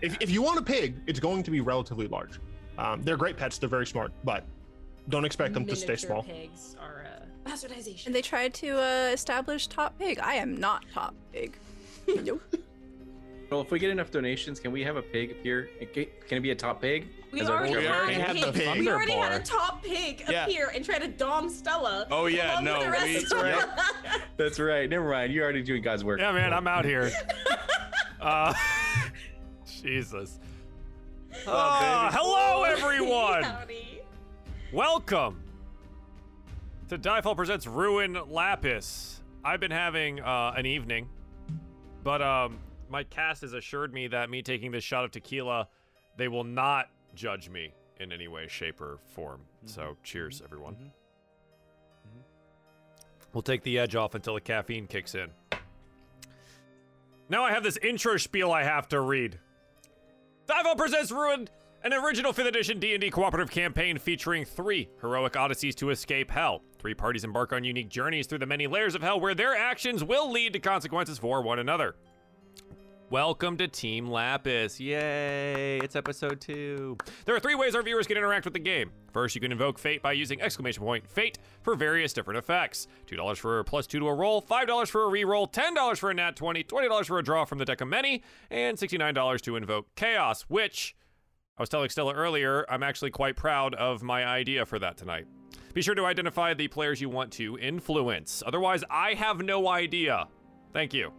super If, if you want a pig, it's going to be relatively large. Um, they're great pets. They're very smart, but don't expect them to stay Miniature small. Pigs are uh, bastardization. And they tried to uh, establish top pig. I am not top pig. nope. Well, if we get enough donations, can we have a pig appear? Can can it be a top pig? we As our already, We had, already had the pig. pig. We already had a top pig Yeah. appear and try to dom Stella. Oh yeah, along with no, the rest we- of them. Right. That's right. Never mind. You're already doing God's work. Yeah, man, I'm out here. Uh, Jesus. Uh, hello, everyone. Howdy. Welcome to Diefall Presents Ruin Lapis. I've been having uh, an evening, but um, my cast has assured me that me taking this shot of tequila, they will not judge me in any way, shape, or form. So, cheers, everyone. We'll take the edge off until the caffeine kicks in. Now I have this intro spiel I have to read. Dival presents Ruined, an original 5th edition D&D cooperative campaign featuring three heroic odysseys to escape hell. Three parties embark on unique journeys through the many layers of hell where their actions will lead to consequences for one another. Welcome to Team Lapis. Yay, it's episode 2. There are three ways our viewers can interact with the game. First, you can invoke fate by using exclamation point fate for various different effects. $2 for a plus 2 to a roll, $5 for a reroll, $10 for a nat 20, $20 for a draw from the deck of many, and $69 to invoke chaos, which I was telling Stella earlier, I'm actually quite proud of my idea for that tonight. Be sure to identify the players you want to influence. Otherwise, I have no idea. Thank you.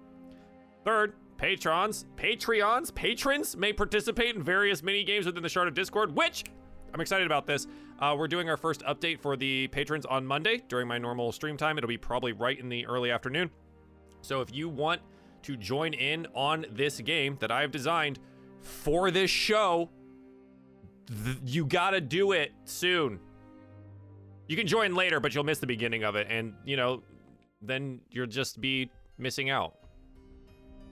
Third, patrons, Patreons, patrons may participate in various mini games within the Shard of Discord, which I'm excited about this. Uh, we're doing our first update for the patrons on Monday during my normal stream time. It'll be probably right in the early afternoon. So if you want to join in on this game that I've designed for this show, th- you gotta do it soon. You can join later, but you'll miss the beginning of it, and you know, then you'll just be missing out.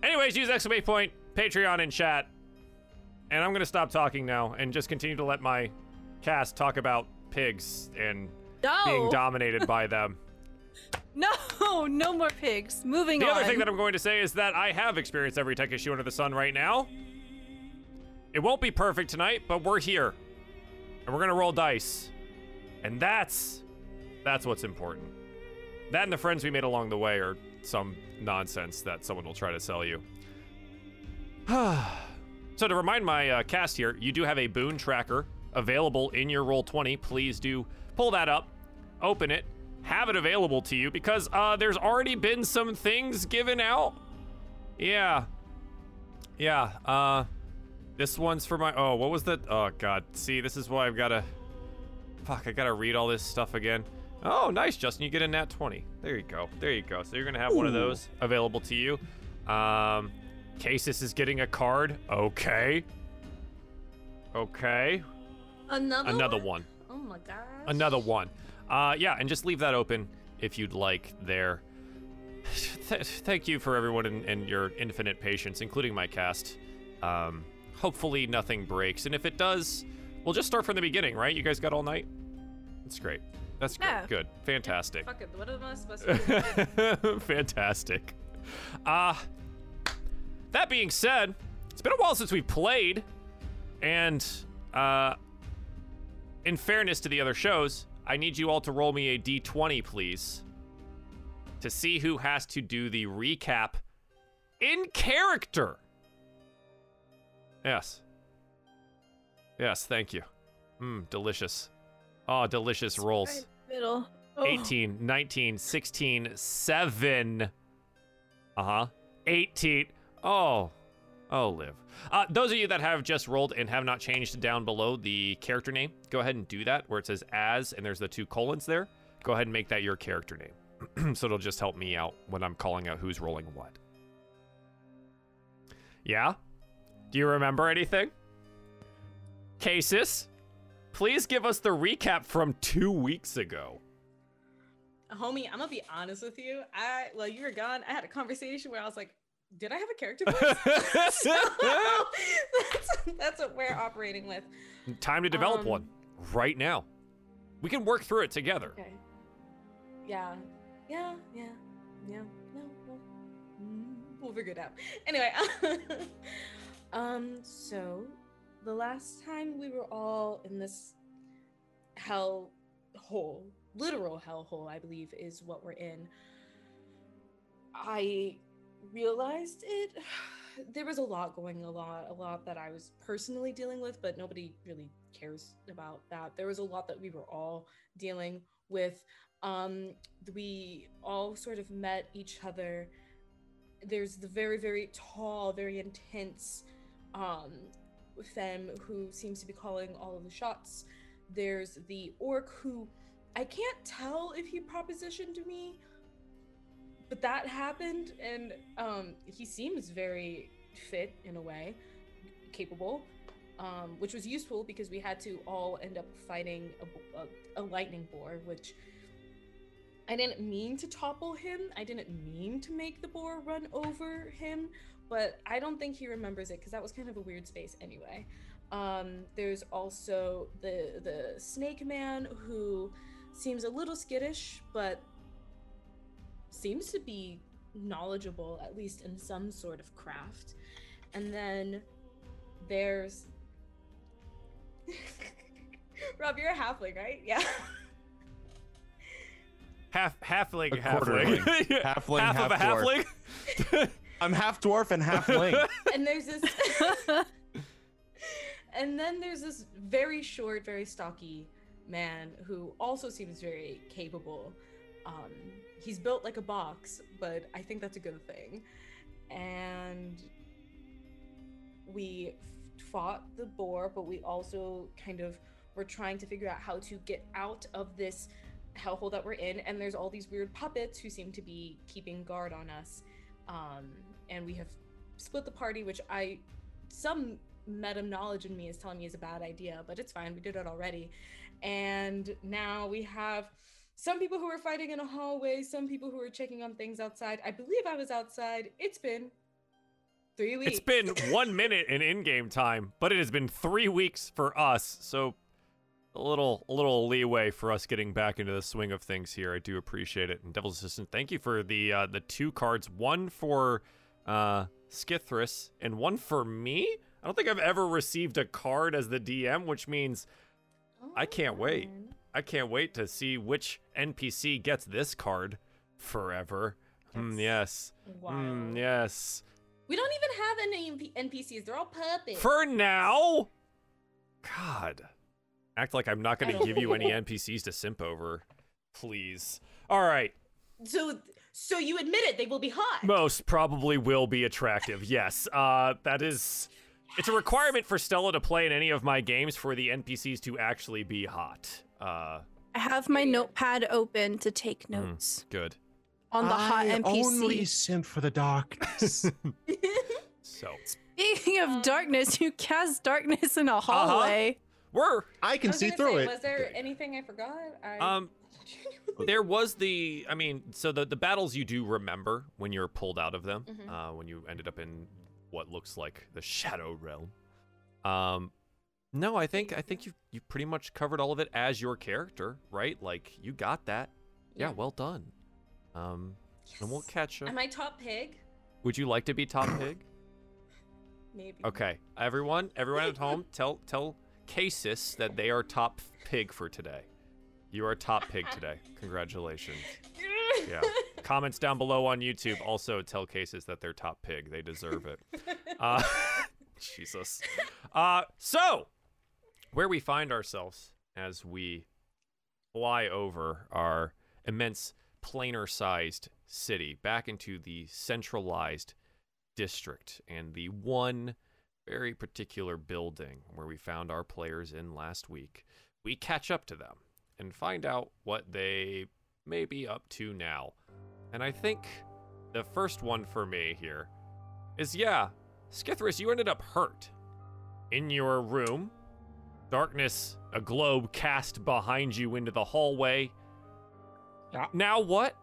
Anyways, use exclamation point Patreon in chat, and I'm gonna stop talking now and just continue to let my cast talk about pigs and being dominated by them. no, no more pigs. Moving The on. The other thing that I'm going to say is that I have experienced every tech issue under the sun right now. It won't be perfect tonight, but we're here. And we're gonna roll dice. And that's that's what's important. That and the friends we made along the way are some nonsense that someone will try to sell you. so to remind my uh, cast here, you do have a boon tracker available in your roll 20. Please do pull that up, open it, have it available to you because uh, there's already been some things given out. Yeah. Yeah. Uh, this one's for my. Oh, what was that? Oh God. See, this is why I've got to. Fuck, I gotta read all this stuff again. Oh, nice, Justin. You get a nat 20. There you go. There you go. So you're gonna have one of those available to you. Um, Casus is getting a card. Okay. Okay. Another Another one? one. Oh my gosh. Another one. Uh, yeah, and just leave that open if you'd like there. Th- thank you for everyone and, and your infinite patience, including my cast. Um, hopefully nothing breaks, and if it does, we'll just start from the beginning, right? You guys got all night? That's great. That's. Yeah. Good. Fantastic. Fuck it. What am I supposed to do? Fantastic. Uh, that being said, it's been a while since we've played, and uh, in fairness to the other shows, I need you all to roll me a d20, please, to see who has to do the recap in character. Yes. Yes, thank you. Mmm, delicious. Oh, delicious rolls. Right middle. Oh. 18, 19, 16, 7. Uh huh. 18. Oh. Oh, live. Uh, those of you that have just rolled and have not changed down below the character name, go ahead and do that where it says as and there's the two colons there. Go ahead and make that your character name. so it'll just help me out when I'm calling out who's rolling what. Yeah? Do you remember anything? Casus, please give us the recap from two weeks ago. Homie, I'm gonna be honest with you. I while you were gone, I had a conversation where I was like, did I have a character voice? so, that's, that's what we're operating with. Time to develop Um, one right now. We can work through it together. Okay. Yeah. Yeah. Yeah. Yeah. No. no. Mm, We'll figure it out. Anyway. Um, so the last time we were all in this hell hole, literal hell hole, I believe, is what we're in. I realized it. There was a lot going a lot, a lot that I was personally dealing with, but nobody really cares about that. There was a lot that we were all dealing with. Um, we all sort of met each other. There's the very, very tall, very intense um, femme who seems to be calling all of the shots. There's the orc who I can't tell if he propositioned me, but that happened, and um, he seems very fit in a way, capable, um, which was useful because we had to all end up fighting a, a, a lightning boar, which I didn't mean to topple him. I didn't mean to make the boar run over him, but I don't think he remembers it because that was kind of a weird space anyway. Um, there's also the the snake man who seems a little skittish, but seems to be knowledgeable, at least in some sort of craft. And then there's Rob, you're a halfling, right? Yeah. Half halfling, A halfling, quarterling. Halfling, half, of a half halfling. I'm half dwarf and half ling. and there's this and then there's this very short very stocky man who also seems very capable. Um he's built like a box but i think that's a good thing. And we f- fought the boar but we also kind of were trying to figure out how to get out of this hellhole that we're in. And there's all these weird puppets who seem to be keeping guard on us. Um, and we have split the party, which I some meta knowledge in me is telling me is a bad idea, but it's fine. We did it already, and now we have some people who are fighting in a hallway, some people who are checking on things outside. I believe I was outside. It's been three weeks. It's been one minute in in-game time, but it has been three weeks for us. So a little, a little leeway for us getting back into the swing of things here. I do appreciate it. And Devil's Assistant, thank you for the uh, the two cards. One for uh, Skithris and one for me. I don't think I've ever received a card as the DM, which means I can't wait. I can't wait to see which NPC gets this card forever. Mm, yes. Mm, yes. We don't even have any NP- NPCs. They're all puppets. For now. God. Act like I'm not going to give you any NPCs to simp over. Please. All right. so, so you admit it? They will be hot. Most probably will be attractive. Yes. Uh that is it's a requirement for Stella to play in any of my games for the NPCs to actually be hot. Uh I have my notepad open to take notes good. on the hot I NPC. only simp for the darkness. So, Speaking of Um, darkness, you cast darkness in a Uh-huh. hallway. we're I I can was see through say, it. Was there anything I forgot? I... um there was the i mean so the, the battles you do remember when you're pulled out of them Mhm. uh, when you ended up in what looks like the shadow realm. Um no i think i think you you pretty much covered all of it as your character right? Like you got that. Yeah, well done. Um and we'll catch up. Am I top pig? would you like to be top pig? Maybe. okay everyone everyone at home tell tell Casus that they are top pig for today you are a top pig today congratulations yeah. Comments down below on YouTube. Also, tell Casus that they're top pig. They deserve it. Uh, Jesus. Uh, so, where we find ourselves as we fly over our immense planar sized city back into the centralized district and the one very particular building where we found our players in last week. We catch up to them and find out what they may be up to now. And I think the first one for me here is yeah, Skithris, you ended up hurt in your room. Darkness, a globe cast behind you into the hallway. Yeah. Now what?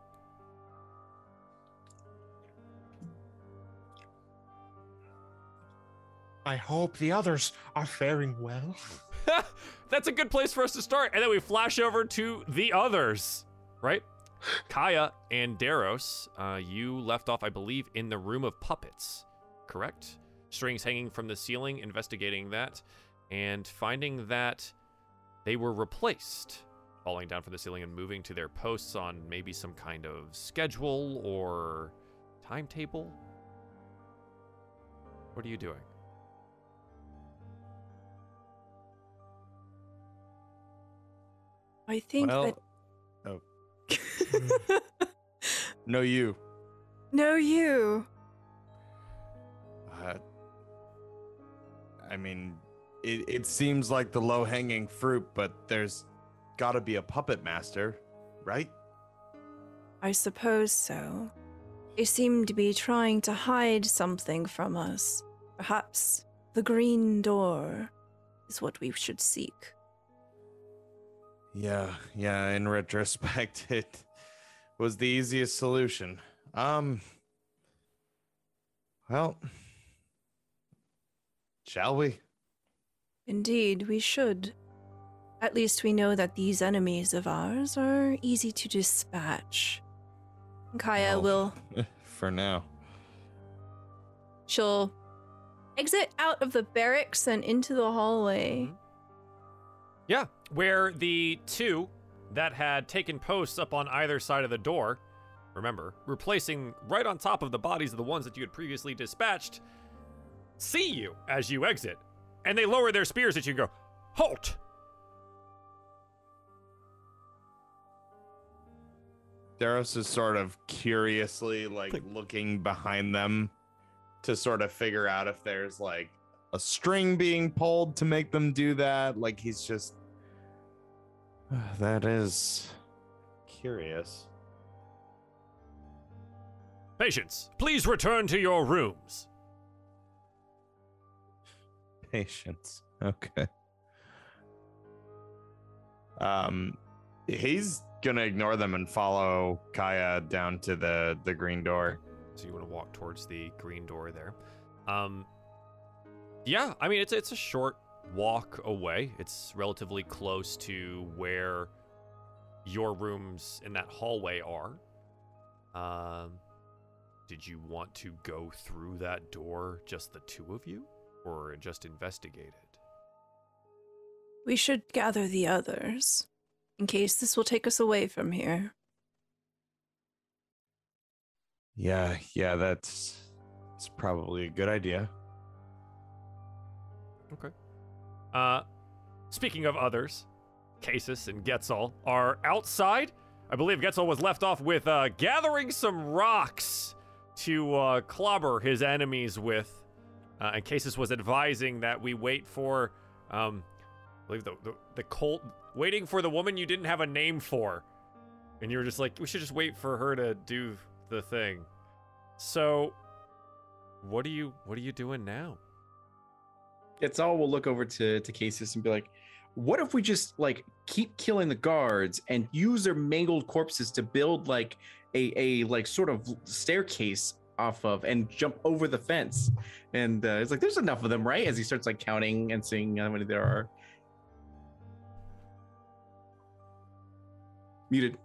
I hope the others are faring well. That's a good place for us to start. And then we flash over to the others, right? Kaya and Daros, uh, you left off, I believe, in the room of puppets, correct? strings hanging from the ceiling, investigating that, and finding that they were replaced, falling down from the ceiling and moving to their posts on maybe some kind of schedule or timetable. What are you doing? I think Well, that. Oh. no, you. no, you. Uh, I mean, it, it seems like the low hanging fruit, but there's got to be a puppet master, right? I suppose so. They seem to be trying to hide something from us. Perhaps the green door is what we should seek. Yeah, yeah. In retrospect, it was the easiest solution. Um. Well, shall we? Indeed, we should. At least we know that these enemies of ours are easy to dispatch. Kaya Oh. will. For now. She'll exit out of the barracks and into the hallway. Yeah, where the two that had taken posts up on either side of the door, remember, replacing right on top of the bodies of the ones that you had previously dispatched, see you as you exit. And they lower their spears at you and go, Halt! Daros is sort of curiously like looking behind them to sort of figure out if there's like a string being pulled to make them do that. Like he's just that is curious. Patience, please return to your rooms. Patience. Okay. Um he's gonna ignore them and follow Kaya down to the the green door. So you want to walk towards the green door there. Um Yeah, I mean it's it's a short walk away. It's relatively close to where your rooms in that hallway are. Um did you want to go through that door just the two of you or just investigate it? We should gather the others, in case this will take us away from here. Yeah, yeah, that's it's probably a good idea. Okay. Uh, speaking of others, Casus and Getzel are outside. I believe Getzel was left off with uh, gathering some rocks to uh, clobber his enemies with. Uh, and Casus was advising that we wait for, um, I believe the, the the cult, waiting for the woman you didn't have a name for, and you were just like, we should just wait for her to do the thing. So, what are you what are you doing now? It's all we'll look over to to Casus and be like, what if we just like keep killing the guards and use their mangled corpses to build like a a like sort of staircase off of and jump over the fence? And uh, it's like there's enough of them, right? As he starts like counting and seeing how many there are. Muted.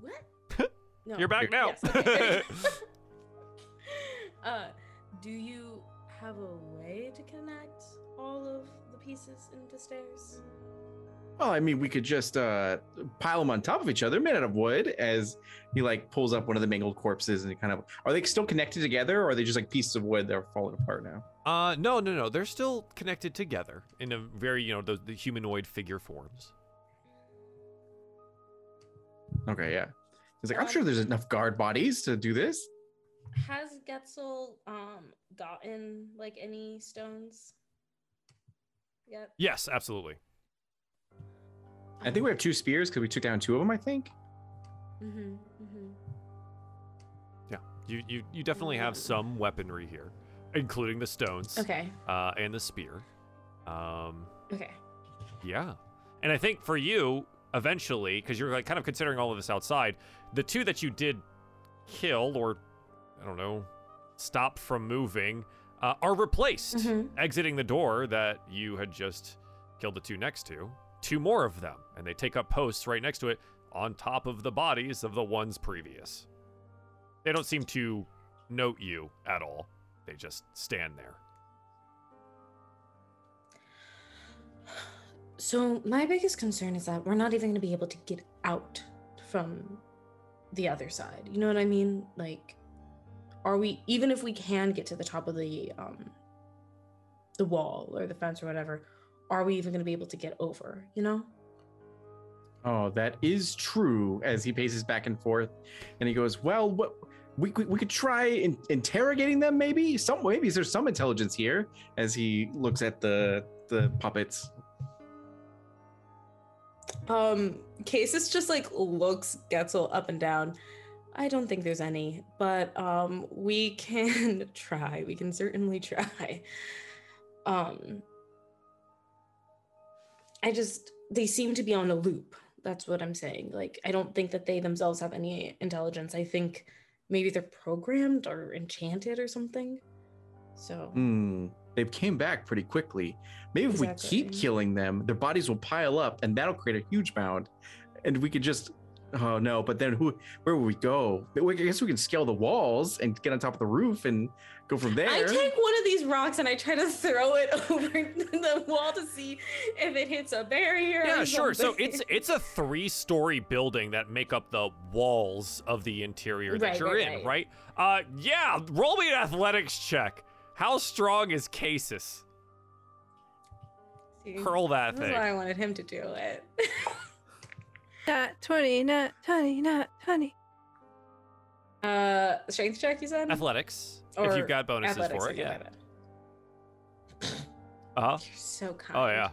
What? No. You're back now. Yes, okay. uh, do you have a way to connect all of the pieces into stairs? Well, I mean, we could just uh, pile them on top of each other, made out of wood. As he like pulls up one of the mangled corpses, and kind of are they still connected together, or are they just like pieces of wood that are falling apart now? Uh, no, no, no. They're still connected together in a very, you know, the, the humanoid figure forms. Okay, yeah. He's like, I'm Um, sure there's enough guard bodies to do this. Has Getzel um gotten like any stones yet? Yes, absolutely. I think we have two spears because we took down two of them. I think. Mm-hmm. Mm-hmm. Yeah, you you, you definitely have some weaponry here, including the stones Okay. uh, and the spear. Um, Okay. yeah, and I think for you, eventually, because you're like kind of considering all of this outside, the two that you did kill or I don't know, stop from moving, uh, are replaced, Mhm. exiting the door that you had just killed the two next to. Two more of them, and they take up posts right next to it on top of the bodies of the ones previous. They don't seem to note you at all. they just stand there. So my biggest concern is that we're not even going to be able to get out from the other side. You know what I mean? Like, are we even if we can get to the top of the um the wall or the fence or whatever? Are we even going to be able to get over? You know? Oh, that is true. As he paces back and forth, and he goes, "Well, what we we, we could try in, interrogating them. Maybe some maybe there's some intelligence here." As he looks at the the puppets. Um, Casus just like looks Getzel up and down. I don't think there's any, but um, we can try. We can certainly try. Um, I just they seem to be on a loop. That's what I'm saying. Like, I don't think that they themselves have any intelligence. I think maybe they're programmed or enchanted or something. So Hmm. They came back pretty quickly. Maybe if we keep killing them, their bodies will pile up, and that'll create a huge mound. And we could just. Oh no! But then who? Where would we go? I guess we can scale the walls and get on top of the roof and go from there. I take one of these rocks and I try to throw it over the wall to see if it hits a barrier. Yeah, or sure. So it's it's a three-story building that make up the walls of the interior that Right, you're right, in, right? Uh, yeah. Roll me an athletics check. How strong is Casus? Curl Hurl that This is thing. why I wanted him to do it. Nat 20, not 20, not 20. uh, strength check, you said? Athletics. if you've got bonuses Athletics, for it, yeah. Uh huh. You're so kind. Oh yeah.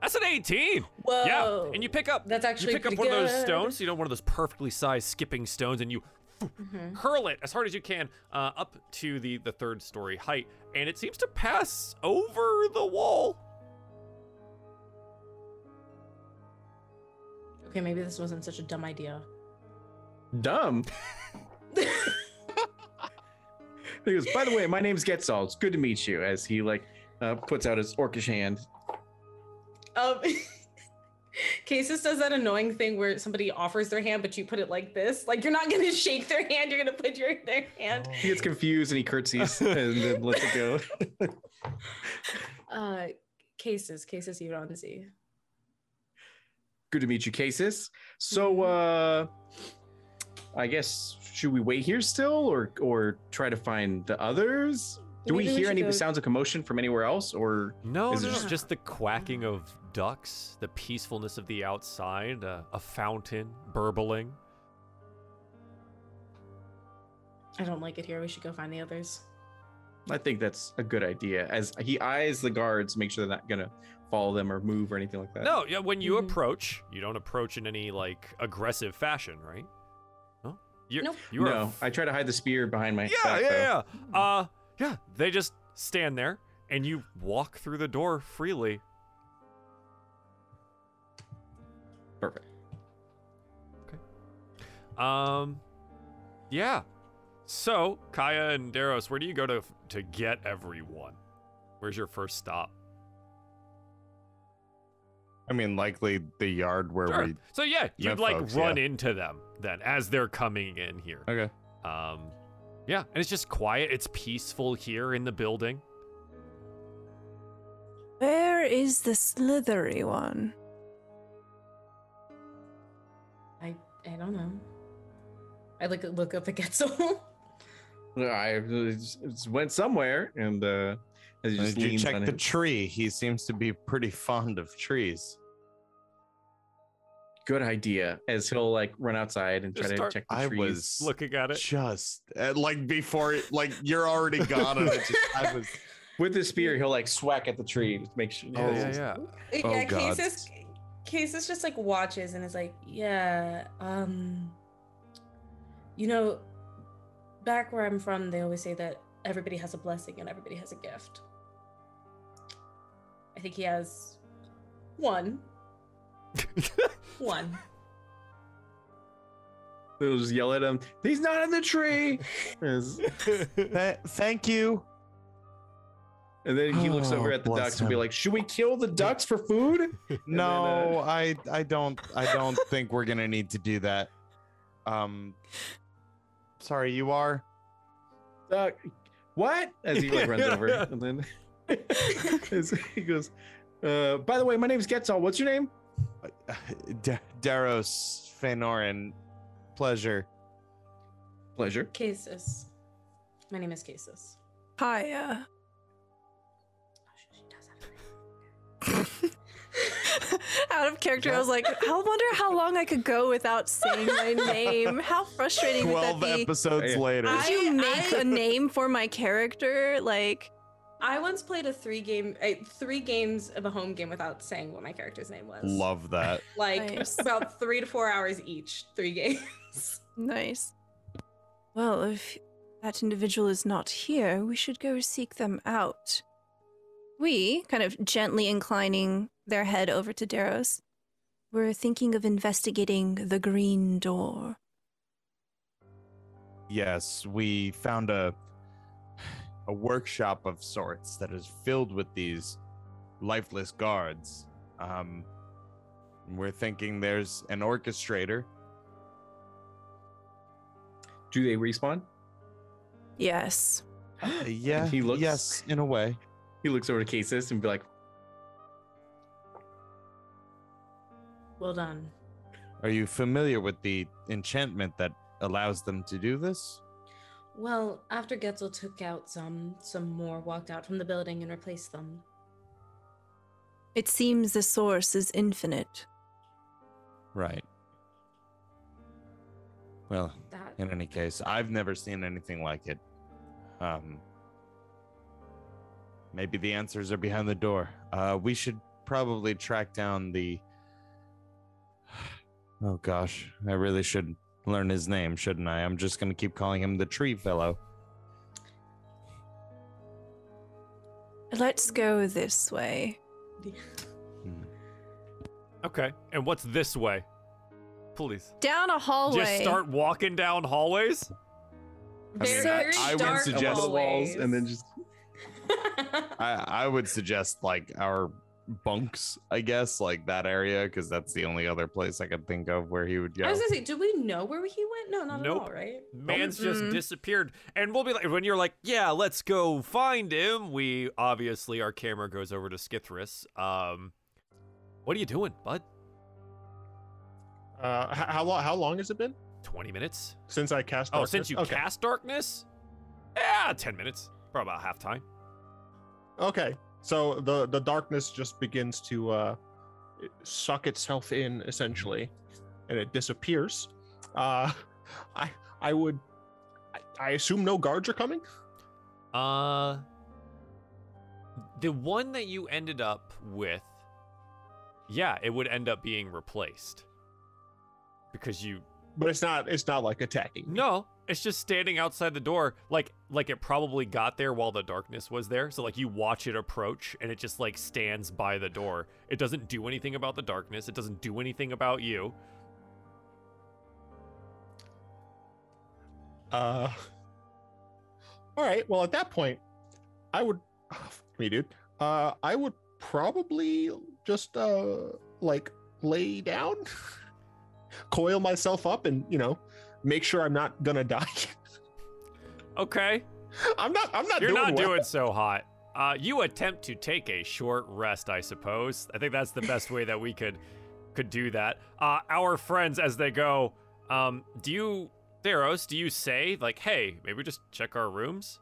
That's an 18. Whoa. Yeah. And you pick up That's actually you pick up pretty one of those good. stones, you know, one of those perfectly sized skipping stones, and you Mhm. hurl it as hard as you can uh, up to the the third story height, and it seems to pass over the wall. Okay, maybe this wasn't such a dumb idea. Dumb. He goes, by the way, my name's Getzal. It's good to meet you. As he like uh, puts out his orcish hand. Um, Casus does that annoying thing where somebody offers their hand, but you put it like this. Like you're not gonna shake their hand, you're gonna put your their hand. He gets confused and he curtsies and then lets it go. Uh, Casus, Casus you don't see. Good to meet you, Casus. So, uh, I guess should we wait here still, or or try to find the others? Do we Maybe hear any go- sounds of commotion from anywhere else, or No, Is no, it no, just- just the quacking of ducks, the peacefulness of the outside, uh, a fountain burbling. I don't like it here. We should go find the others. I think that's a good idea. As he eyes the guards, make sure they're not gonna follow them or move or anything like that. No, yeah, when you Mhm. approach, you don't approach in any like aggressive fashion, right? No, you're, Nope. You are no. I try to hide the spear behind my Yeah, back. though. yeah, yeah. Uh, yeah. They just stand there, and you walk through the door freely. Perfect. Okay. Um, yeah. So Kaya and Daros, where do you go to to get everyone? Where's your first stop? I mean, likely the yard where Sure. we. So yeah, you'd met like folks, run yeah. into them then as they're coming in here. Okay. Um, yeah, and it's just quiet. It's peaceful here in the building. Where is the slithery one? I I don't know. I like look up at Getzel. I just- just went somewhere, and uh, as he just you check the it. tree? He seems to be pretty fond of trees. Good idea. As he'll like run outside and try Just to start- check the I trees. was Looking at it. just uh, like before, it, like you're already gone, and it just, I was. with the spear. He'll like swack at the tree to make sure. Oh it's yeah, yeah. Oh, yeah, God. Casus Casus just like watches and is like, yeah, um you know, back where I'm from, they always say that everybody has a blessing and everybody has a gift. I think he has one. One. They'll just yell at him. He's not in the tree. Th- thank you. and then he looks Oh, over at the bless ducks and be him. like, "Should we kill the ducks for food?" No, I I don't I don't think we're gonna need to do that. Um, sorry, you are. Uh, what? As he like runs over, and then he goes, uh, by the way, my name's Getzal. What's your name? D- Daros Fëanorin, pleasure. Pleasure. Casus. My name is Casus. Hi, uh, Oh, she does have a name. out of character, I was like, I wonder how long I could go without saying my name. How frustrating would that Twelve be? episodes later. Did you make I- a name for my character? Like, I once played a three game, uh, three games of a home game without saying what my character's name was. Love that. Like Nice. about three to four hours each, three games. nice. Well, if that individual is not here, we should go seek them out. We, kind of gently inclining their head over to Daros, were thinking of investigating the green door. Yes, we found a a workshop of sorts that is filled with these lifeless guards. Um, we're thinking there's an orchestrator. Do they respawn? Yes. Uh, yeah, he looks- yes, in a way. He looks over to Casus and be like, Well done. Are you familiar with the enchantment that allows them to do this? Well, after Getzel took out some, some more walked out from the building and replaced them. It seems the source is infinite. Right. Well, That in any case, I've never seen anything like it. Um, maybe the answers are behind the door. Uh, we should probably track down the. Oh gosh, I really should learn his name, shouldn't I? I'm just gonna keep calling him the Tree Fellow. Let's go this way. Hmm. Okay. And what's this way? Please. Down a hallway. Just start walking down hallways? I mean, very, I- very I would suggest- "Up the walls," hallways. and then just I I would suggest like our bunks, I guess, like that area, because that's the only other place I could think of where he would go. I was gonna say, do we know where he went? No, not Nope. at all, right? Man's just Mm-mm. disappeared. And we'll be like, when you're like, yeah, let's go find him, we obviously, our camera goes over to Skithris. Um, what are you doing, bud? Uh, h- how long? How long has it been 20 minutes? since I cast? Oh, since you okay. cast darkness? Yeah, 10 minutes. Probably about half time. Okay, so the the darkness just begins to uh, suck itself in essentially, and it disappears. Uh, I I would I, I assume no guards are coming. Uh, the one that you ended up with, yeah, it would end up being replaced because you But it's not it's not like attacking. me. No, it's just standing outside the door, like like it probably got there while the darkness was there. So like you watch it approach, and it just like stands by the door. It doesn't do anything about the darkness. It doesn't do anything about you. Uh. All right. Well, at that point, I would, me, dude. Uh, I would probably just uh like lay down, coil myself up, and you know, make sure I'm not gonna die. Okay, I'm not. I'm not you're doing not well. doing so hot. Uh, you attempt to take a short rest, I suppose. I think that's the best way that we could could do that. Uh, our friends, as they go, um, do you, Theros? Do you say like, hey, maybe just check our rooms?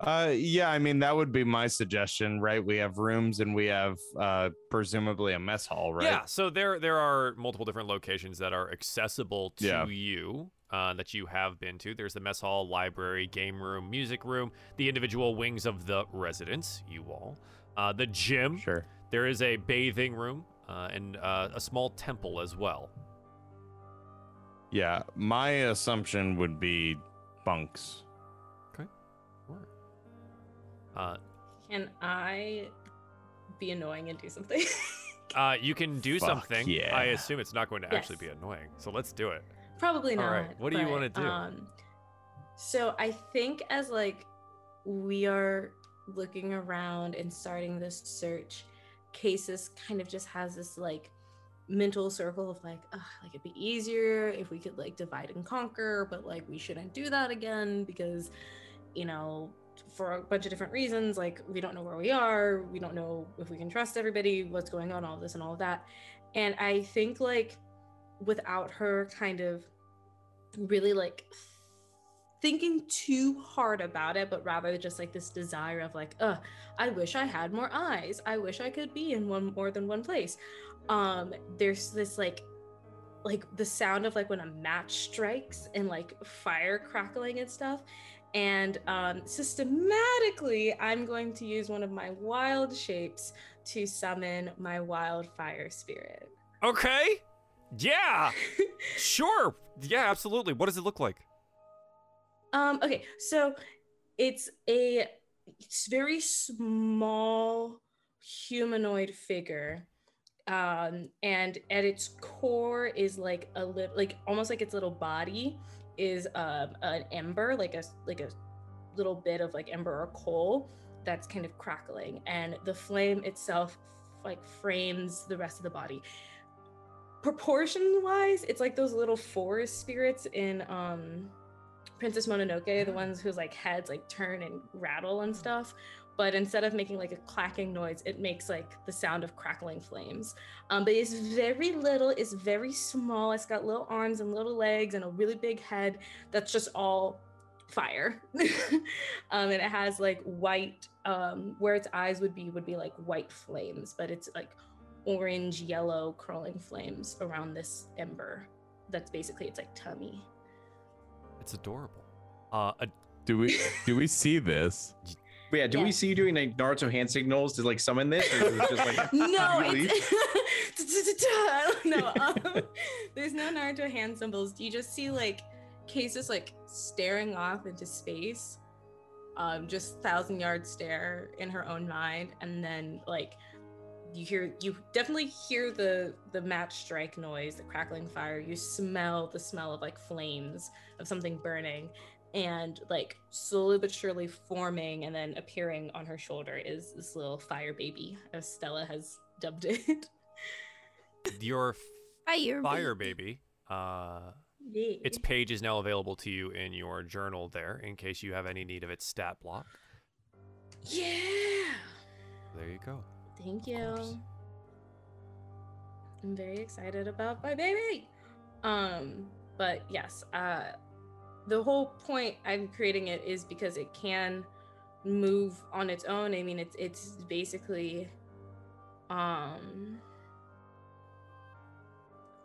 Uh, yeah, I mean that would be my suggestion, right? We have rooms and we have uh presumably a mess hall, right? Yeah, so there there are multiple different locations that are accessible to Yeah. you uh, that you have been to. There's the mess hall, library, game room, music room, the individual wings of the residence, you all, uh, the gym. Sure. There is a bathing room uh, and uh, a small temple as well. Yeah, my assumption would be bunks. Uh, Can I be annoying and do something? uh, you can do Fuck something. yeah. I assume it's not going to actually be annoying. So let's do it. Probably not. right, what do you wanna do? Um, so I think as like we are looking around and starting this search, Casus kind of just has this like mental circle of like, Ugh, like it'd be easier if we could like divide and conquer, but like we shouldn't do that again because you know, for a bunch of different reasons. Like, we don't know where we are. We don't know if we can trust everybody, what's going on, all this and all of that. And I think, like, without her kind of really like thinking too hard about it, but rather just like this desire of like, uh, I wish I had more eyes. I wish I could be in one more than one place. Um, there's this like like the sound of like when a match strikes and like fire crackling and stuff. And um, systematically, I'm going to use one of my wild shapes to summon my wildfire spirit. Okay. Yeah. sure. Yeah, absolutely. What does it look like? Um, okay, so it's a it's very small humanoid figure. Um, and at its core is like a little like almost like its little body is um an ember, like a like a little bit of like ember or coal that's kind of crackling, and the flame itself like frames the rest of the body. Proportion wise, it's like those little forest spirits in um Princess Mononoke, the ones whose like heads like turn and rattle and stuff. But instead of making like a clacking noise, it makes like the sound of crackling flames. Um, but it's very little, it's very small. It's got little arms and little legs and a really big head that's just all fire. um, and it has like white, um, where its eyes would be, would be like white flames, but it's like orange, yellow, crawling flames around this ember. That's basically its like tummy. It's adorable. Uh, a- Do we do we see this? But yeah, do we see you doing like Naruto hand signals to like summon this, or is it just like no, it's no. Um, there's no Naruto hand symbols. You just see like Casus like staring off into space, um, just thousand yard stare in her own mind, and then like you hear you definitely hear the the match strike noise, the crackling fire. You smell the smell of like flames of something burning, and like slowly but surely forming and then appearing on her shoulder is this little fire baby, as Stella has dubbed it. your Fire. fire baby. Uh, yeah. its page is now available to you in your journal there, in case you have any need of its stat block. yeah. There you go. Thank you. I'm very excited about my baby. Um, but yes, uh the whole point I'm creating it is because it can move on its own. I mean it's it's basically um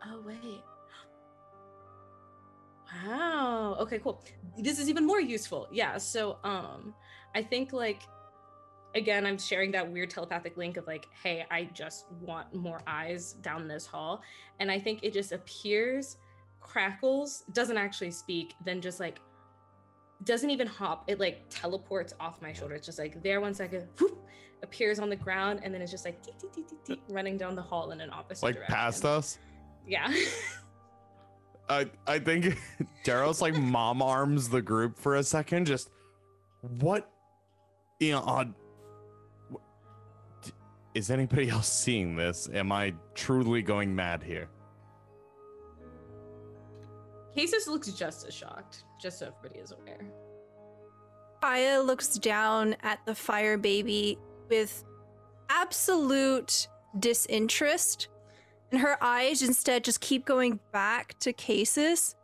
Oh wait. Wow. Okay, cool. This is even more useful. Yeah, so um I think like again i'm sharing that weird telepathic link of like hey i just want more eyes down this hall and i think it just appears crackles doesn't actually speak then just like doesn't even hop it like teleports off my shoulder it's just like there one second whoop, appears on the ground and then it's just like dee, dee, dee, running down the hall in an opposite Like direction past us? yeah I I think Darrow's like mom arms the group for a second. Just what? You know, d- is anybody else seeing this? Am I truly going mad here? Cases looks just as shocked just so everybody is aware Aya looks down at the fire baby with absolute disinterest, and her eyes instead just keep going back to Casus.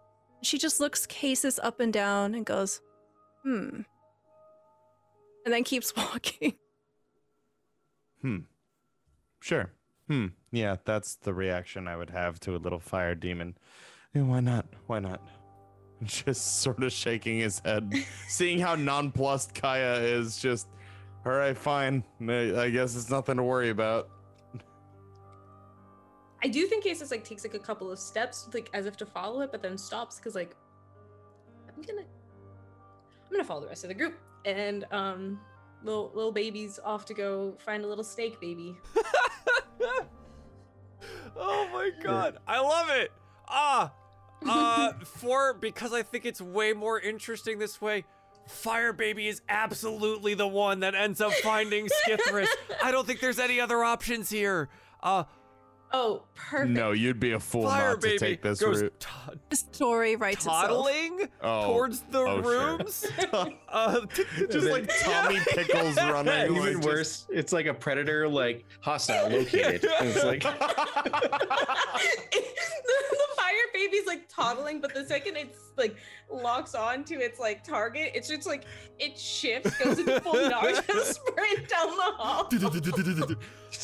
She just looks Casus up and down and goes, hmm. And then keeps walking. Hmm. Sure. Hmm. Yeah, that's the reaction I would have to a little fire demon. Yeah, why not? Why not? Just sort of shaking his head, seeing how nonplussed Kaya is. Just, all right, fine. I I guess it's nothing to worry about. I do think Casus like takes like a couple of steps, like as if to follow it, but then stops because like I'm gonna I'm gonna follow the rest of the group. And um little little baby's off to go find a little steak baby. oh my god, I love it. Ah, uh, for because I think it's way more interesting this way. Fire Baby is absolutely the one that ends up finding Skithris. I don't think there's any other options here. Uh, Oh, perfect. No, you'd be a fool Fire not to baby take this goes route. t- The story writes itself. toddling Oh, towards the oh, sure. rooms. uh, just like Tommy Pickles running. Even like, just- worse, it's like a predator, like hostile located. And it's like the, the fire baby's like toddling, but the second it's like locks on to its like target, it's just like it shifts, goes into full Naruto sprint down the hall.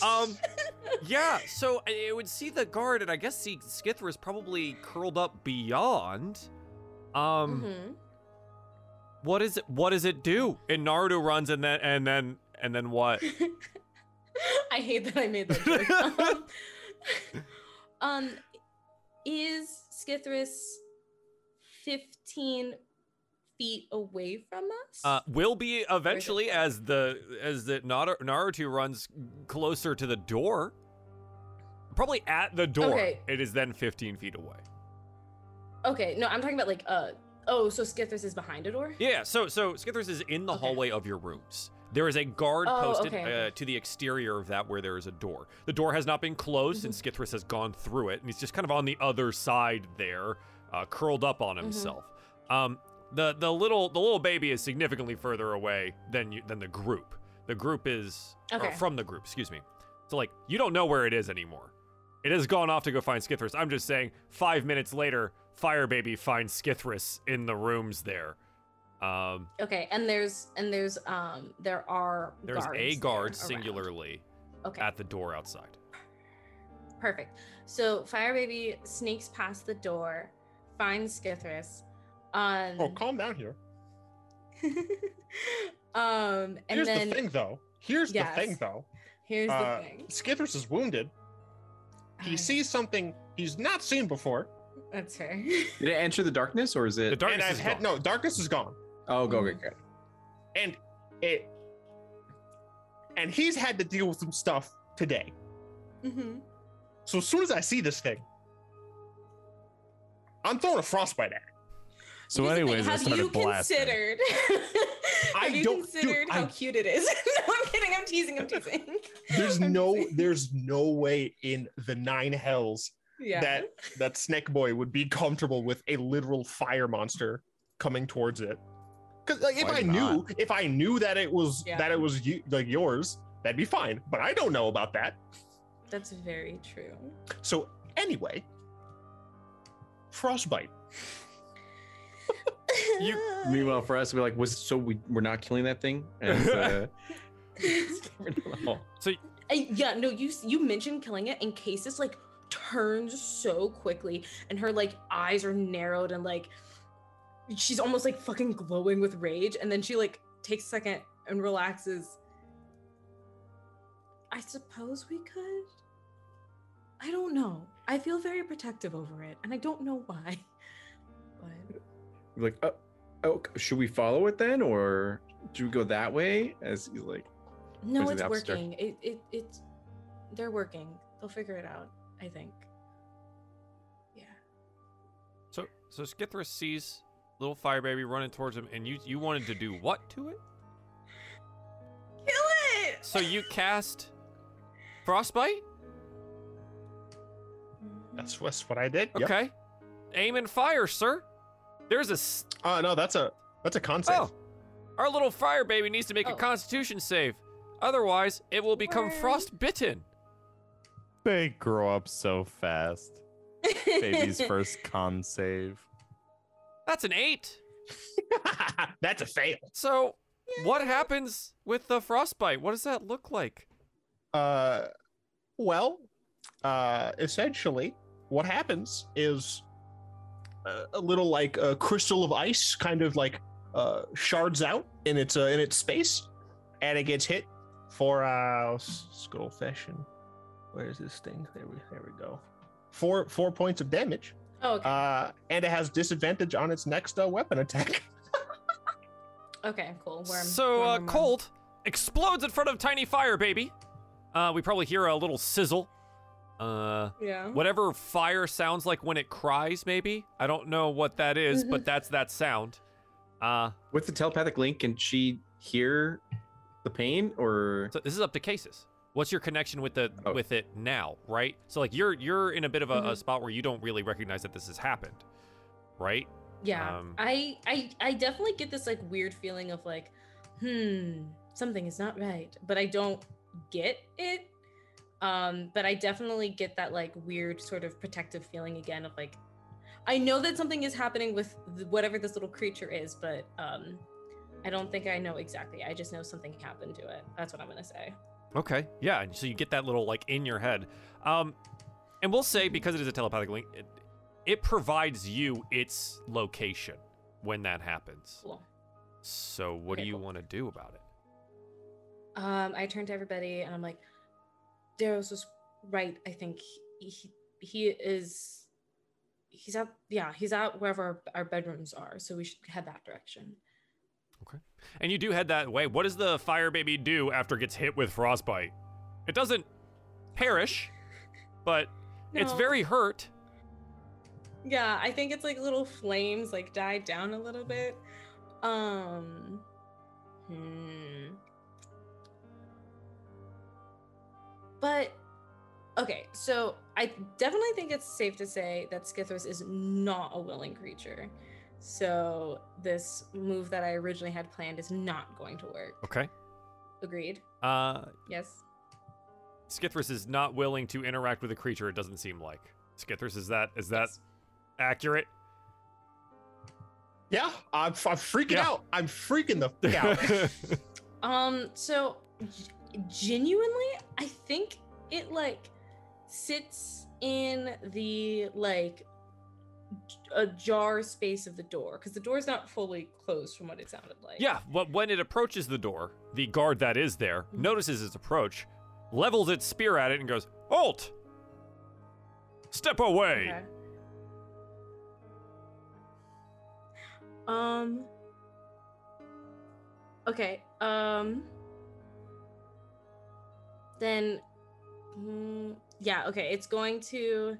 Um, yeah. So it would see the guard, and I guess see Skithris is probably curled up beyond. Um, Mhm. what is it? What does it do? And Naruto runs, and then and then and then what? I hate that I made that joke. um, um, is Skithris 15 feet away from us? Uh, will be eventually as the as the Naruto runs closer to the door. Probably at the door. Okay. It is then 15 feet away. okay, no, I'm talking about like, uh, oh, so Skithris is behind a door? Yeah, so so Skithris is in the Okay. hallway of your rooms. There is a guard Oh, posted okay. Uh, to the exterior of that where there is a door. The door has not been closed and Mm-hmm. Skithris has gone through it, and he's just kind of on the other side there, uh, curled up on Mm-hmm. himself. Um, the the little the little baby is significantly further away than you, than the group. The group is Okay. from the group, excuse me. So like you don't know where it is anymore. It has gone off to go find Skithris. I'm just saying, five minutes later, Fire Baby finds Skithris in the rooms there. Um, Okay, and there's and there's um there are there's a guard around. singularly Okay, at the door outside. perfect. So Fire Baby sneaks past the door, finds Skithris, um, Oh, calm down here. um, and Here's then the thing, though. Here's Yes. the thing, though. here's Uh, the thing. Skithris is wounded. He I- sees something he's not seen before, That's fair. did it enter the darkness or is it? The it? darkness and I've is had gone. no darkness is gone, Oh, go get go. and it, and he's had to deal with some stuff today. Mhm. So as soon as I see this thing, I'm throwing a frostbite at it. So, Here's the thing, anyways, I have started you blasting. considered? I have you don't- dude, considered how I- cute it is? no, I'm kidding. I'm teasing. I'm teasing. There's I'm no, teasing. there's no way in the nine hells yeah. that that Snake Boy would be comfortable with a literal fire monster coming towards it. Because like, if Why I knew, if I knew that it was Yeah. that it was you, like yours, that'd be fine. But I don't know about that. That's very true. So anyway, frostbite. You- Meanwhile, for us, we're like, was so we we're not killing that thing. And, uh, oh, I- yeah, no, you you mentioned killing it, and Casus like turns so quickly, and her like eyes are narrowed, and like she's almost like fucking glowing with rage, and then she like takes a second and relaxes. I suppose we could. I don't know. I feel very protective over it, and I don't know why. But we're like, oh, oh, should we follow it then, or do we go that way? As he's like, no, it's working. It it it's they're working. They'll figure it out. I think. Yeah. So so Skithris sees little fire baby running towards him, and you you wanted to do what to it? Kill it. So you cast frostbite. That's, that's what I did. Yep. Okay, aim and fire, sir. There's a s- Uh no, that's a that's a concept. oh, our little fire baby needs to make a Oh. Constitution save. Otherwise, it will become Word. frostbitten. They grow up so fast. Baby's first con save. That's an eight. that's a fail. So, what happens with the frostbite? What does that look like? Uh, well, uh, essentially, what happens is a little like a crystal of ice, kind of like uh, shards out in its uh, in its space, and it gets hit for uh, skull fashion. Where's this thing? There we there we go. Four four points of damage, Oh, okay. uh, and it has disadvantage on its next uh, weapon attack. okay, cool. Worm. so, worm, uh, worm, worm. Colt explodes in front of Tiny Fire Baby. Uh, we probably hear a little sizzle. Uh, Yeah. whatever fire sounds like when it cries, maybe. I don't know what that is, Mm-hmm. but that's that sound. Uh, with the telepathic link, can she hear the pain, or so this is up to Casus. what's your connection with the Oh. with it now, right? So like you're you're in a bit of a, a Mhm. spot where you don't really recognize that this has happened, right? Yeah. Um, I I I definitely get this like weird feeling of like, hmm, something is not right, but I don't get it. Um, but I definitely get that like weird sort of protective feeling again of like I know that something is happening with whatever this little creature is, but um I don't think I know exactly. I just know something happened to it. That's what I'm gonna say. Okay. Yeah. And so you get that little like in your head. Um, and we'll say because it is a telepathic link, it, it provides you its location when that happens. Cool. So what do you cool. want to do about it? Um, I turn to everybody and I'm like, Darius was right. I think he, he, he is, he's at yeah, he's at wherever our, our bedrooms are. So we should head that direction. Okay, and you do head that way. What does the fire baby do after it gets hit with frostbite? It doesn't perish, but it's very hurt. Yeah, I think it's like little flames like died down a little bit. Um, hmm. But okay, so I definitely think it's safe to say that Skithris is not a willing creature. So this move that I originally had planned is not going to work. Okay. Agreed. Uh, Yes. Skithris is not willing to interact with a creature. It doesn't seem like. Skithris, is that is that Yes. accurate? Yeah, I'm, I'm freaking Yeah. out. I'm freaking the fuck out. Um, so g- genuinely, I think it like sits in the like j- a jar space of the door because the door's not fully closed from what it sounded like. yeah. But when it approaches the door, the guard that is there Mhm. notices its approach, levels its spear at it, and goes, "Halt! Step away!" Okay. Um. Okay. Um. Then, mm, yeah. Okay. It's going to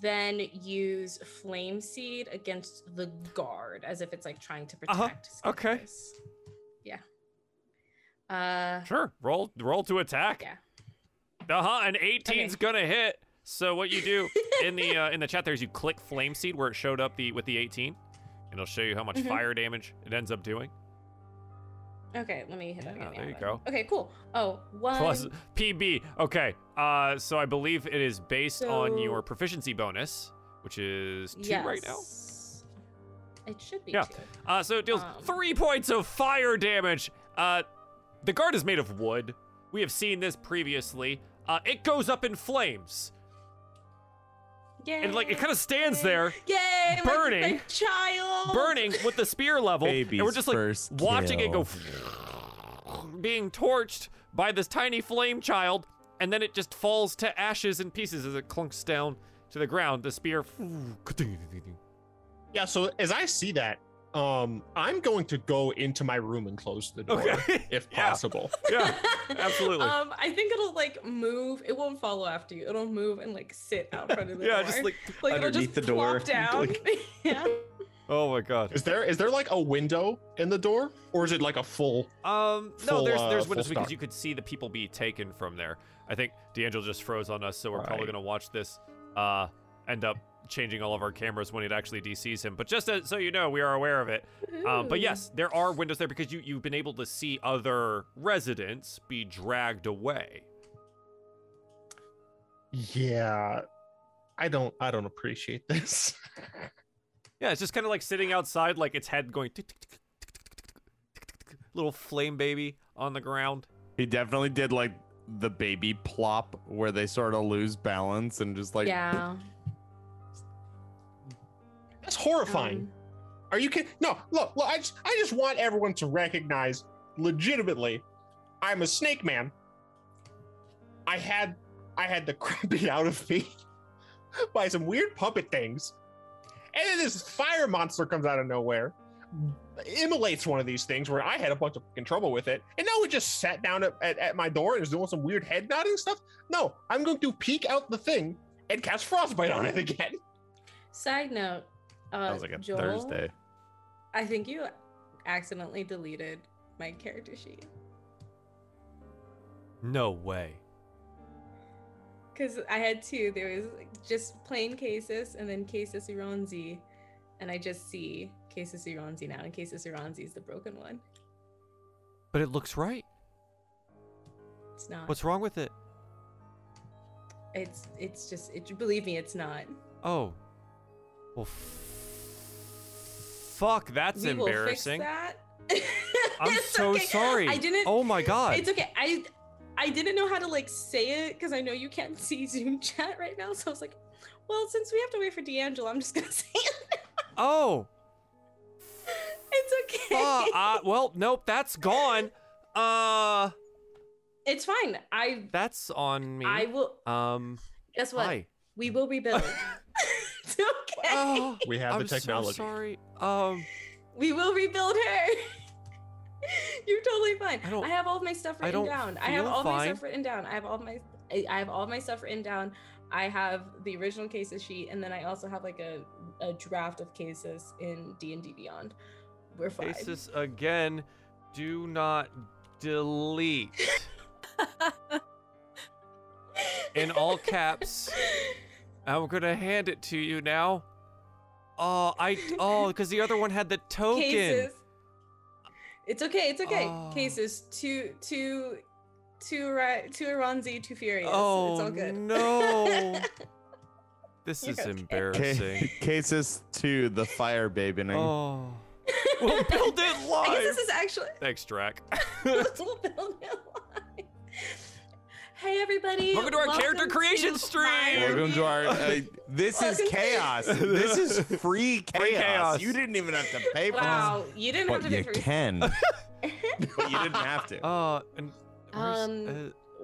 then use flame seed against the guard as if it's like trying to Uh-huh. protect. Okay. Yeah. Uh. Sure. Roll roll to attack. Yeah. Uh huh. and 18's Okay. gonna hit. So what you do in the uh, in the chat there is you click flame seed where it showed up the with the 18, and it'll show you how much Mhm. fire damage it ends up doing. Okay. Let me hit that again. there you go. Okay. Cool. Oh, one. Plus PB. Okay. Uh, so I believe it is based on your proficiency bonus, which is two right now. It should be Yeah. two. Uh, so it deals Um. three points of fire damage. Uh, the guard is made of wood. We have seen this previously. Uh, it goes up in flames, Yay! and like it kind of stands there, Yay! burning- my child. burning with the spear level, and we're just like first watching it go, being torched by this tiny flame child, and then it just falls to ashes and pieces as it clunks down to the ground. The spear. yeah, so as I see that, um, I'm going to go into my room and close the door Okay. if possible. Yeah, absolutely. Um, I think it'll like move. It won't follow after you. It'll move and like sit out front of the yeah, door. just like like it'll underneath just the door. plop down. yeah. oh my god. Is there is there like a window in the door, or is it like a full? Um, no, Full, there's uh, there's full windows because you could see the people be taken from there. I think D'Angelo just froze on us, so we're probably Right. gonna watch this uh end up changing all of our cameras when it actually DCs him. But just so you know, we are aware of it. Um, but yes, there are windows there because you, you've been able to see other residents be dragged away. Yeah, I don't. I don't appreciate this. yeah, it's just kind of like sitting outside, like its head going, little flame baby on the ground. He definitely did like the baby plop where they sort of lose balance and just like yeah that's horrifying. Um, Are you kidding? No, look, look. I just, I just want everyone to recognize, legitimately, I'm a snake man. I had, I had the crap beat out of me by some weird puppet things, and then this fire monster comes out of nowhere, immolates one of these things where I had a bunch of fucking trouble with it, and now it just sat down at, at, at my door and is doing some weird head nodding stuff. No, I'm going to peek out the thing and cast frostbite on it again. Side note. Uh, Sounds like a Joel, Thursday. I think you accidentally deleted my character sheet. No way. Because I had two. There was just plain Casus and then Casus Ironzi. And I just see Casus Ironzi now, and Casus Ironzi is the broken one. But it looks right. It's not. What's wrong with it? It's it's just it. Believe me, it's not. Oh. Well, f- fuck, that's we embarrassing. Will fix that. I'm so okay. sorry. I didn't. Oh my god. It's okay. I I didn't know how to like say it because I know you can't see Zoom chat right now. So I was like, well, since we have to wait for D'Angelo, I'm just gonna say it. Oh. it's okay. Uh, uh, well, nope, that's gone. Uh, it's fine. I that's on me. I will. Um, Guess what? hi. We will rebuild. It's okay. Oh, We have I'm the technology. so sorry. Um, We will rebuild her. You're totally fine. I I, have all of my stuff I written don't down. I have feel all my stuff written down. I have all my I I have all my stuff written down. I have the original Casus sheet, and then I also have like a, a draft of Casus in D and D Beyond. We're fine. Casus again. Do not delete. In all caps. I'm gonna hand it to you now. Oh, I oh, because the other one had the token. Casus. It's okay. It's okay. Oh. Casus. Two, two, two. Right. Two Aronzi. Two Furious. Oh it's all good. no! This You're is okay. embarrassing. Ca- Casus to the fire baby. Oh. We'll build it I guess live. this is actually. Thanks, Drac. we'll build it live. Hey everybody! Welcome to our character creation to stream! my- Welcome to our. Uh, this is Welcome to- chaos. This is free chaos. Free chaos. You didn't even have to pay for Wow, you didn't have but to you pay for can. but you didn't have to. Uh, and where's, Um, uh,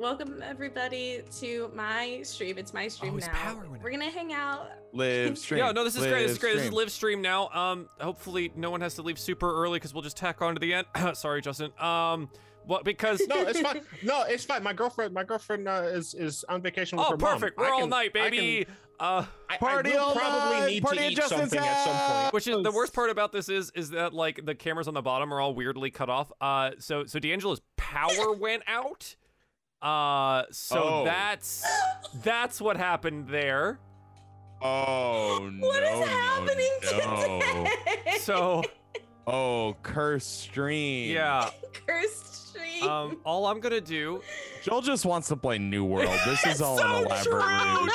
Welcome everybody to my stream. It's my stream Oh, his now. power went We're gonna hang out. Live stream. yeah, no, this is great. This is live great. This is stream. live stream now. Um, hopefully no one has to leave super early because we'll just tack on to the end. Sorry, Justin. Um, what? Because No, it's fine. No, it's fine. My girlfriend, my girlfriend uh, is is on vacation with oh, her mom. perfect. We're all can- night, I baby. can- uh, I, Party I will all probably night, need party to eat Justin's something at some point. which is the worst part about this is is that like the cameras on the bottom are all weirdly cut off. Uh, so so D'Angelo's power went out. Uh, so Oh. that's that's what happened there. Oh no! What is no, happening no. today? So Oh, curse stream. yeah. Cursed stream. Um, all I'm gonna do. Joel just wants to play New World. This is all so an elaborate true, ruse.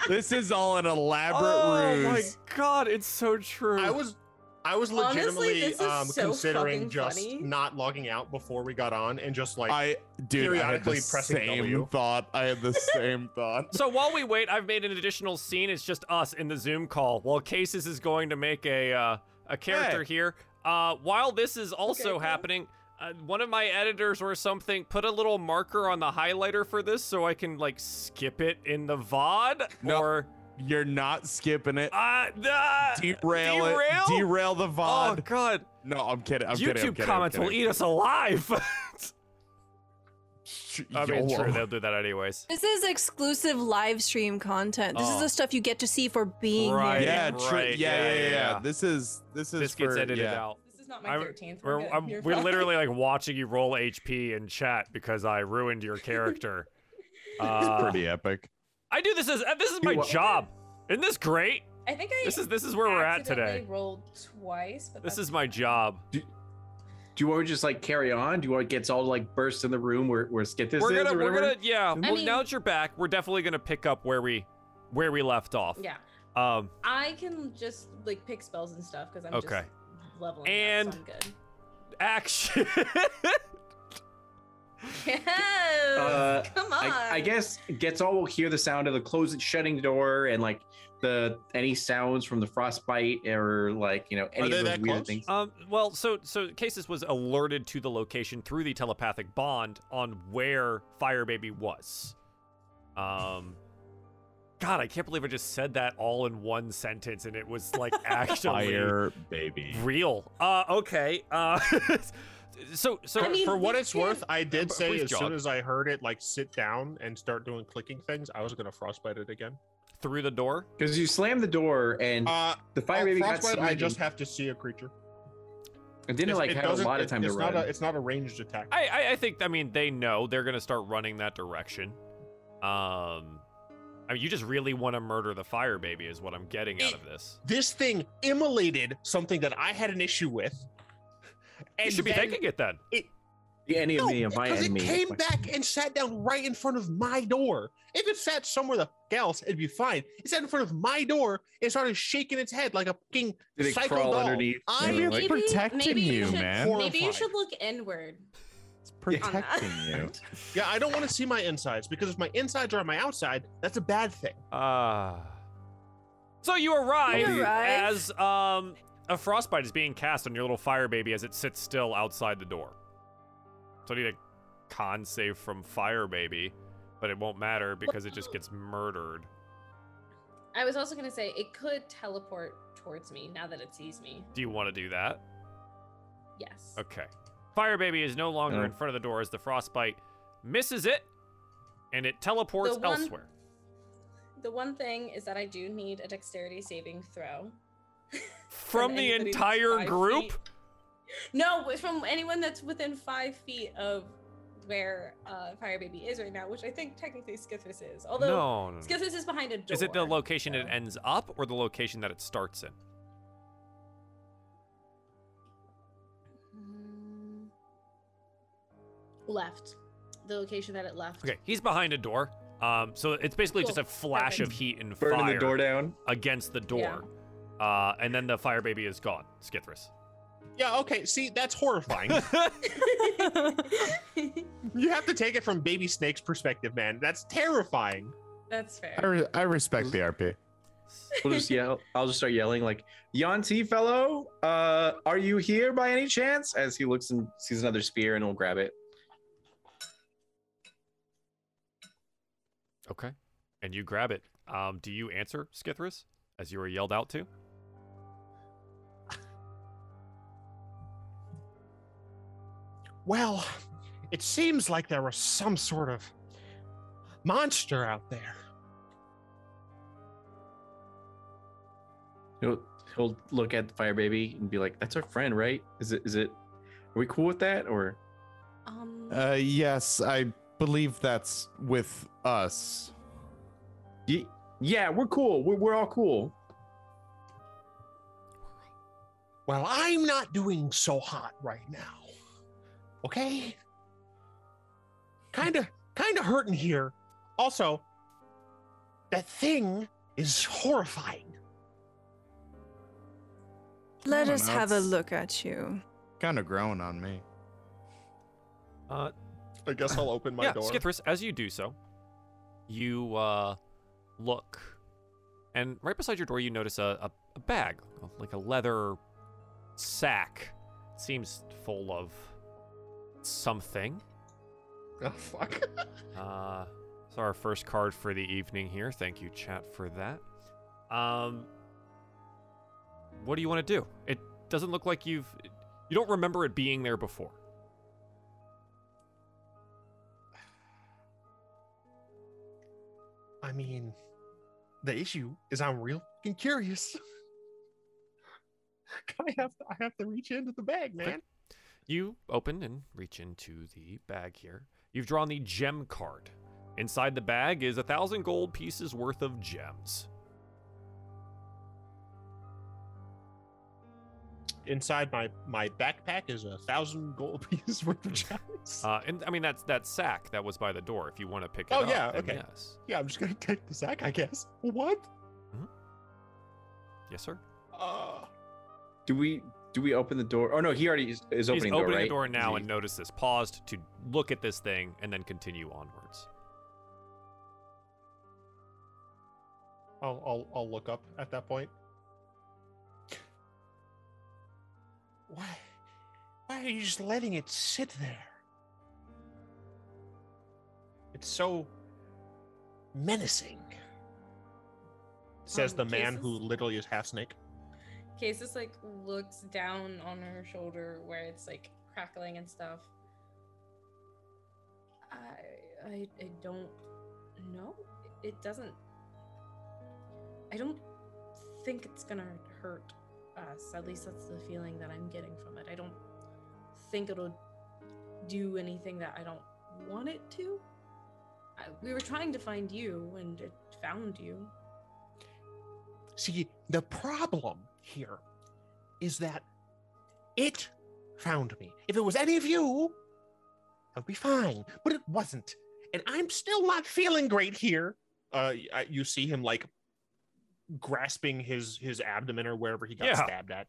dude. This is all an elaborate Oh ruse. Oh my god, it's so true. I was I was legitimately this is um, so considering just funny. not logging out before we got on and just like I, dude, I had the periodically pressing same W. thought. I had the same thought. So while we wait, I've made an additional scene. It's just us in the Zoom call while Casus is going to make a uh, a character Hey. here. Uh, while this is also cool. happening, uh, one of my editors or something put a little marker on the highlighter for this so I can like skip it in the VOD No. or You're not skipping it. uh, uh, Derail, derail? it. Derail the VOD. Oh god, no, I'm kidding. I'm YouTube kidding. I'm kidding, comments I'm will eat us alive. I mean, YOLO. true, they'll do that anyways. This is exclusive live stream content. This Oh. is the stuff you get to see for being Right. here. Yeah. Right, Yeah, yeah, yeah, yeah, yeah. This is this is This gets edited yeah. out. This is not my I'm- 13th. We're, We're, good. I'm, we're literally like watching you roll HP in chat because I ruined your character. Uh, Pretty epic. I do this as uh, this is my You job. Isn't this great? I think I. This is this is where we're at today. Rolled twice, but This is my job. Do you want to just like carry on? Do you want to get all like burst in the room where where Skit this We're is? gonna or we're whatever? gonna yeah. well, mean- now that you're back, we're definitely gonna pick up where we where we left off. Yeah, Um. I can just like pick spells and stuff because I'm Okay. just leveling And- up, so I'm good. Action. Yes, Uh, come on. I, I guess Getzal will hear the sound of the closing, shutting the door, and like the any sounds from the frostbite or like you know any of those weird close? things. um. Well, so so Casus was alerted to the location through the telepathic bond on where Fire Baby was. Um. God, I can't believe I just said that all in one sentence, and it was like actually Fire baby. real. Uh, okay. Uh, so so I mean, for what we it's worth, I did say brief as jog. soon as I heard it like sit down and start doing clicking things, I was gonna frostbite it again. through the door. Because you slammed the door and Uh, the fire uh, baby got frostbite, I just have to see a creature. It didn't It's- like it have a lot of it- time to it's run. Not a, it's not a ranged attack. I, I I think I mean they know they're gonna start running that direction. Um, I mean you just really want to murder the fire baby is what I'm getting out of this. this thing immolated something that I had an issue with. And You should be then thanking it then. the enemy No, of my because enemy. it came back and sat down right in front of my door. If it sat somewhere else, it'd be fine. It sat in front of my door and started shaking its head like a fucking Did it psycho crawl doll. underneath? I'm it's Maybe- protecting maybe you you, should- man. Maybe you should look inward. It's protecting you. Yeah, I don't want to see my insides because if my insides are on my outside, that's a bad thing. Ah. so you arrive, You arrive. as um a frostbite is being cast on your little fire baby as it sits still outside the door. So I need a con save from fire baby, but it won't matter because it just gets murdered. I was also gonna say it could teleport towards me now that it sees me. Do you want to do that? Yes. Okay. Fire baby is no longer Uh. in front of the door as the frostbite misses it and it teleports The one- elsewhere. The one thing is that I do need a dexterity saving throw. From the entire group? feet. No, wi- from anyone that's within five feet of where uh, Fire Baby is right now, which I think technically Skithris is. Although no, no, no. Skithris is behind a door. Is it the location it ends up or the location that it starts in? Left. The location that it left. Okay, he's behind a door. Um, so it's basically just a Cool. flash of heat and Burning fire the door down. against the door. Uh, and then the fire baby is gone. Skithris. Yeah, okay. See, that's horrifying. you have to take it from Baby Snake's perspective, man. That's terrifying. That's I, fair. re- I respect the RP. We'll just yell. I'll just start yelling like, "Yuan-ti fellow, uh, are you here by any chance?" As he looks and sees another spear, and he'll grab it. Okay. And you grab it. Um, do you answer, Skithris, as you were yelled out to? Well, it seems like there was some sort of monster out there. He'll he'll look at the fire baby and be like, "That's our friend, right? Is it? Is it? Are we cool with that?" Or Um, Uh, yes, I believe that's with us. Ye- yeah, we're cool. We're, we're all cool. Well, I'm not doing so hot right now. Okay? Kind of kind of hurting here. Also, that thing is horrifying. Let us know, have a look at you. Kind of growing on me. Uh, I guess I'll open my yeah, door. Skithris, as you do so, you uh, look, and right beside your door, you notice a, a, a bag, like a leather sack. seems full of something. Oh fuck. Uh, so our first card for the evening here. Thank you, chat, for that. Um, what do you want to do? It doesn't look like you've. You don't remember it being there before. I mean, the issue is I'm real fucking curious. I have to, I have to reach into the bag, man. You open and reach into the bag here. You've drawn the gem card. Inside the bag is a thousand gold pieces worth of gems. Inside my my backpack is a thousand gold pieces worth of gems. Uh, and I mean that's that sack that was by the door. If you want to pick it up. Oh, up, yeah, okay. yes, yeah, I'm just gonna take the sack, I guess. What? yes, sir. Uh, Do we do we open the door? Oh no, he already is, is He's opening the door, opening right? the door now Is and notice this. Paused to look at this thing and then continue onwards. I'll I'll I'll look up at that point. Why? Why are you just letting it sit there? It's so menacing. Says Um, the man Casus- who literally is half snake. Casus like looks down on her shoulder where it's like crackling and stuff. I I, I don't know. It doesn't. I don't think it's gonna hurt us. At least that's the feeling that I'm getting from it. I don't think it'll do anything that I don't want it to. I, we were trying to find you, and it found you. See, the problem here is that it found me. If it was any of you, I'd be fine, but it wasn't. And I'm still not feeling great here. Uh, you see him like grasping his his abdomen or wherever he got Yeah. stabbed at.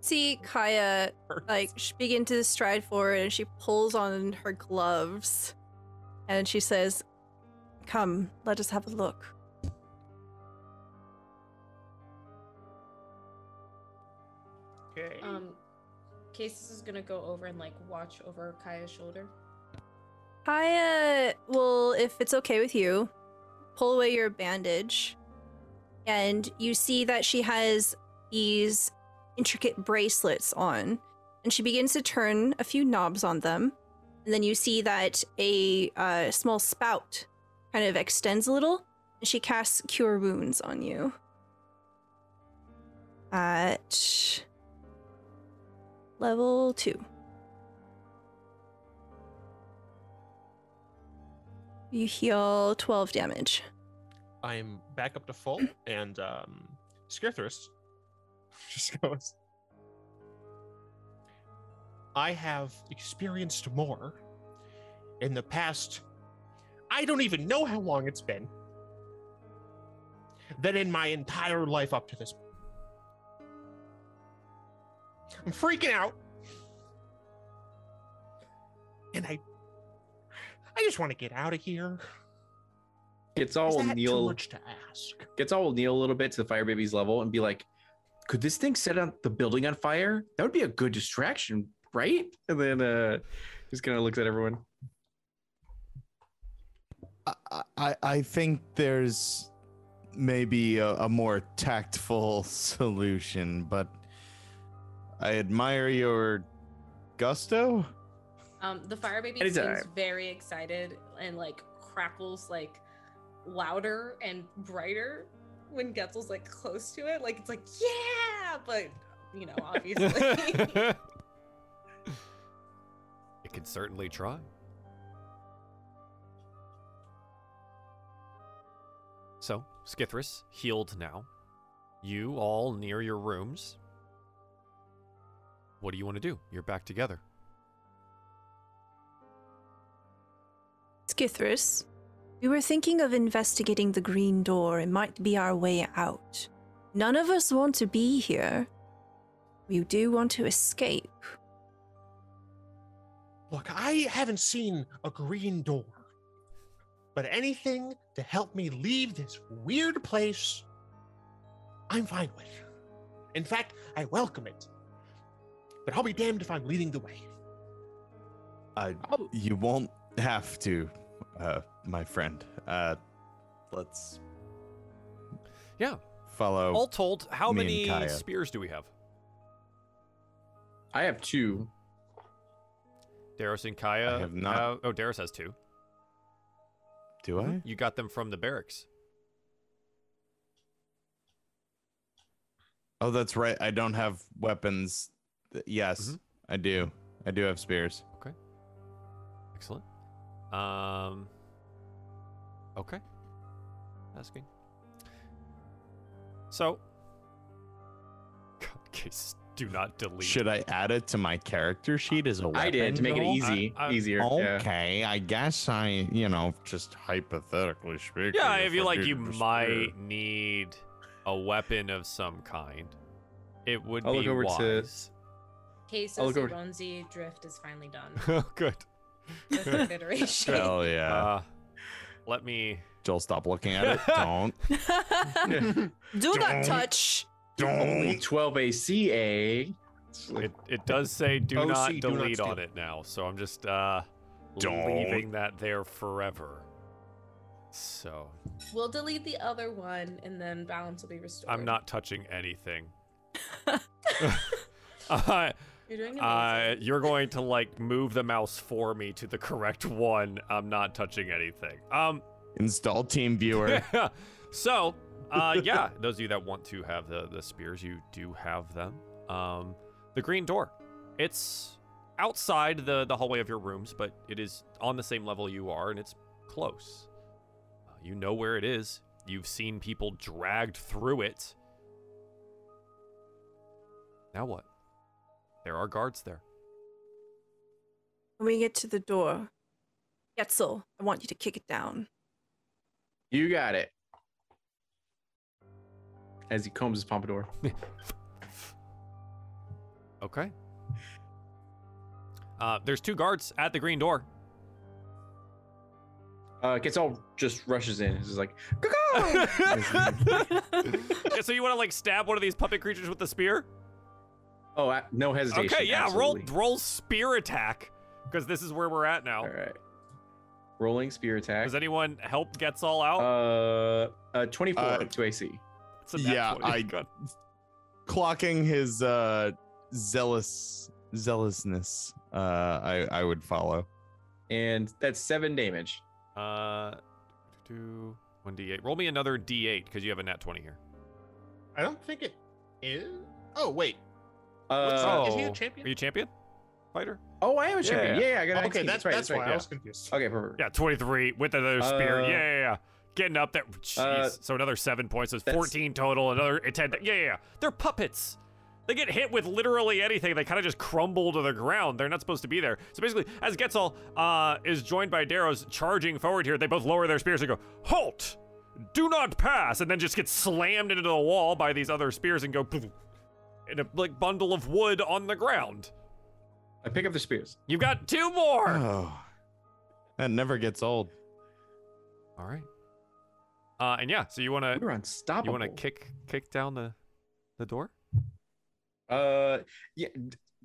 See Kaya like sh- begin to stride forward and she pulls on her gloves and she says, Come, let us have a look. Okay. Um, Casus is gonna go over and like watch over Kaya's shoulder. Kaya will, if it's okay with you, pull away your bandage. And you see that she has these intricate bracelets on. And she begins to turn a few knobs on them. And then you see that a uh, small spout kind of extends a little. And she casts Cure Wounds on you. At level two. You heal 12 damage. I'm back up to full, and um, Skithris just goes. I have experienced more in the past. I don't even know how long it's been than in my entire life up to this. point. I'm freaking out, and I, I just want to get out of here. Gets Is all that too kneel much to ask? Getzel kneel a little bit to the fire baby's level and be like, could this thing set on the building on fire? That would be a good distraction, right? And then uh just kind of looks at everyone. I, I, I think there's maybe a, a more tactful solution, but I admire your gusto. Um, the fire baby Anytime. seems very excited and like crackles like louder and brighter when Getzel's like close to it. Like it's like yeah, but you know, obviously. it can certainly try. So, Skithris, healed now. You all near your rooms. What do you want to do? You're back together. Skithris, we were thinking of investigating the green door. It might be our way out. None of us want to be here. We do want to escape. Look, I haven't seen a green door, but anything to help me leave this weird place, I'm fine with. In fact, I welcome it. But I'll be damned if I'm leading the way. Uh, Oh. you won't have to, uh, my friend. Uh, let's Yeah. follow. All told, how many spears do we have? I have two. Darius and Kaya. I have not- have- oh, Darius has two. Do I? You got them from the barracks. Oh, that's right. I don't have weapons. Th- Yes, Mhm. I do. I do have spears. Okay. Excellent. Um. Okay. Asking. So. Casus do not delete. Should I add it to my character sheet as a weapon? I did to make it though? easy, I- I- easier. yeah. Okay, I guess I, you know, just hypothetically speaking. Yeah, if you like you needed a spear. might need a weapon of some kind. It would I'll be look over to- wise. Casus I'll go- Ronzi drift is finally done. Oh, good. The iteration. Hell yeah. Uh, let me. Joel, stop looking at it. Don't. Do not Don't. touch. Only Don't. 12 AC, eh? Like- It, it does say do OC, not do not delete on it now, so I'm just uh Don't. leaving that there forever. So We'll delete the other one, and then balance will be restored. I'm not touching anything. uh, You're doing amazing. uh, you're going to like move the mouse for me to the correct one. I'm not touching anything. Um, Install Team Viewer. so Uh, yeah, those of you that want to have the, the spears, you do have them. Um, the green door. It's outside the, the hallway of your rooms, but it is on the same level you are, and it's close. Uh, you know where it is. You've seen people dragged through it. Now what? There are guards there. When we get to the door, Getzel, I want you to kick it down. You got it. As he combs his pompadour. Okay. Uh, there's two guards at the green door. Uh, Getzel just rushes in. It's just like, "Caw-caw!" Yeah, so you want to like stab one of these puppet creatures with the spear? Oh, uh, no hesitation. Okay, yeah, absolutely. roll roll spear attack because this is where we're at now. All right. Rolling spear attack. Does anyone help Getzel out? Uh, uh, 24 Uh, to AC. It's a yeah, 20. I- Good. Clocking his uh zealous zealousness, uh, I I would follow. And that's seven damage. Uh, do one d8. Roll me another d8 because you have a nat 20 here. I don't think it is. Oh wait, Uh, oh, is he a champion? Are you champion fighter? oh, I am a champion. Yeah. Yeah, yeah, I got an okay, XP. that's right. that's, right. why yeah. I was confused. Okay, perfect. Yeah, 23 with another spear. Uh, yeah, yeah, yeah. Getting up there. Jeez. uh, so another seven points. So it's 14 total. Another 10. Yeah, yeah, yeah. They're puppets. They get hit with literally anything. They kind of just crumble to the ground. They're not supposed to be there. So basically, as Getzel uh, is joined by Darius charging forward here, they both lower their spears and go, Halt! Do not pass! And then just get slammed into the wall by these other spears and go boom, in a like bundle of wood on the ground. I pick up the spears. You've got two more. Oh, that never gets old. All right. Uh, and yeah, so you want to We're unstoppable. you want to kick kick down the the door? Uh, yeah.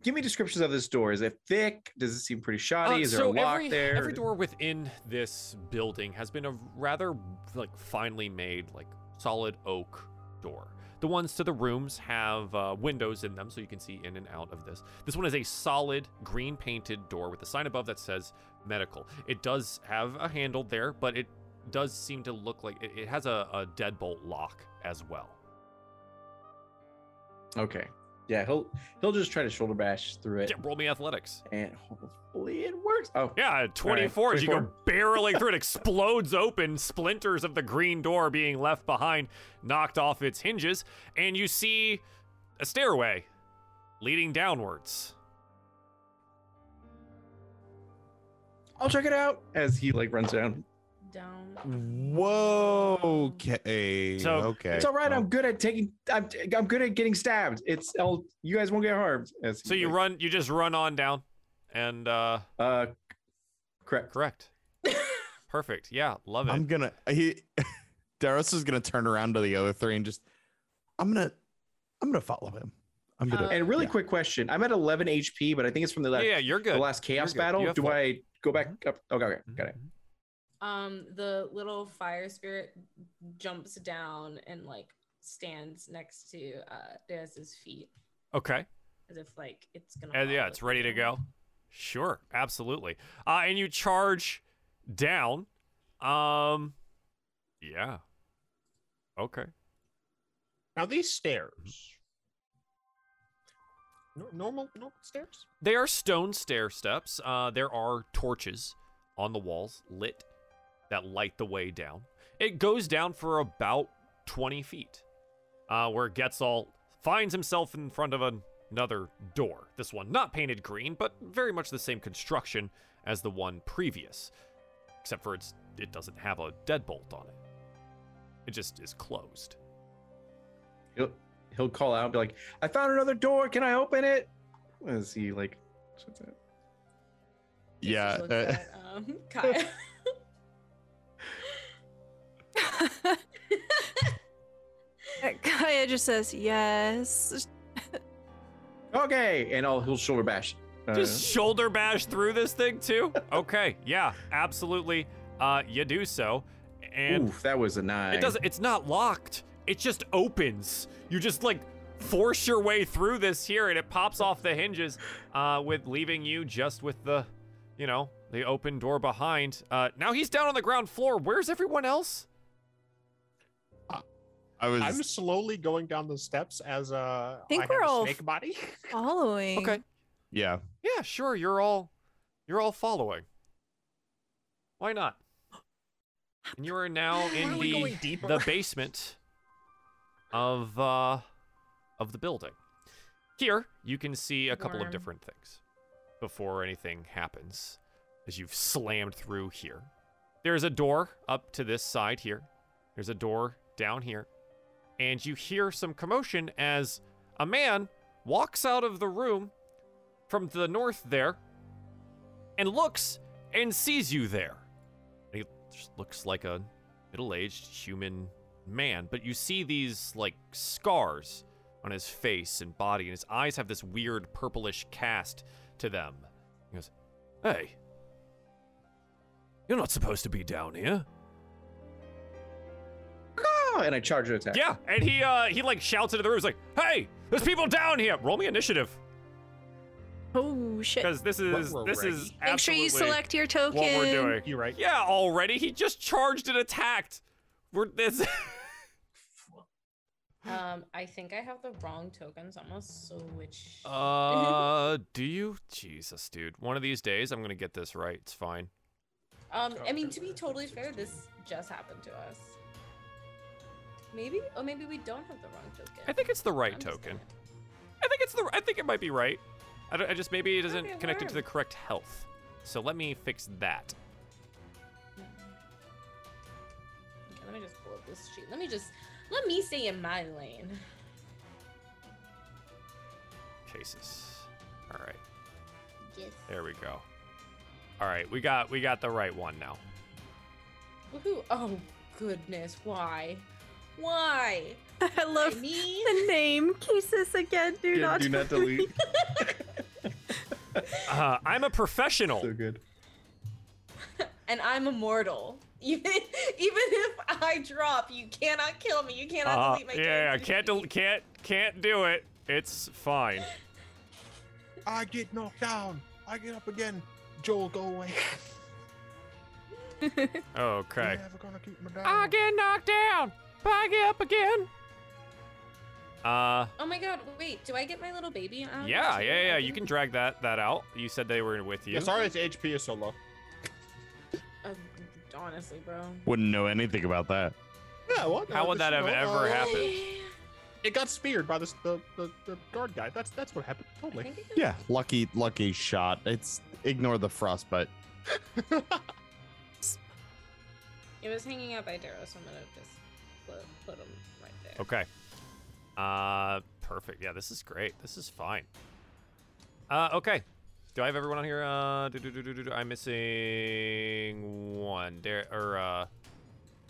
Give me descriptions of this door. Is it thick? Does it seem pretty shoddy? Uh, Is there so a lock every, there? Every door within this building has been a rather like finely made, like solid oak door. The ones to the rooms have uh, windows in them, so you can see in and out of this. This one is a solid green painted door with a sign above that says medical. It does have a handle there, but it does seem to look like it, it has a, a deadbolt lock as well. Okay. Yeah, he'll he'll just try to shoulder bash through it, Yeah, roll me athletics. and hopefully it works. Oh, Yeah, 24 as you go barreling through it, explodes open, splinters of the green door being left behind, knocked off its hinges, and you see a stairway leading downwards. I'll check it out as he like runs down. Down. Whoa. Okay. So, okay. It's all right. Oh. I'm good at taking. I'm I'm good at getting stabbed. It's. I'll, you guys won't get harmed. As So you like, run, you just run on down, and uh, Uh, correct. correct. Perfect. Yeah, love it. I'm gonna. He. Darius is gonna turn around to the other three and just. I'm gonna. I'm gonna follow him. I'm gonna. Uh, And really Yeah. quick question. I'm at 11 HP, but I think it's from the last yeah, you're good. the last chaos You're good. You battle. Do full. I go back up? Okay, okay, got it. Um, the little fire spirit jumps down and like stands next to uh Deus's feet Okay. as if like it's gonna. And yeah, it's ready to go. Sure, absolutely. Uh, and you charge down. Um, yeah. Okay. Now these stairs. Nor- Normal, normal stairs. They are stone stair steps. Uh, there are torches on the walls lit that light the way down. It goes down for about 20 feet, uh, where Getzal finds himself in front of an- another door. This one not painted green, but very much the same construction as the one previous, except for it's it doesn't have a deadbolt on it. It just is closed. He'll he'll call out, and be like, "I found another door. Can I open it?" As he like, shuts it. yeah. Uh, at, um, Kaya. Kaya just says yes. Okay, and I'll he'll shoulder bash. Uh, Just shoulder bash through this thing too? Okay, yeah, absolutely. Uh, you do so, and oof, that was a nine. it doesn't. It's not locked. It just opens. You just like force your way through this here, and it pops off the hinges, uh, with leaving you just with the, you know, the open door behind. Uh, now he's down on the ground floor. Where's everyone else? I was. I'm slowly going down the steps as uh, think I we're a all snake body. Following. Okay. yeah. Yeah, sure. You're all you're all following. Why not? And you are now in are the the basement of uh of the building. Here, you can see a couple of different things before anything happens as you've slammed through here. There's a door up to this side here. There's a door down here. And you hear some commotion as a man walks out of the room from the north there and looks and sees you there. He just looks like a middle-aged human man, but you see these like scars on his face and body, and his eyes have this weird purplish cast to them. He goes, "Hey, you're not supposed to be down here." Oh, and I charge an attack. Yeah, and he uh he like shouts into the room, he's like, "Hey, there's people down here. Roll me initiative, Oh shit. because this is we're this ready. is Make sure you absolutely select your token. what we're doing." You're right? Yeah, already. He just charged and attacked. We're this. Um, I think I have the wrong tokens. I'm gonna switch. uh, do you? Jesus, dude. One of these days, I'm gonna get this right. It's fine. Um, I mean, to be totally fair, this just happened to us. Maybe, or maybe we don't have the wrong token. I think it's the right I'm token. I think it's the. I think it might be right. I, don't, I just maybe it isn't Okay, connected to the correct health. So let me fix that. Okay, let me just pull up this sheet. Let me just let me stay in my lane. Casus. All right. Yes. There we go. All right, we got we got the right one now. Woohoo! Oh goodness, why? Why? I I love mean, the name. Casus again. Do Yeah, not. do not delete. Uh, I'm a professional. so good. and I'm immortal. Even even if I drop, you cannot kill me. You cannot Uh, delete my yeah, yeah, can't del- can't can't do it. It's fine. I get knocked down. I get up again. Joel, go away. Okay. You're never gonna keep me down. I get knocked down, but I get up again. Uh, Oh my god! Wait, do I get my little baby out? yeah, yeah, yeah. You can drag that that out. You said they were with you. Yeah, sorry, its HP is so low. Uh, honestly, bro. Wouldn't know anything about that. Yeah, what? How would that have ever happened? It got speared by this, the, the the guard guy. That's that's what happened. Totally. think it got- Yeah, lucky, lucky shot. It's ignore the frostbite. It was hanging out by Darrow, so I'm gonna just put, put him right there. Okay. Uh, perfect. Yeah, this is great. This is fine. Uh, okay. Do I have everyone on here? Uh, do, do, do, do, do, do. I'm missing one. There or uh,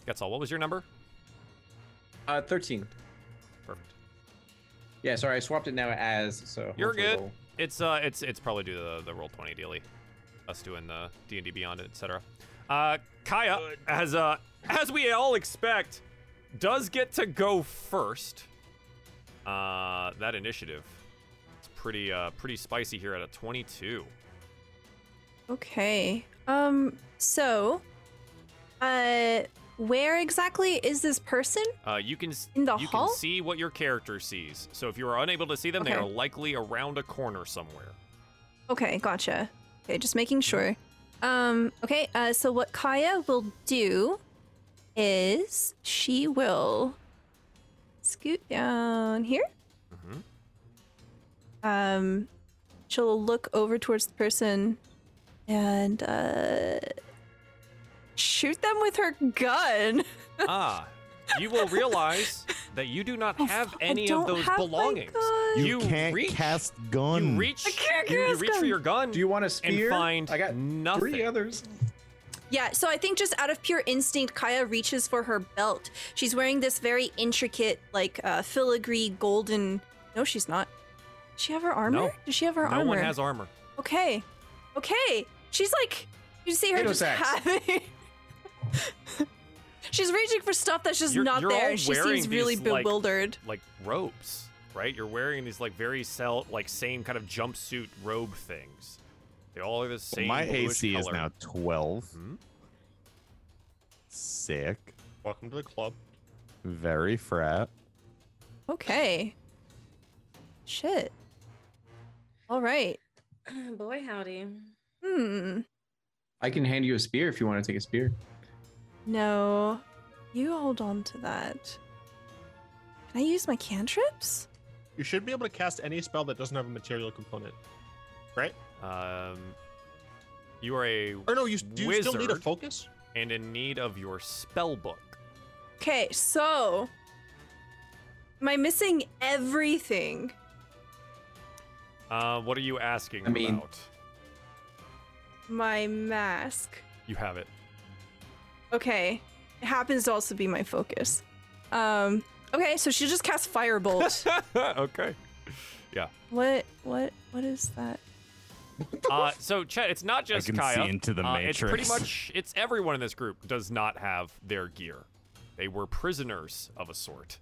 that's all. What was your number? Uh, 13. Perfect. Yeah, sorry, I swapped it now as so. You're good. it'll- It's uh, it's it's probably due to the, the roll twenty daily, us doing the D and D Beyond, etc. Uh, Kaya, as uh, as we all expect, does get to go first. Uh, that initiative, it's pretty uh pretty spicy here at a twenty-two. Okay. Um. So, uh, where exactly is this person? Uh, you can s- In the you hall? can see what your character sees. So if you are unable to see them, they Okay. are likely around a corner somewhere. Okay, gotcha. Okay, just making sure. Um. Okay. Uh. So what Kaya will do is she will scoot down here. Mhm. Um. She'll look over towards the person and uh shoot them with her gun. ah, you will realize that you do not have f- I any of those belongings. You, You can't reach- cast gun. You reach, I can't you, you cast reach for gun. your gun Do you want a and spear? find I got nothing. three others. Yeah, so I think just out of pure instinct, Kaya reaches for her belt. She's wearing this very intricate, like, uh, filigree golden. No, she's not. Does she have her armor? No. Does she have her no armor? No one has armor. Okay. Okay. She's like, you see her Potato just sacks. having. She's reaching for stuff that's just You're- not you're there. all She wearing seems really these, like- bewildered. Like robes, right? You're wearing these like very sell like same kind of jumpsuit robe things. They all are the same. My bluish AC is now 12. Hmm? Sick. Welcome to the club. Very frat. Okay. Shit. All right. Boy, howdy. Hmm. I can hand you a spear if you want to take a spear. No. You hold on to that. Can I use my cantrips? You should be able to cast any spell that doesn't have a material component, right? Um, you are a Or no, you do you still need a focus? and in need of your spell book. Okay, so am I missing everything? Uh, what are you asking I mean- about? My mask. You have it. Okay. It happens to also be my focus. Um okay, so she just cast firebolt. okay. Yeah. What what what is that? Uh, so Chet, it's not just can Kaya. see into the Uh, It's pretty much it's everyone in this group does not have their gear. They were prisoners of a sort.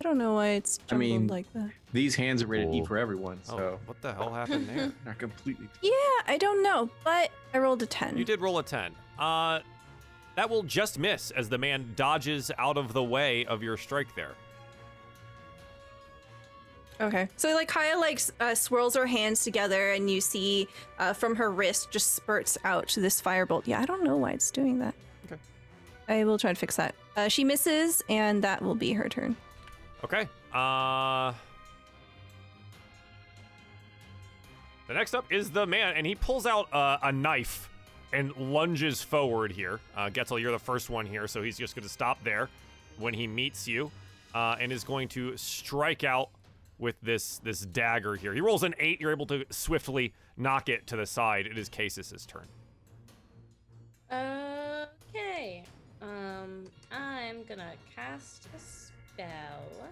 I don't know why it's I mean- like that. These hands are ready to Cool. eat for everyone, Oh, so what the hell happened there? not completely. Yeah, I don't know, but I rolled a 10. You did roll a 10. Uh, that will just miss as the man dodges out of the way of your strike there. Okay. So like Kaya like uh, swirls her hands together, and you see uh, from her wrist just spurts out this firebolt. Yeah, I don't know why it's doing that. Okay. I will try to fix that. Uh, she misses, and that will be her turn. Okay. Uh. The next up is the man, and he pulls out uh, a knife and lunges forward here. Uh, Getzel, you're the first one here, so he's just going to stop there when he meets you, uh, and is going to strike out with this this dagger here. He rolls an eight. You're able to swiftly knock it to the side. It is Casus' turn. Okay. Um, I'm gonna cast a spell.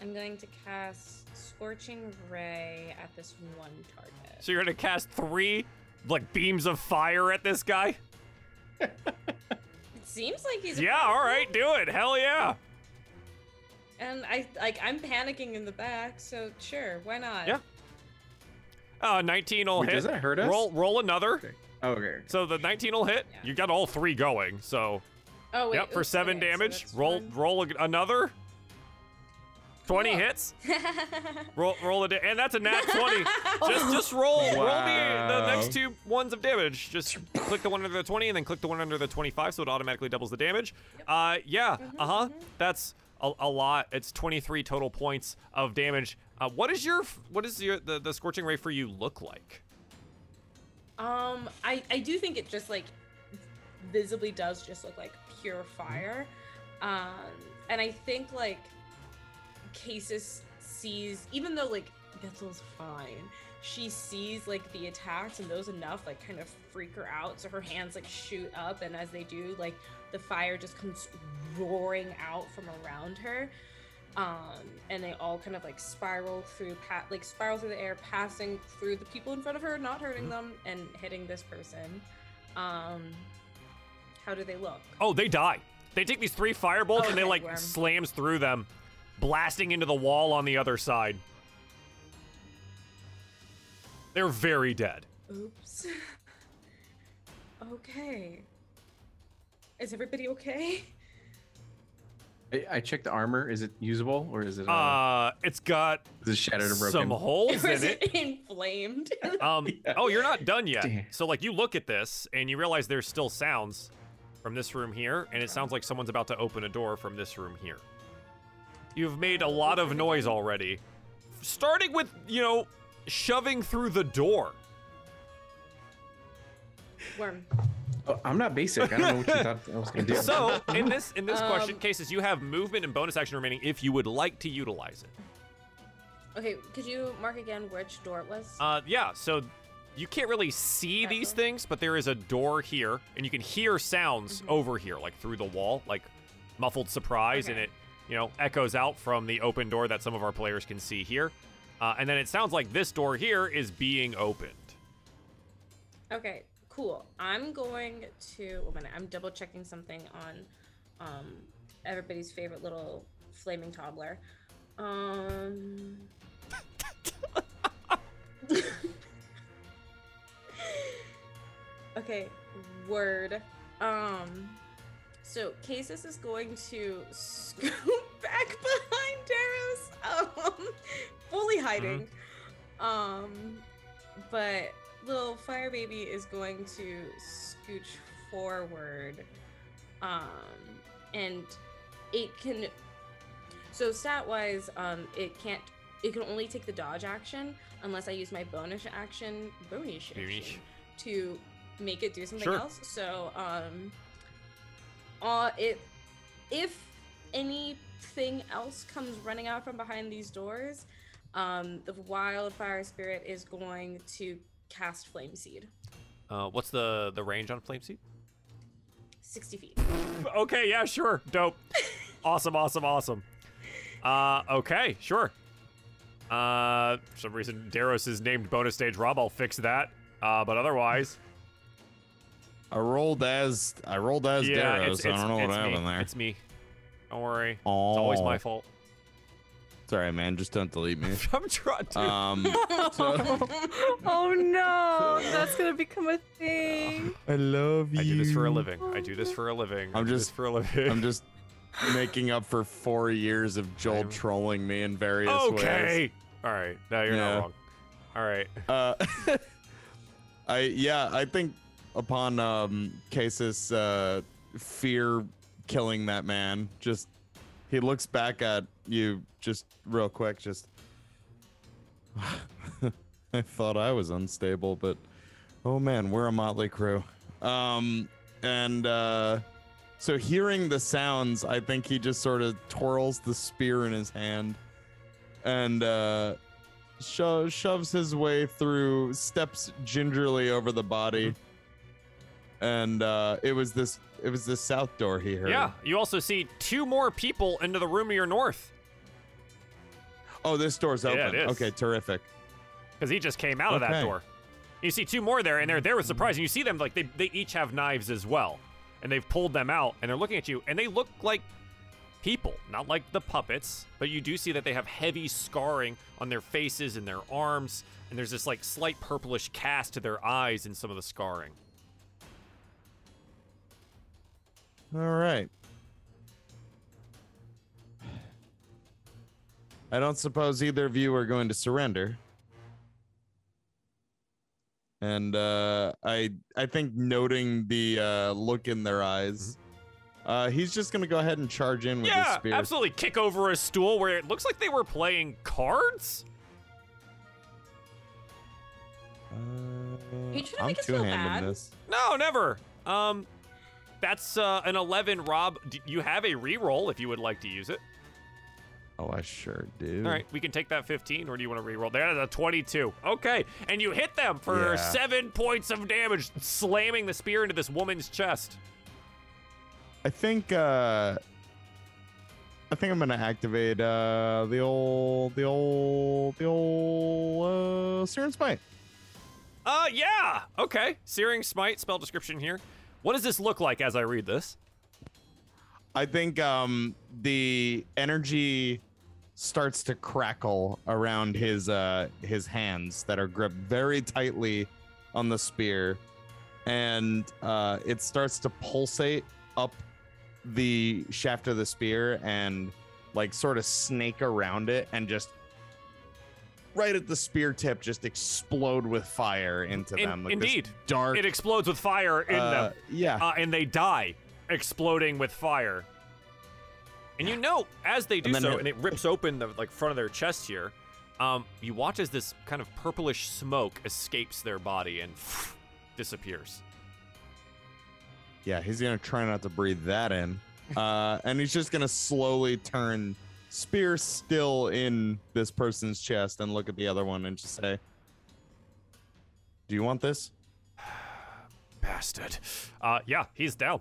I'm going to cast Scorching Ray at this one target. So you're going to cast three like beams of fire at this guy? It seems like he's. Yeah. All right. Do it. Hell yeah. And I like I'm panicking in the back, so sure, why not? Yeah. Uh, 19 will Wait, hit. does that hurt us? Roll, roll another. Okay. Oh, okay. So the 19 will hit. Yeah. You got all three going. So Oh wait. yep, for seven okay, damage. that's roll, one. roll ag- another. 20 Cool. hits. Roll, roll a da- and that's a nat 20. just, just roll, roll the, the next two ones of damage. Just click the one under the 20 and then click the one under the 25, so it automatically doubles the damage. Uh, yeah, uh huh. That's a, a lot. It's 23 total points of damage. Uh, what is your, what is your the, the scorching ray for you look like? Um, I I do think it just like visibly does just look like pure fire, um, and I think like Casus sees even though like Getzel's fine, she sees like the attacks and those enough like kind of freak her out, so her hands like shoot up, and as they do, like the fire just comes roaring out from around her. Um, and they all kind of like spiral through, pa- like spiral through the air, passing through the people in front of her, not hurting them, and hitting this person. Um, how do they look? Oh, they die. They take these three firebolts and they like worm. slams through them, blasting into the wall on the other side. They're very dead. Oops. okay. Is everybody okay? I, I checked the armor. Is it usable or is it? Uh, Uh, it's got is it shattered or broken? some holes Or is in it it. inflamed? Um, Yeah. oh, you're not done yet. Damn. So like you look at this and you realize there's still sounds from this room here, and it sounds like someone's about to open a door from this room here. You've made a lot of noise already, starting with you know shoving through the door. Worm. Oh, I'm not basic. I don't know what you thought I was gonna do. So in this in this question Um, Casus, you have movement and bonus action remaining if you would like to utilize it. Okay, could you mark again which door it was? Uh, yeah. So you can't really see these things, but there is a door here, and you can hear sounds over here, like through the wall, like muffled surprise, and it you know echoes out from the open door that some of our players can see here. Uh, and then it sounds like this door here is being opened. Okay, cool. I'm going to. One minute. I'm double checking something on um, everybody's favorite little flaming toddler. Um. okay, word. Um. So Casus is going to scoot back behind Darius, um, fully hiding. Um, but little fire baby is going to scooch forward. Um, and it can. So stat wise, um, it can't. It can only take the dodge action unless I use my bonus action, bonus action, to make it do something Sure. else. So um, uh, it if anything else comes running out from behind these doors, um, the wildfire spirit is going to cast flame seed, Uh, what's the the range on flame seed? sixty feet. Okay, yeah, sure. Dope. awesome, awesome, awesome. Uh, okay, sure. Uh, for some reason Darius is named bonus stage Rob. I'll fix that. Uh, but otherwise, I rolled as I rolled as yeah, Darius. it's, I don't know what it's me. happened there. It's me. Don't worry. oh, It's always my fault. It's all right, man. Just don't delete me. I'm trying to. Um, so, oh no, that's gonna become a thing. I love you. I do this for a living. I do this for a living. I I'm do this just- for a living. I'm just making up for four years of Joel I'm- trolling me in various ways. okay. All right. No, you're Yeah. not wrong. All right. Uh, I yeah, I think upon um Casus uh fear killing that man, just he looks back at you just real quick, just I thought I was unstable, but oh man, we're a motley crew. Um and uh so hearing the sounds, I think he just sort of twirls the spear in his hand and uh sho- shoves his way through, steps gingerly over the body. And uh it was this it was the south door he heard. Yeah. You also see two more people into the room to your north Oh, this door's Yeah, open. it is. Okay, terrific. because he just came out of that Okay. door. You see two more there, and they're there with surprise. And you see them like they they each have knives as well, and they've pulled them out, and they're looking at you, and they look like people, not like the puppets, but you do see that they have heavy scarring on their faces and their arms, and there's this like slight purplish cast to their eyes in some of the scarring. All right. I don't suppose either of you are going to surrender. And uh, I I think noting the uh, look in their eyes, uh, he's just gonna go ahead and charge in with his yeah, spear. absolutely. Kick over a stool where it looks like they were playing cards. Uh, You trying to I'm make us feel bad? this. No, never. Um, that's uh, an 11. Rob, d- you have a reroll if you would like to use it. Oh, I sure do. All right, we can take that 15, or do you want to reroll? There's a 22. Okay, and you hit them for Yeah. seven points of damage, slamming the spear into this woman's chest. I think uh I think I'm gonna activate uh the old the old the old uh Searing Smite. Uh, yeah. Okay. Searing Smite, spell description here. What does this look like as I read this? I think um the energy starts to crackle around his uh his hands that are gripped very tightly on the spear and uh it starts to pulsate up the shaft of the spear and like sort of snake around it and just right at the spear tip just explode with fire into In- them like this indeed. dark It explodes with fire in uh, them. yeah uh, and they die, exploding with fire. And you know, as they do And so, it- and it rips open the like front of their chest here, um, you watch as this kind of purplish smoke escapes their body and disappears. Yeah, he's gonna try not to breathe that in. Uh, and he's just gonna slowly turn spear still in this person's chest and look at the other one and just say, Do you want this? Bastard. Uh, yeah, he's down.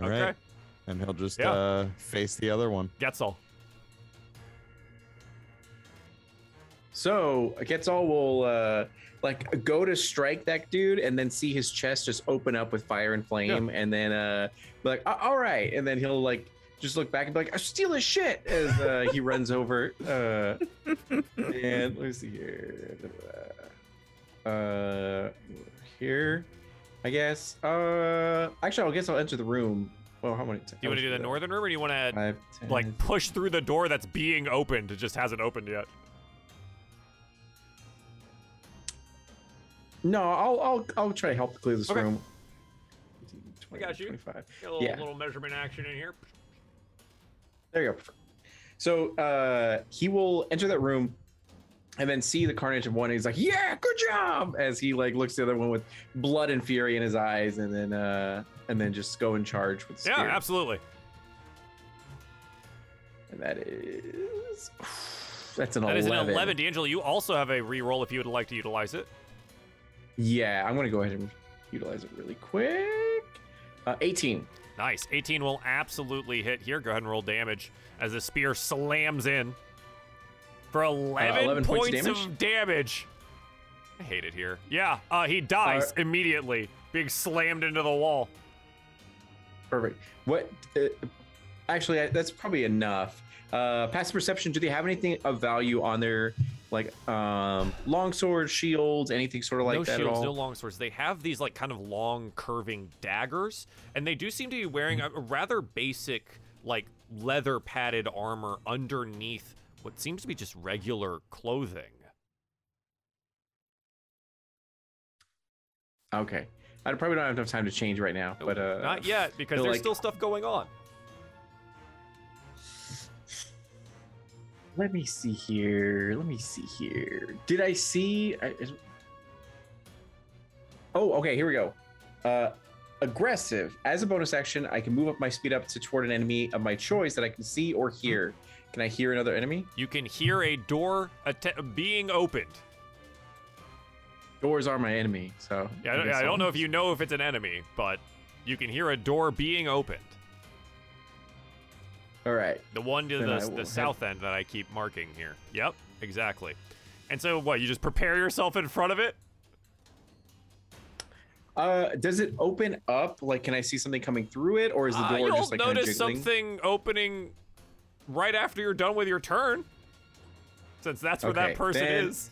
All right. Okay. And he'll just Yeah. uh, face the other one. Getzel. So Getzel will uh, like go to strike that dude and then see his chest just open up with fire and flame, and then uh, be like, all right, and then he'll like just look back and be like, I steal his shit as uh, he runs over. Uh, and let me see here. Uh, here. I guess. Uh, actually, I guess I'll enter the room. Well, how many? Do you want to do the northern room, or do you want to like push through the door that's being opened? It just hasn't opened yet. No, I'll I'll I'll try to help clear this Okay. room. I got you. 25. Get a little, Yeah. little measurement action in here. There you go. So uh, he will enter that room and then see the carnage of one. And he's like, "Yeah, good job!" As he like looks the other one with blood and fury in his eyes, and then uh, and then just go in charge with Yeah, absolutely. And that is that's an That is 11. an 11. D'Angelo, you also have a reroll if you would like to utilize it. Yeah, I'm gonna go ahead and utilize it really quick. Uh, 18. Nice. 18 will absolutely hit here. Go ahead and roll damage as the spear slams in for 11, 11 points, points of of damage. I hate it here. Yeah, uh, he dies Uh, immediately, being slammed into the wall. Perfect. What? Uh, actually, I- that's probably enough. Uh, passive perception. Do they have anything of value on their like um, long swords, shields, anything sort of like no that shields, at all? no long swords. They have these like kind of long curving daggers, and they do seem to be wearing a, a rather basic like leather padded armor underneath what seems to be just regular clothing. Okay. I probably don't have enough time to change right now, but uh, Not yet, because there's like- still stuff going on. Let me see here. Let me see here. Did I see? I- is- Oh, okay. Here we go. Uh, aggressive. As a bonus action, I can move up my speed up to toward an enemy of my choice that I can see or hear. Can I hear another enemy? You can hear a door att- being opened. Doors are my enemy, so Yeah, I, don't- I I'll- don't know if you know if it's an enemy, but you can hear a door being opened. All right. The one to Then the, the head- south end that I keep marking here. Yep, exactly. And so, what? You just prepare yourself in front of it? Uh, does it open up? Like, can I see something coming through it, or is the Uh, door you'll just like notice something opening right after you're done with your turn, since that's where that person is.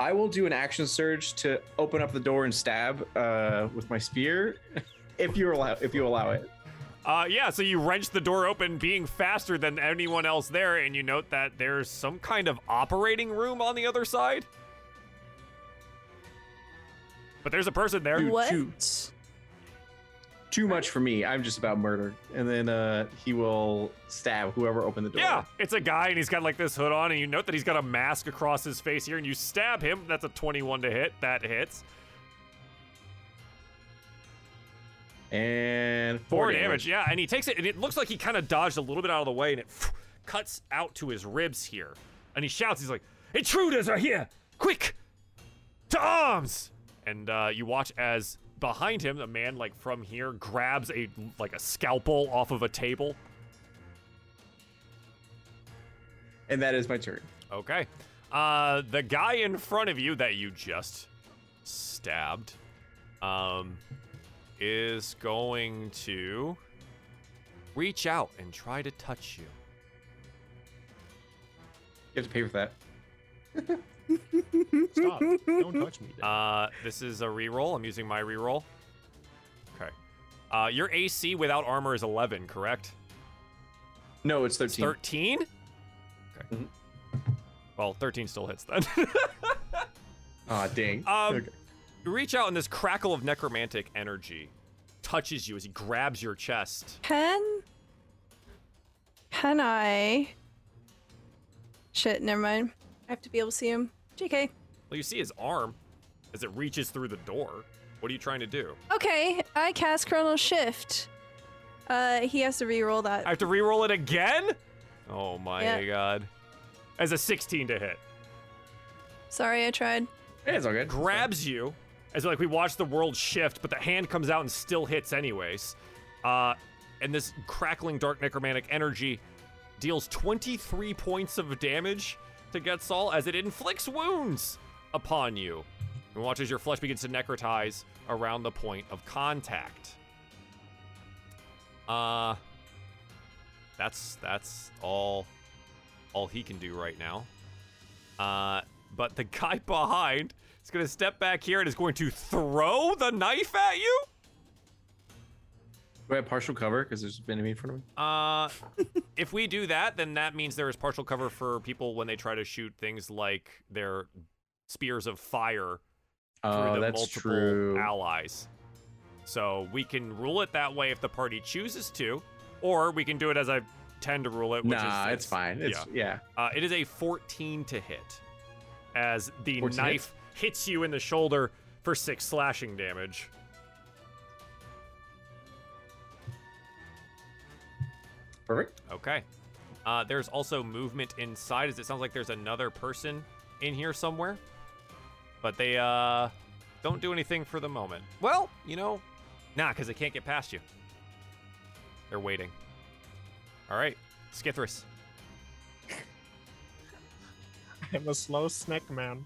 I will do an action surge to open up the door and stab uh, with my spear, if you allow if you allow it. Uh, yeah, so you wrench the door open, being faster than anyone else there, and you note that there's some kind of operating room on the other side. But there's a person there. Dude, What? shoots. Too much for me. I'm just about murder. And then uh, he will stab whoever opened the door. Yeah, it's a guy, and he's got like this hood on, and you note that he's got a mask across his face here, and you stab him. That's a 21 to hit. That hits. And Four, four, damage. Yeah, and he takes it, and it looks like he kind of dodged a little bit out of the way, and it cuts out to his ribs here. And he shouts, he's like, Intruders are here! Quick! To arms! And uh, you watch as behind him, a man like from here grabs a like a scalpel off of a table. And that is my turn. Okay. Uh, the guy in front of you that you just stabbed, um, is going to reach out and try to touch you. You have to pay for that. Stop. Don't touch me. Dad. Uh, this is a reroll. I'm using my reroll. Okay. Uh, your AC without armor is 11, correct? No, it's It's 13. 13? Okay. Mhm. Well, 13 still hits then. Aw, dang. Um, Okay. You reach out and this crackle of necromantic energy touches you as he grabs your chest. Can can I? Shit, never mind. I have to be able to see him. JK. Well, you see his arm as it reaches through the door. What are you trying to do? Okay, I cast Chronal Shift. Uh, he has to re-roll that. I have to re-roll it again? Oh my Yeah. god. As a 16 to hit. Sorry, I tried. Yeah, it's all good. grabs you as like we watch the world shift, but the hand comes out and still hits anyways. Uh, and this crackling dark necromantic energy deals 23 points of damage to Getzel as it inflicts wounds upon you. And watch as your flesh begins to necrotize around the point of contact. Uh that's that's all all he can do right now. Uh but the guy behind It's gonna step back here and is going to throw the knife at you. Do I have partial cover because there's an enemy in front of me? Uh, if we do that, then that means there is partial cover for people when they try to shoot things like their spears of fire through Oh, the that's multiple true. allies. So we can rule it that way if the party chooses to, or we can do it as I tend to rule it. Which Nah, is, it's fine. It's yeah. Uh, it is a 14 to hit, as the 14 to hit? knife hits you in the shoulder for six slashing damage. Perfect. Okay. Uh, there's also movement inside, as it sounds like there's another person in here somewhere. But they uh, don't do anything for the moment. Well, you know, nah, because they can't get past you. They're waiting. All right, Skithris. I'm a slow snack man.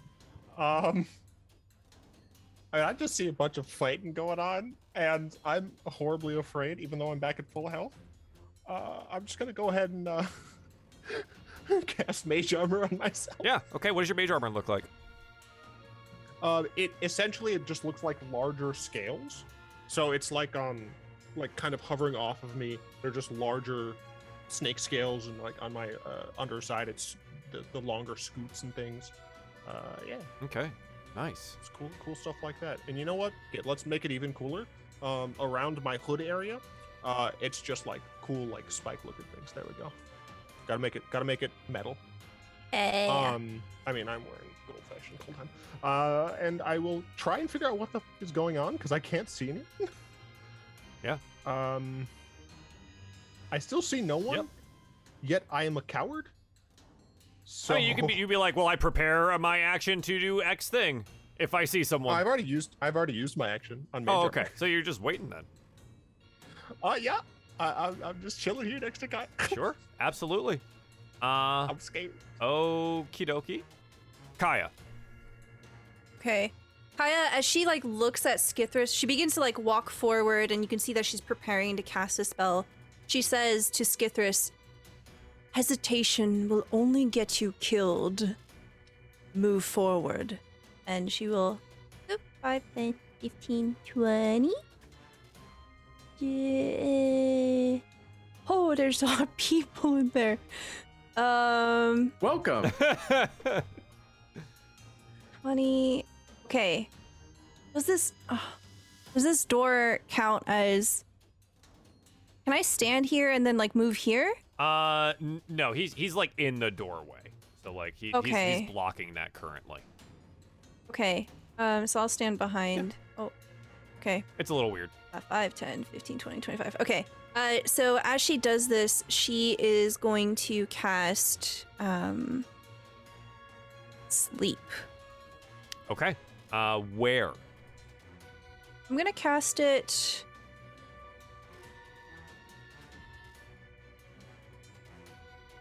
Um, I, mean, I just see a bunch of fighting going on, and I'm horribly afraid, even though I'm back at full health. Uh, I'm just gonna go ahead and uh, cast Mage Armor on myself. Yeah. Okay. What does your mage armor look like? Uh, it essentially it just looks like larger scales, so it's like um, like kind of hovering off of me. They're just larger snake scales, and like on my uh, underside, it's the, the longer scoots and things. Uh, yeah. Okay. Nice. It's cool, cool stuff like that. And you know what? Yeah, let's make it even cooler. Um, around my hood area, uh, it's just like cool, like spike-looking things. There we go. Gotta make it. Gotta make it metal. Eh. Um, I mean, I'm wearing gold-fashioned cold time. Uh, and I will try and figure out what the f- is going on because I can't see anything. Yeah. Um, I still see no one. Yep. Yet I am a coward. So So you can be you be like, well, I prepare my action to do X thing if I see someone. I've already used. I've already used my action on. oh, okay. So you're just waiting then. Uh, yeah. I, I'm, I'm just chilling here next to guy. Sure. Absolutely. Uh, I'm scared. okie dokie. Kaya. Okay. Kaya, as she like looks at Skithris, she begins to like walk forward, and you can see that she's preparing to cast a spell. She says to Skithris, "Hesitation will only get you killed. Move forward." And she will. Oop, 5, 10, 15, 20. Yeah. Oh, there's a lot of people in there. Um, Welcome. 20 okay does this oh, does this door count as can i stand here and then like move here uh, n- no, he's he's like in the doorway. So like he, he's, Okay. he's blocking that currently. okay um so i'll stand behind oh okay It's a little weird. uh, 5 10 15 20 25 okay uh so as she does this she is going to cast um sleep Okay. Uh, where? i'm gonna cast it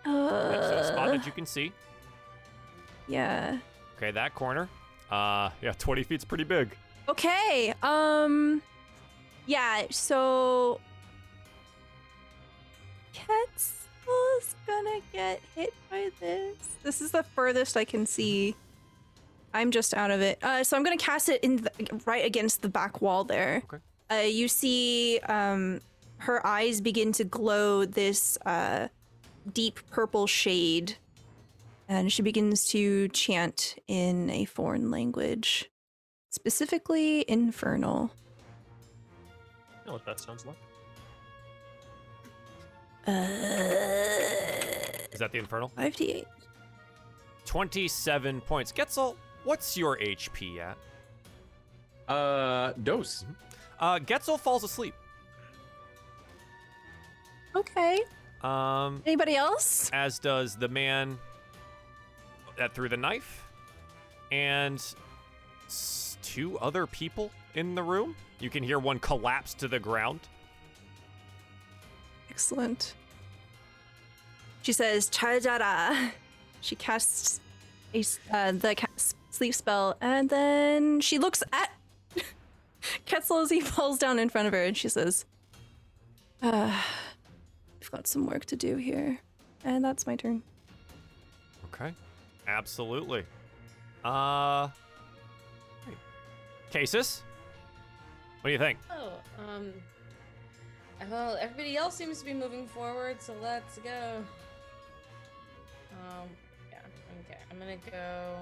That's a spot uh, that you can see. yeah Okay, that corner. Uh, yeah, 20 feet's pretty big. Okay. Um yeah, so Getzel's gonna get hit by this. This is the furthest I can see. I'm just out of it. Uh, so I'm gonna cast it in the, right against the back wall there. Okay. Uh, you see um, her eyes begin to glow this uh, deep purple shade, and she begins to chant in a foreign language, specifically infernal. I know what that sounds like. Uh, Is that the infernal? 5d8. 27 points. Getzel, what's your HP at? uh, dose. Uh, Getzel falls asleep. Okay. Um, Anybody else? as does the man that threw the knife, and s- two other people in the room. You can hear one collapse to the ground. Excellent. She says, Chajara. She casts a, uh, the ca- sleep spell, and then she looks at Getzel as he falls down in front of her, and she says, uh, We've got some work to do here. And that's my turn. Okay. Absolutely. Uh Casus, what do you think? Oh, um. Well, everybody else seems to be moving forward, so let's go. Um, yeah, okay. I'm gonna go.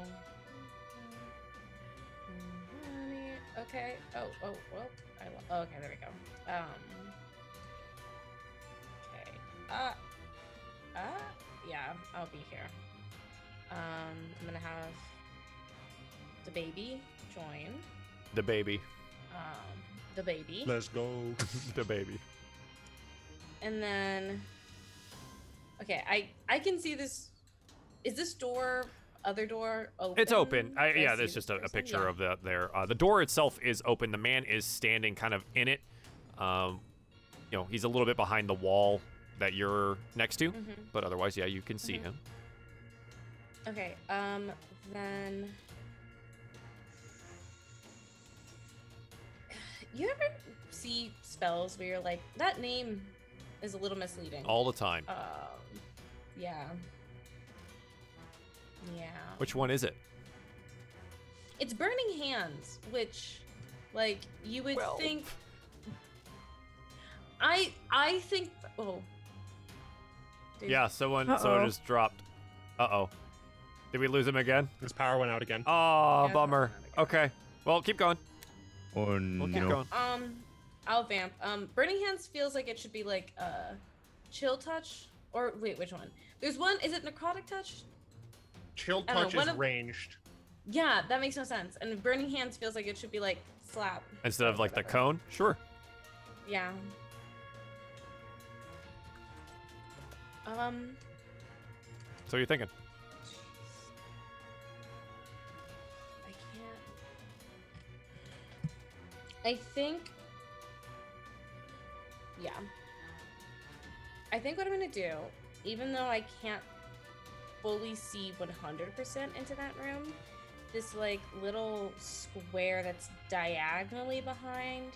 Mhm, Okay. Oh, oh, well. I lo- oh, okay, there we go. Um. Okay. Uh. Uh. Yeah, I'll be here. Um, I'm gonna have the baby join. The baby. Um, the baby. Let's go. the baby. And then okay, I I can see this is this door other door open? It's open. I, Can yeah, see there's just a, a picture Yeah. of the there. Uh, the door itself is open. The man is standing kind of in it. Um, you know, he's a little bit behind the wall that you're next to, Mhm. but otherwise, yeah, you can see him. Okay, um then you ever see spells where you're like that name is a little misleading? all the time. Um yeah. Yeah. Which one is it? It's burning hands, which like you would Well. think I I think oh Dude. Yeah, someone someone Uh-oh. just dropped. Uh oh. Did we lose him again? His power went out again. Oh, Yeah, bummer. someone Okay. Well, keep going. Oh We'll no. keep going. Um, I'll vamp. Um, Burning Hands feels like it should be like uh, Chill Touch or wait, which one? There's one. Is it Necrotic Touch? Chill I don't know, touch is of- ranged. Yeah, that makes no sense. And Burning Hands feels like it should be like slap. Instead of like the cone? Sure. Yeah. Um. So you're thinking. I can't. I think. Yeah. I think what I'm gonna do, even though I can't fully see 100% into that room, this like little square that's diagonally behind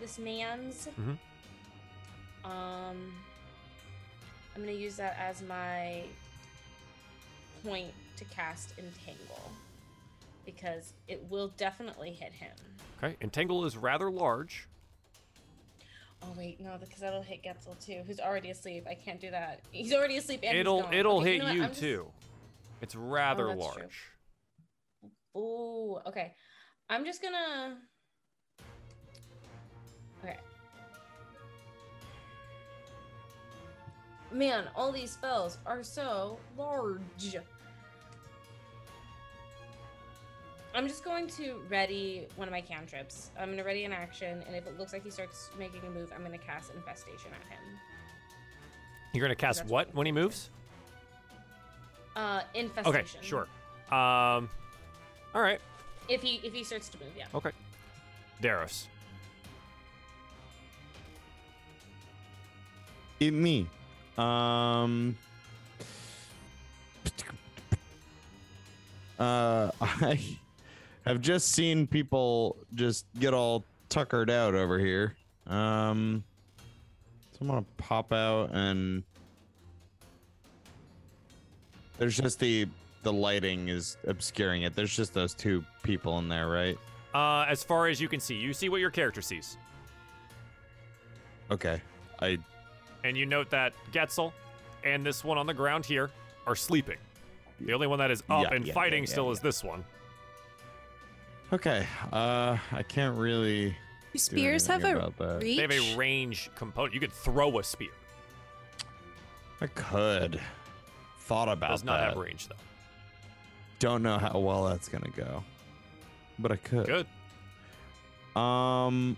this man's. Mhm. Um, I'm gonna use that as my point to cast Entangle because it will definitely hit him. Okay. Entangle is rather large. Oh wait, no, because that'll hit Getzel too, who's already asleep. I can't do that. He's already asleep and it'll it'll Okay, hit know you I'm just- too. It's rather oh, true. large. Ooh, okay. I'm just gonna. Man, all these spells are so large. I'm just going to ready one of my cantrips. I'm gonna ready an action, and if it looks like he starts making a move, I'm gonna cast infestation at him. You're gonna cast what what when he moves? Uh, infestation. Okay, sure. Um, all right. If he if he starts to move, yeah. Okay. Darius. It me. Um. Uh, I have just seen people just get all tuckered out over here. Um, so I'm gonna pop out and there's just the the lighting is obscuring it. There's just those two people in there, right? Uh, as far as you can see, you see what your character sees, Okay. I and you note that Getzel and this one on the ground here are sleeping. The only one that is up Yeah, and yeah, fighting yeah, yeah, still is this one. okay. Uh, I can't really. Do do spears have anything a that. reach? They have a range component. You could throw a spear. I could. Thought about Does not that. have range though. Don't know how well that's gonna go, but I could. Good. Um,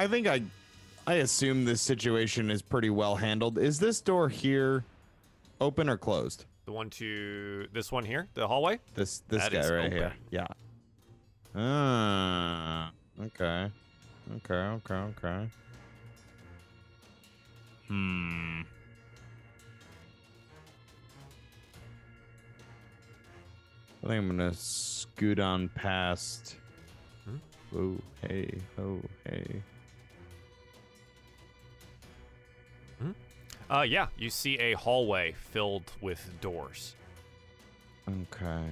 I think I, I assume this situation is pretty well handled. Is this door here open or closed? The one to this one here, the hallway. This this That guy right here. Yeah. Ah. Okay. Okay. Okay. Okay. Hmm. I think I'm gonna scoot on past. Hmm? Oh, hey, oh, hey. Uh, yeah, you see a hallway filled with doors. Okay.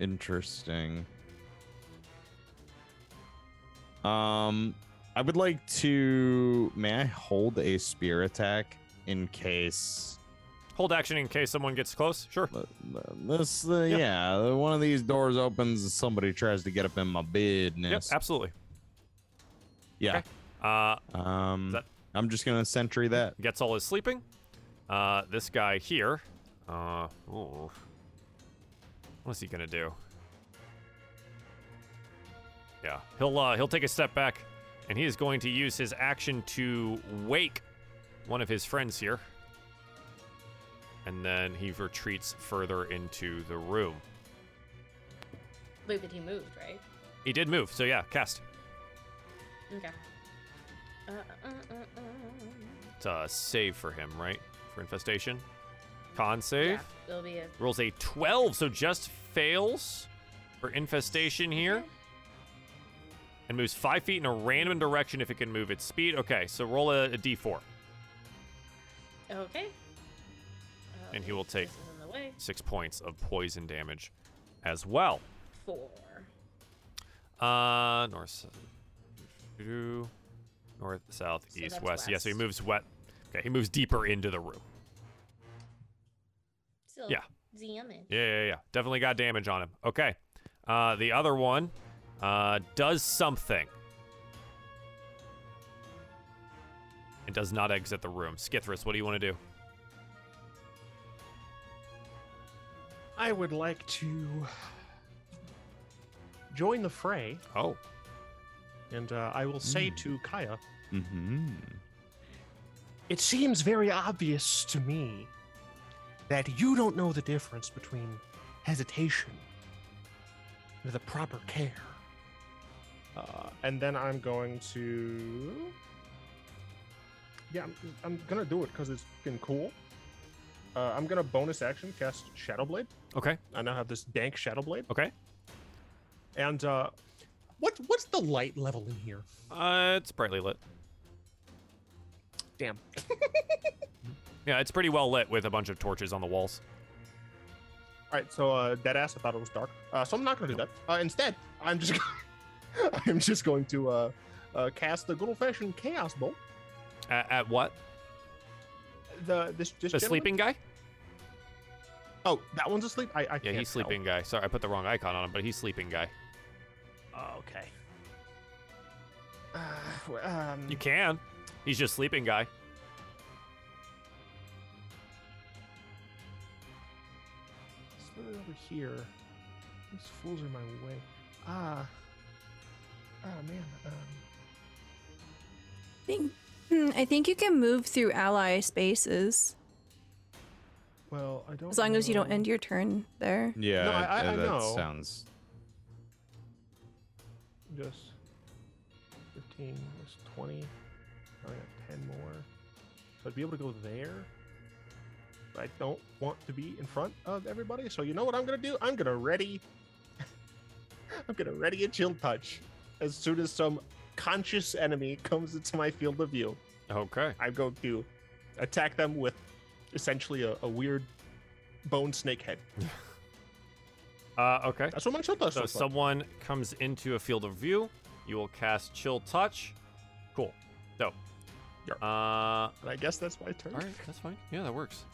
Interesting. Um, I would like to. May I hold a spear attack in case Hold action in case someone gets close. Sure. uh, this? Uh, Yeah. yeah, one of these doors opens and somebody tries to get up in my business. Yep, absolutely. yeah. Uh, Um, that- I'm just gonna sentry that. Getzel is sleeping. Uh, this guy here. Uh, ooh. What's he gonna do? Yeah, he'll uh, he'll take a step back, and he is going to use his action to wake one of his friends here, and then he retreats further into the room. Wait, but he moved, right? He did move, so yeah, cast. Okay. Uh, uh, uh, uh. It's a save for him, right? For infestation. Con save. Yeah, it'll be a. Rolls a 12, so just fails for infestation here. And moves five feet in a random direction if it can move its speed. Okay, so roll a a d4. Okay. Uh, And he will take- This is in the way. Six points of poison damage as well. Four. Uh, north, south, north, south, So east, that's west. Yeah, so he west. moves wet. Okay, he moves deeper into the room. Still Yeah. damage. Yeah, yeah, yeah. Definitely got damage on him. Okay. Uh, the other one uh, does something. And does not exit the room. Skithris, what do you want to do? I would like to join the fray, Oh. and uh, I will say to Kaya, Mm-hmm. It seems very obvious to me that you don't know the difference between hesitation and the proper care. Uh, and then I'm going to. Yeah, I'm, I'm gonna do it because it's been cool. Uh, I'm gonna bonus action cast Shadow Blade. Okay. I now have this dank Shadow Blade. Okay. And uh, what what's the light level in here? Uh, it's brightly lit. Damn. Yeah, it's pretty well lit with a bunch of torches on the walls. All right, so uh, dead ass. I thought it was dark, uh, so I'm not gonna do that. Uh, instead, I'm just I'm just going to uh, uh, cast the good old fashioned chaos bolt. At, at what? The this, this The gentleman- sleeping guy? Oh, that one's asleep. I, I Yeah, can't he's tell. sleeping guy. Sorry, I put the wrong icon on him, but he's sleeping guy. Oh, okay. Uh, w- um, You can. He's just sleeping guy. Split it over here. These fools are in my way. Ah. Ah man. Um, I think, hmm, I think you can move through ally spaces well, I don't. as long as you don't end your turn there. Yeah, No, I- I- I that know. sounds. Just 15 was 20. I 10 more. So I'd be able to go there. But I don't want to be in front of everybody. So you know what I'm gonna do? I'm gonna ready. I'm gonna ready a chill touch as soon as some conscious enemy comes into my field of view. Okay. I'm going to attack them with essentially a, a weird bone snake head. Uh, okay. That's what my chill touch So looks like. someone comes into a field of view. You will cast Chill Touch. Cool. Dope. Yeah. Uh, And I guess that's my turn. all right, that's fine. Yeah, that works.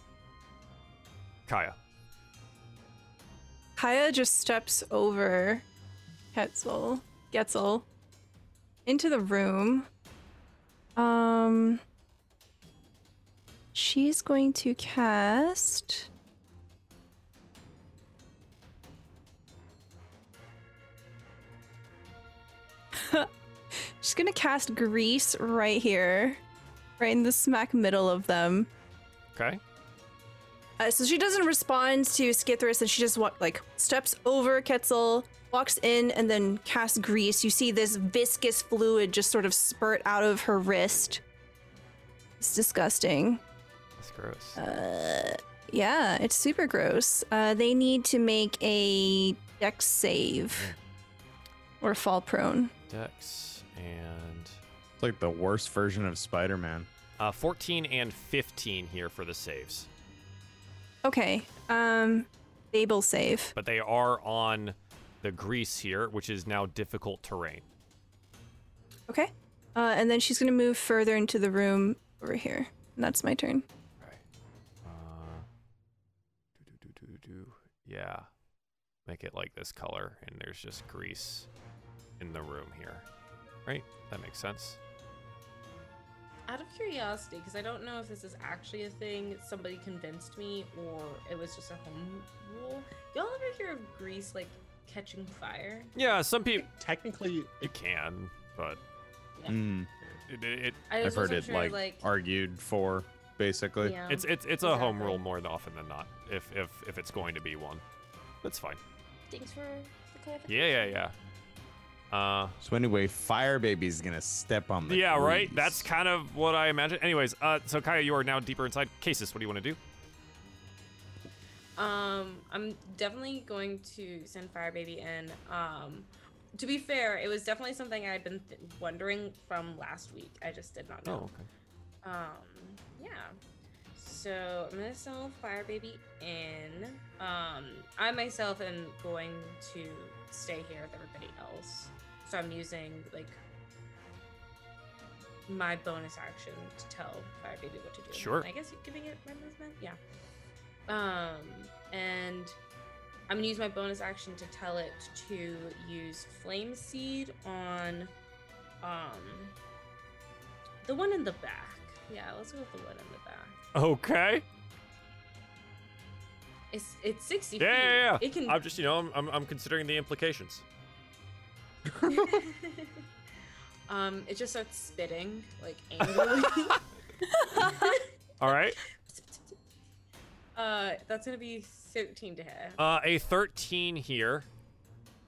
Kaya. Kaya just steps over Getzel, Getzel into the room. Um, she's going to cast. she's gonna cast grease right here, right in the smack middle of them. Okay. Uh, so she doesn't respond to Skithris, and she just wa- like steps over Getzel, walks in, and then casts grease. You see this viscous fluid just sort of spurt out of her wrist. It's disgusting. That's gross. Uh, yeah, it's super gross. Uh, they need to make a dex save or fall prone. Dex and It's like the worst version of Spider-Man. uh, 14 and 15 here for the saves. Okay. Um, stable save. but they are on the grease here, which is now difficult terrain. Okay. Uh, and then she's gonna move further into the room over here. And that's my turn. Okay. Uh, do, do, do, do, do. Yeah. Make it like this color, and there's just grease in the room here. Right? That makes sense. Out of curiosity, because I don't know if this is actually a thing, somebody convinced me, or it was just a home rule. Y'all ever hear of grease like catching fire? Yeah, some people Technically, it can, but Yeah. Mm, it, it, it I I've heard it sure, like, like argued for, basically. yeah. it's it's it's a home rule more often than not. If if if it's going to be one, that's fine. Thanks for the clarification. Yeah, yeah, yeah. Uh, So anyway, Fire Baby's gonna step on the. yeah, right. That's kind of what I imagine. Anyways, uh, so Kaya, you are now deeper inside. Casus, what do you want to do? Um, I'm definitely going to send Fire Baby in. Um, to be fair, it was definitely something I'd been th- wondering from last week. I just did not know. Oh, okay. Um, yeah. So I'm gonna sell Fire Baby in. Um, I myself am going to stay here with everybody else. So I'm using like my bonus action to tell Fire Baby what to do. Sure. I guess giving it my movement. Yeah. Um, and I'm gonna use my bonus action to tell it to use Flame Seed on, um, the one in the back. Yeah, let's go with the one in the back. Okay. It's it's 60 Yeah, feet. yeah, yeah. It can. I'm just, you know, I'm, I'm, I'm considering the implications. um, it just starts spitting like angrily. All right. uh, that's gonna be 13 to hit. Uh, a 13 here.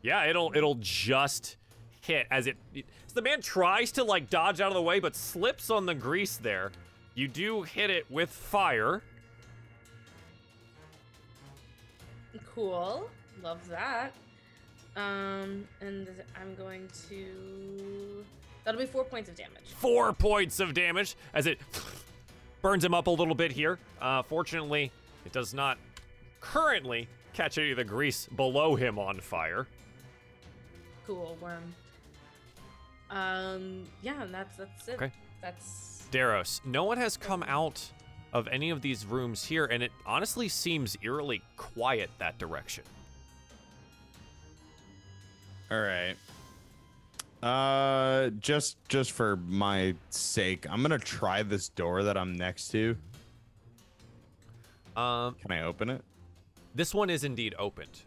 Yeah, it'll it'll just hit as it. So the man tries to like dodge out of the way, but slips on the grease there. You do hit it with fire. Cool. Love that. Um, and I'm going to. That'll be four points of damage. Four points of damage as it burns him up a little bit here. Uh, fortunately, it does not currently catch any of the grease below him on fire. Cool worm. Um, yeah, and that's that's it. Okay. That's Daros, no one has come out of any of these rooms here, and it honestly seems eerily quiet that direction. All right. Uh, just just for my sake, I'm gonna try this door that I'm next to. Um, Can I open it? this one is indeed opened,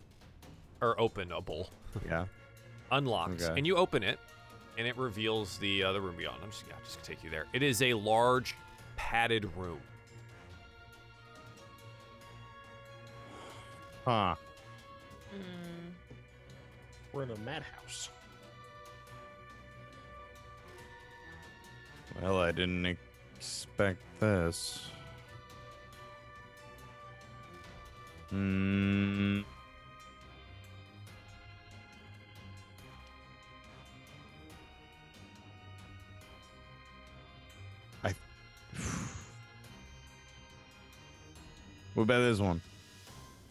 or openable, Yeah. unlocked, Okay. and you open it, and it reveals the uh, the room beyond. I'm just yeah, just gonna take you there. It is a large, padded room. Huh. mm, we're in a madhouse. Well, I didn't expect this. Hmm. I. What about this one?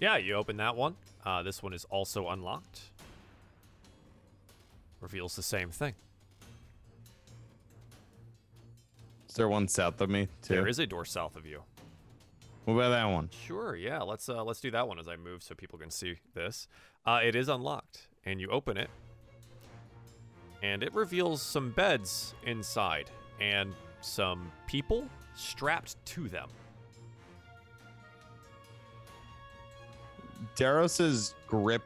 Yeah, you open that one. Uh, this one is also unlocked. Reveals the same thing. Is there one south of me too? There is a door south of you. What about that one? Sure, yeah. Let's uh, let's do that one as I move so people can see this. Uh, it is unlocked, and you open it, and it reveals some beds inside and some people strapped to them. Daros's grip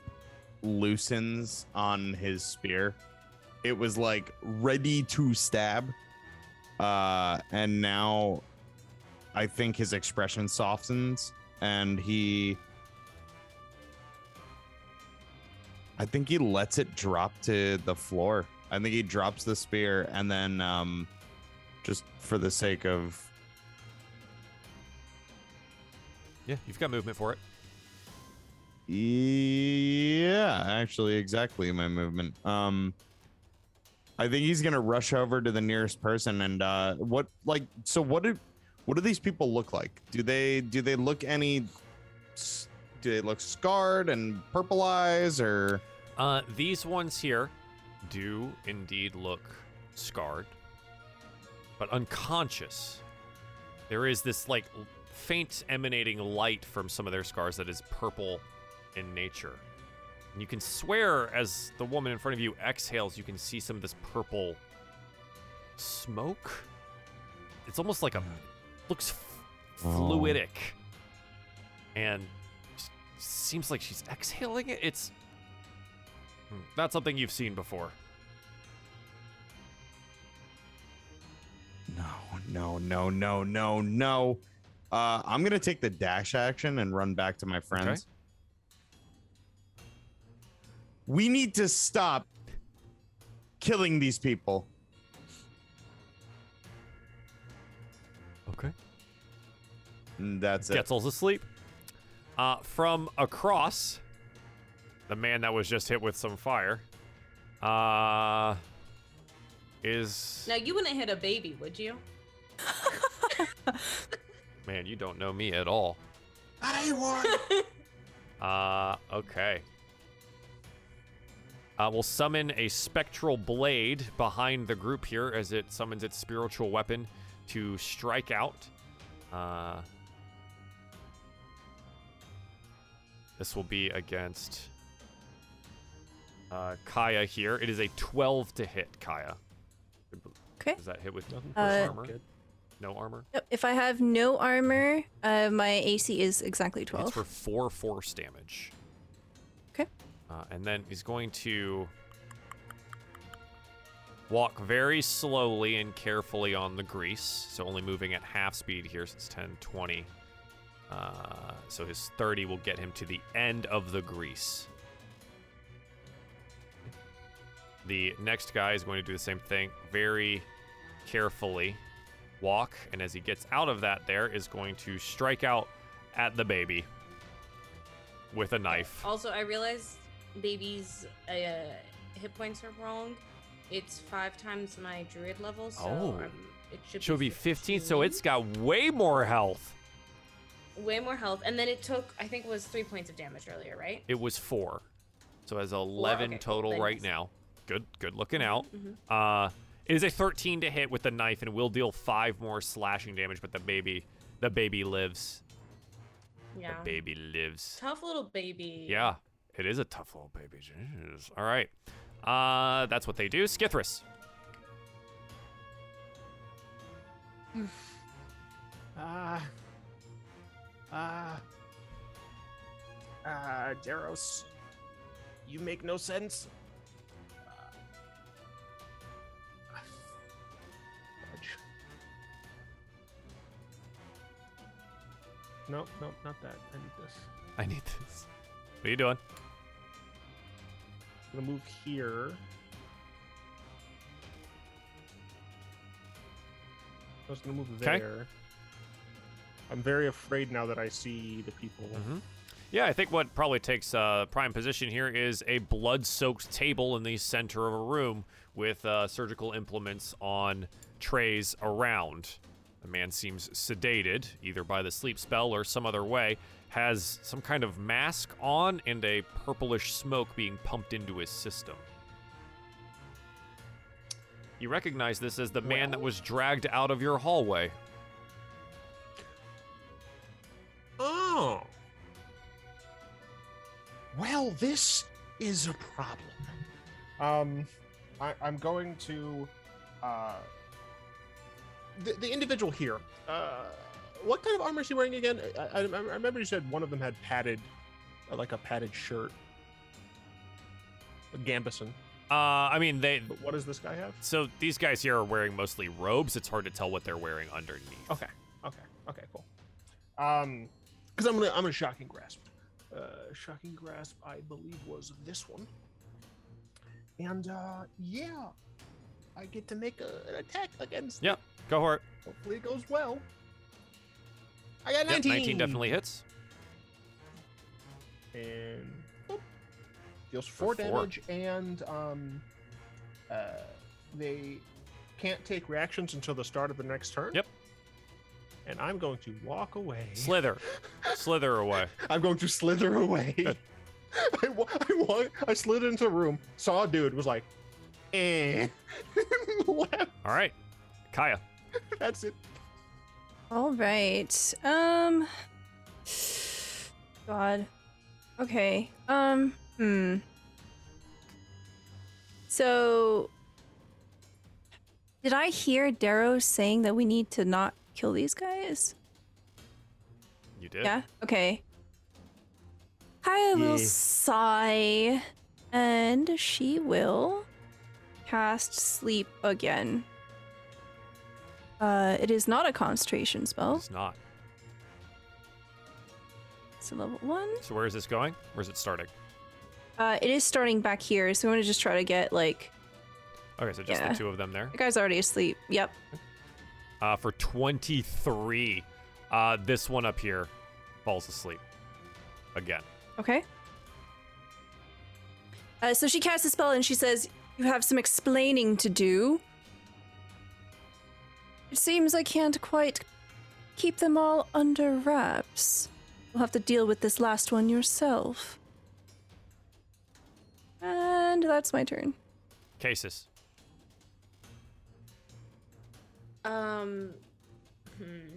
loosens on his spear. It was like ready to stab. Uh and now I think his expression softens and he I think he lets it drop to the floor. I think he drops the spear and then um just for the sake of Yeah, you've got movement for it. Yeah, actually, exactly my movement. Um, I think he's gonna rush over to the nearest person and uh, what like so what do what do these people look like? Do they do they look any? do they look scarred and purple eyes or Uh, these ones here do indeed look scarred, but unconscious. There is this like faint emanating light from some of their scars that is purple in nature. And you can swear as the woman in front of you exhales, you can see some of this purple smoke. It's almost like a looks f- fluidic, and seems like she's exhaling it. It's Hmm, Not something you've seen before. no no no no no no uh i'm gonna take the dash action and run back to my friends we need to stop killing these people Okay. and that's it Getzel's asleep. Uh, from across, the man that was just hit with some fire, uh, is Now you wouldn't hit a baby, would you? man. You don't know me at all. i want Uh, okay. Uh, we'll summon a spectral blade behind the group here as it summons its spiritual weapon to strike out. Uh, this will be against uh, Kaya here. It is a 12 to hit, Kaya. Okay. Does that hit with Nothing Uh, armor? good. No armor? If I have no armor, uh, my AC is exactly It's 12. for four force damage. Okay. Uh, and then he's going to walk very slowly and carefully on the grease. So only moving at half speed here since 10, 20. Uh, so his 30 will get him to the end of the grease. The next guy is going to do the same thing very carefully. Walk, and as he gets out of that, there is going to strike out at the baby with a knife. Also, I realized baby's uh, hit points are wrong. It's five times my druid level, so Oh. um, it should, Should be 15, so it's got way more health. way more health. And then it took, I think it was three points of damage earlier, right? It was four, so it has 11 okay, total Then right now. Good, good looking out. Mhm. Uh, it is a 13 to hit with the knife and will deal five more slashing damage, but the baby, the baby lives. Yeah. The baby lives. Tough little baby. Yeah, it is a tough little baby. Jeez. All right. Uh, that's what they do. Skithris. Ah. Ah. Ah, Daros. You make no sense. Nope, nope, not that. I need this. I need this. What are you doing? I'm gonna move here. I was gonna move there. I'm very afraid now that I see the people. Mhm. Yeah, I think what probably takes uh, prime position here is a blood-soaked table in the center of a room with uh, surgical implements on trays around. The man seems sedated, either by the sleep spell or some other way. Has some kind of mask on and a purplish smoke being pumped into his system. You recognize this as the man that was dragged out of your hallway. Oh. Well, this is a problem. Um, I, I'm going to, uh, the, the individual here. Uh, what kind of armor is he wearing again? I, I, I remember you said one of them had padded, uh, like a padded shirt. A gambeson. Uh, I mean, they But what does this guy have? So these guys here are wearing mostly robes. It's hard to tell what they're wearing underneath. Okay. Okay. Okay. Cool. Um, because I'm gonna I'm gonna shocking grasp. Uh, shocking grasp, I believe was this one. And uh, yeah, I get to make a, an attack against. Yep. Go for it. Hopefully it goes well. I got Yep, 19. 19 definitely hits. And boop, deals four, four. damage, and um, uh, they can't take reactions until the start of the next turn. Yep. and I'm going to walk away. Slither. Slither away. I'm going to slither away. I, wa- I, wa- I slid into the room, saw a dude, was like, eh. Left. All right. Kaya. That's it. All right. Um. God. Okay. Um. Hmm. So. Did I hear Darrow saying that we need to not kill these guys? You did? Yeah. Okay. Kaya will Yeah. sigh, and she will cast sleep again. Uh, it is not a concentration spell. It's not. It's a level one. So where is this going? Where's it starting? Uh, it is starting back here, so I'm gonna just try to get like Okay, so just Yeah. the two of them there. the guy's already asleep. Yep. Uh, for 23, uh, this one up here falls asleep again. Okay. Uh, so she casts a spell and she says, "You have some explaining to do." It seems I can't quite keep them all under wraps. You'll have to deal with this last one yourself. And that's my turn. Casus. Um, hmm.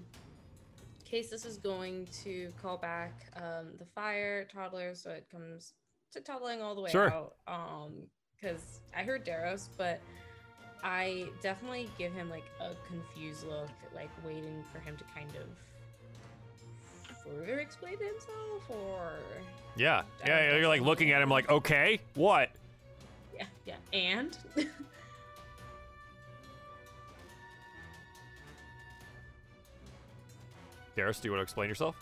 Casus is going to call back um the fire toddler, so it comes to toddling all the way Sure. out. Um, because I heard Daros, but I definitely give him like a confused look, like waiting for him to kind of further explain himself, or Yeah. Yeah, you're like looking at him like, okay, what? yeah, yeah, and Darius, do you want to explain yourself?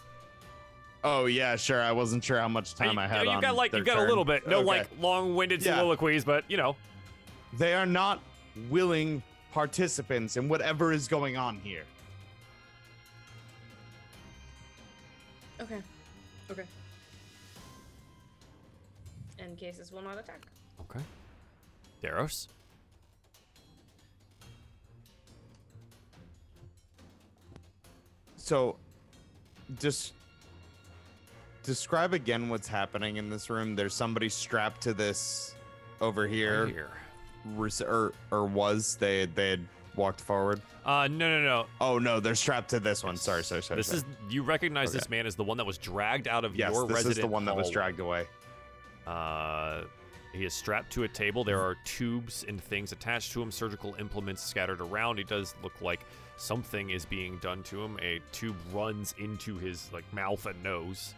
Oh yeah, sure. I wasn't sure how much time you, I had. you on got like you their got a little bit. No Okay. like long-winded Yeah. soliloquies, but you know. They are not willing participants in whatever is going on here. okay, okay. And Casus will not attack. Okay. Daros. So, just describe again what's happening in this room. There's somebody strapped to this over here, Right here. Res- or or was they they had walked forward? Uh, no, no, no. Oh no, they're strapped to this one. Sorry, sorry, sorry. This sorry. is you recognize this man as the one that was dragged out of yes, your this resident is the one that was dragged away. Uh, he is strapped to a table. There are tubes and things attached to him, surgical implements scattered around. He does look like something is being done to him. A tube runs into his like mouth and nose.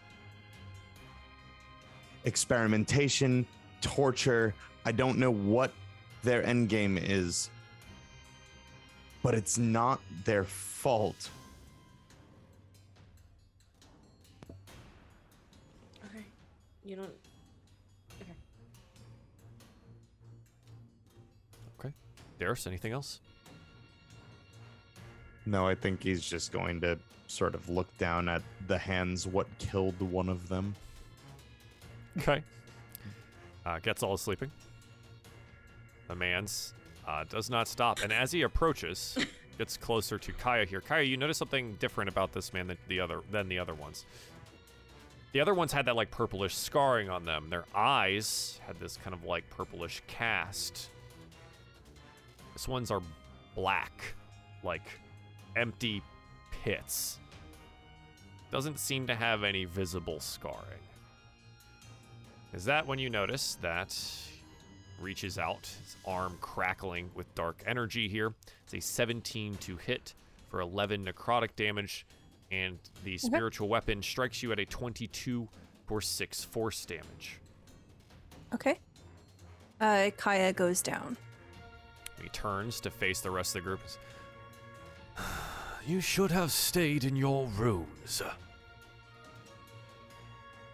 Experimentation, torture. I don't know what their end game is, but it's not their fault. Okay, you don't. Okay. Okay. Darius, anything else? No, I think he's just going to sort of look down at the hands what killed one of them. Okay. Uh, gets all sleeping. The man's uh, does not stop, and as he approaches, gets closer to Kaya here. Kaya, you notice something different about this man than the other than the other ones. The other ones had that like purplish scarring on them. Their eyes had this kind of like purplish cast. This one's are black, like empty pits. Doesn't seem to have any visible scarring. Is that when you notice that reaches out, his arm crackling with dark energy here. It's a 17 to hit for 11 necrotic damage, and the spiritual weapon strikes you at a 22 for 6 force damage. Okay. Uh, Kaya goes down. He turns to face the rest of the group. You should have stayed in your rooms.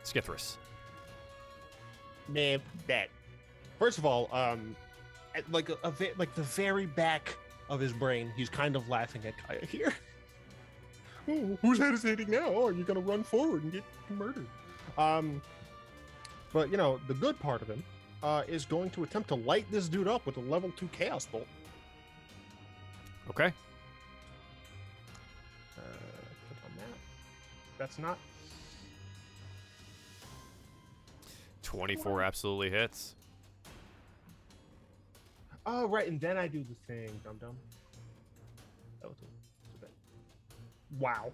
Skithris. Man, that. First of all, um, at like a, a ve- like the very back of his brain, he's kind of laughing at Kaya here. Oh, who's hesitating now? Oh, you're gonna run forward and get murdered. Um, but you know, the good part of him uh, is going to attempt to light this dude up with a level two chaos bolt. Okay. Uh, That's not. 24 absolutely hits. Oh, right, and then I do the thing, dum dum. That was a- that- Wow.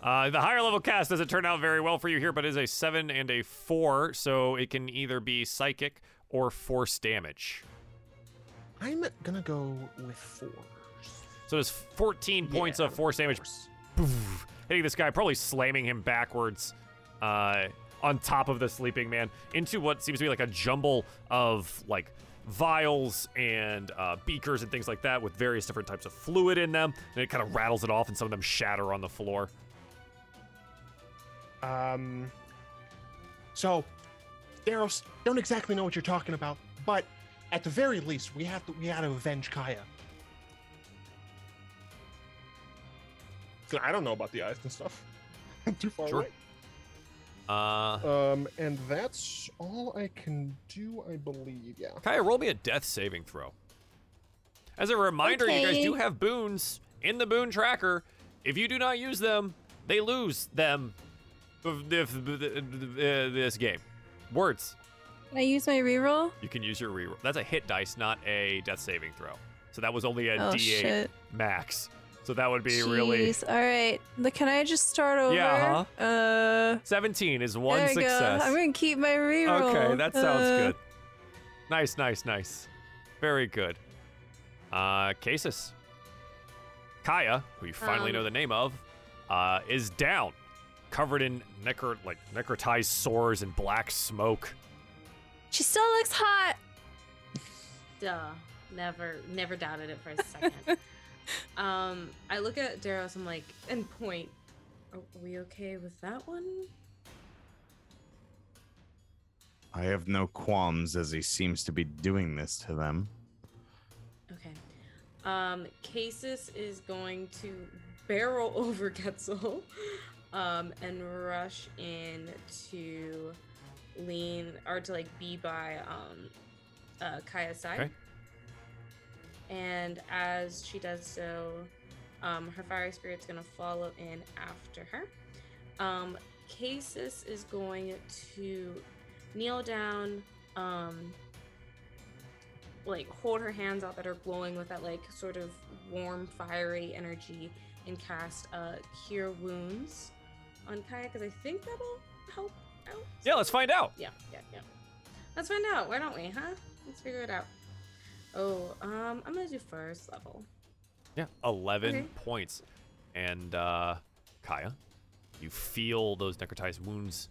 Uh, the higher level cast doesn't turn out very well for you here, but is a 7 and a 4, so it can either be psychic or force damage. I'm gonna go with fours. So there's 14 points Yeah, of force damage fours. poof, hitting this guy, probably slamming him backwards uh, on top of the sleeping man into what seems to be like a jumble of like vials and uh, beakers and things like that with various different types of fluid in them. And it kind of rattles it off, and some of them shatter on the floor. Um. So, Daros, don't exactly know what you're talking about, but at the very least, we have to we gotta avenge Kaya. I don't know about the eyes and stuff. I'm too far Sure. away. Uh, Um, and that's all I can do, I believe. Yeah. Kaya, roll me a death saving throw. As a reminder, you guys do have boons in the boon tracker. If you do not use them, they lose them of this, this game. Words. Can I use my reroll? You can use your reroll. That's a hit dice, not a death saving throw. So that was only a Oh, D8 shit. max. So that would be really Jeez. All right. Can I just start over? Yeah, Uh. 17 is one there we success. go. I'm gonna keep my reroll. Okay, that sounds Uh, good. Nice, nice, nice. Very good. Uh, Casus. Kaya, who you finally Um, know the name of, uh, is down, covered in necro like necrotized sores and black smoke. She still looks hot. Duh. Never, never doubted it for a second. um, I look at Daros. I'm like, and point. Are we okay with that one? I have no qualms as he seems to be doing this to them. Okay. Um, Casus is going to barrel over Getzel, um, and rush in to lean or to like be by um, uh, Kaya's side. Okay. And as she does so, um, her fire spirit's gonna follow in after her. Um, Casus is going to kneel down, um, like hold her hands out that are glowing with that like sort of warm, fiery energy, and cast uh, Cure Wounds on Kaya because I think that'll help out. Yeah, let's find out. Yeah, yeah, yeah. Let's find out. Why don't we, huh? Let's figure it out. Oh, um, I'm gonna do first level. Yeah, 11 Okay. points. And uh, Kaya, you feel those necrotized wounds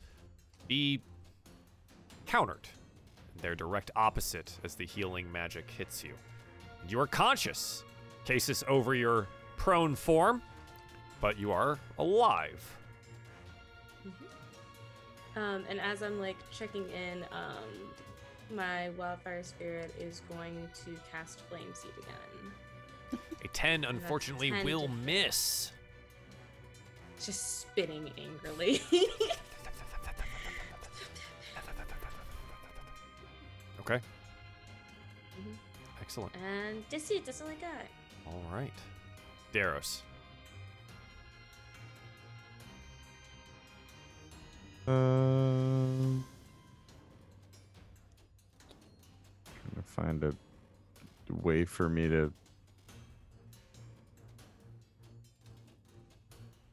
be countered. They're direct opposite as the healing magic hits you. You are conscious, cases over your prone form, but you are alive. Um, and as I'm like checking in, um, my wildfire spirit is going to cast flame seed again. A 10, unfortunately, 10 will to- miss. Just spitting angrily. Okay. Mhm. Excellent. and that's it. That's like that. All right. Daros. Um, trying find a way for me to.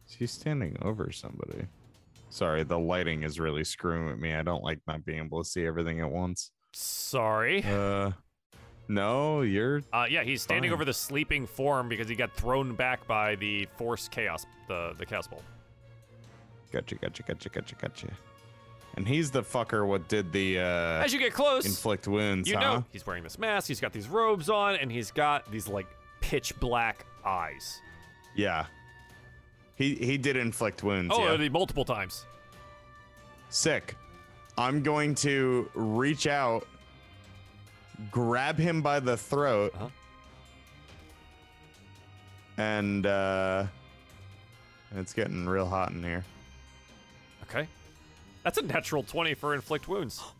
Is he standing over somebody? Sorry, the lighting is really screwing with me. I don't like not being able to see everything at once. Sorry. Uh, no, you're Uh, yeah, he's standing Fine. over the sleeping form because he got thrown back by the force chaos, the the chaos bolt. gotcha, gotcha, gotcha, gotcha, gotcha. And he's the fucker what did the uh As you get close, inflict wounds, you huh? know he's wearing this mask. He's got these robes on, and he's got these like pitch black eyes. Yeah. He he did inflict wounds. Oh, yeah. multiple times. Sick. I'm going to reach out, grab him by the throat, Uh-huh. and uh it's getting real hot in here. Okay, that's a natural twenty for inflict wounds.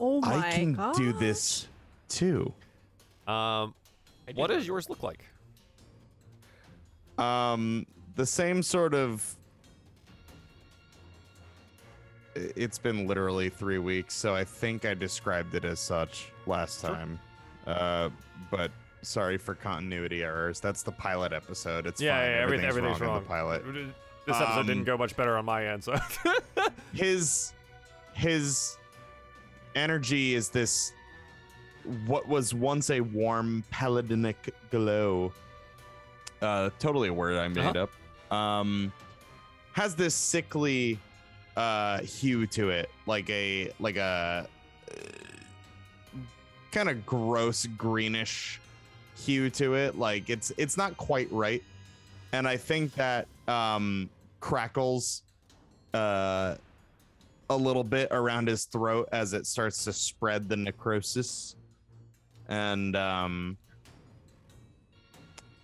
Oh my god. I can god. do this too. Um, what does yours look like? Um the same sort of it's been literally three weeks, so I think I described it as such last Sure. time. Uh, but sorry for continuity errors. That's the pilot episode. It's yeah, fine. yeah, everything, everything's, everything's wrong, wrong. in the pilot. This episode Um, didn't go much better on my end, so. his his energy is this what was once a warm paladinic glow uh totally a word i made Uh-huh. up um has this sickly uh hue to it like a like a kind of gross greenish hue to it like it's it's not quite right and i think that um crackles uh a little bit around his throat as it starts to spread the necrosis. And um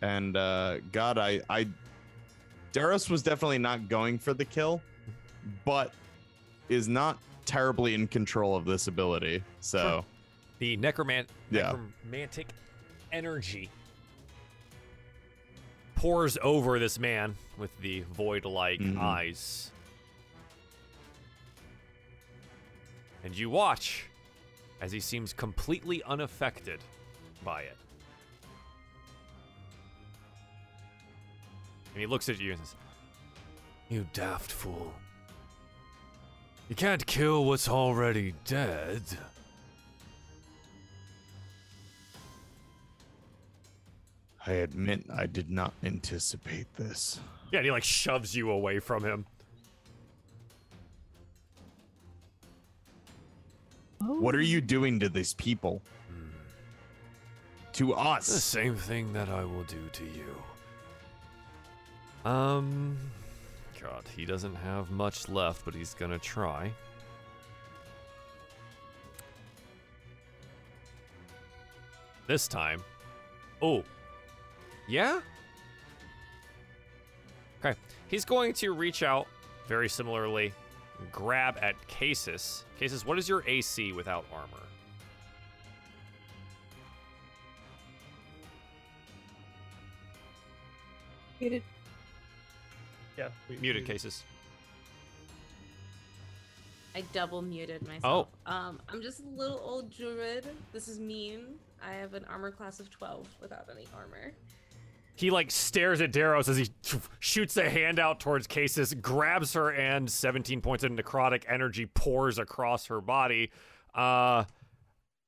and uh god i i Daros was definitely not going for the kill but is not terribly in control of this ability so. The necromant Yeah. necromantic energy pours over this man with the void-like Mhm. eyes. And you watch as he seems completely unaffected by it. And he looks at you and says, You daft fool. You can't kill what's already dead. I admit i did not anticipate this Yeah, and he like shoves you away from him. what are you doing to these people to us. The same thing that I will do to you. Um, God, he doesn't have much left, but he's gonna try. This time. Oh. Yeah? Okay. He's going to reach out very similarly, grab at Casus. Casus, what is your AC without armor? Muted. Yeah. we- Muted we- Casus. I double muted myself. Um, I'm just a little old druid. This is mean. I have an armor class of 12 without any armor. He like stares at Daros as he shoots a hand out towards Casus, grabs her, and 17 points of necrotic energy pours across her body. Uh,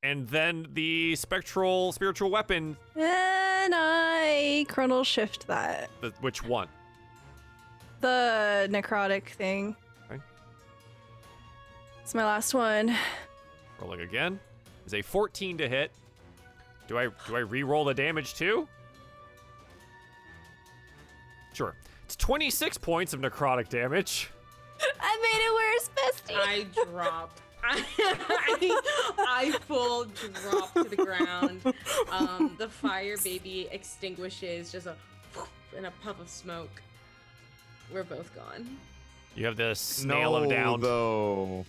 and then the spectral spiritual weapon, And I chronal shift that. the, which one? The necrotic thing. Okay. It's my last one. Rolling again is a 14 to hit. Do I do I re-roll the damage too? Sure. It's 26 points of necrotic damage. I made it worse, bestie. I drop. I, I, I full drop to the ground. Um, the fire baby extinguishes, just a and a puff of smoke. We're both gone. You have the snail no, of down. though.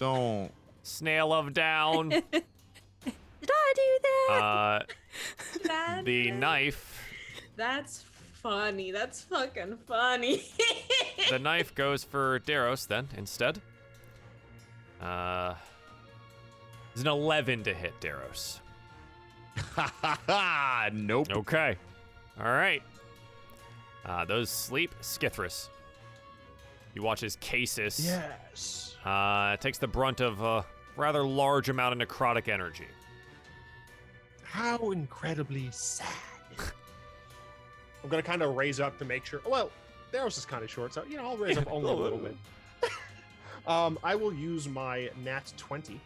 Don't. Snail of down. Did I do that? uh, That- the knife. That's funny. That's fucking funny. The knife goes for Daros then instead. Uh, it's an 11 to hit Daros. nope. Okay. All right. Uh, those sleep Skithris. You watch as Casus Yes. uh, takes the brunt of a rather large amount of necrotic energy. How incredibly sad. I'm gonna kind of raise up to make sure. Well, Daros is kind of short, so you know I'll raise up only a little bit. um, I will use my nat twenty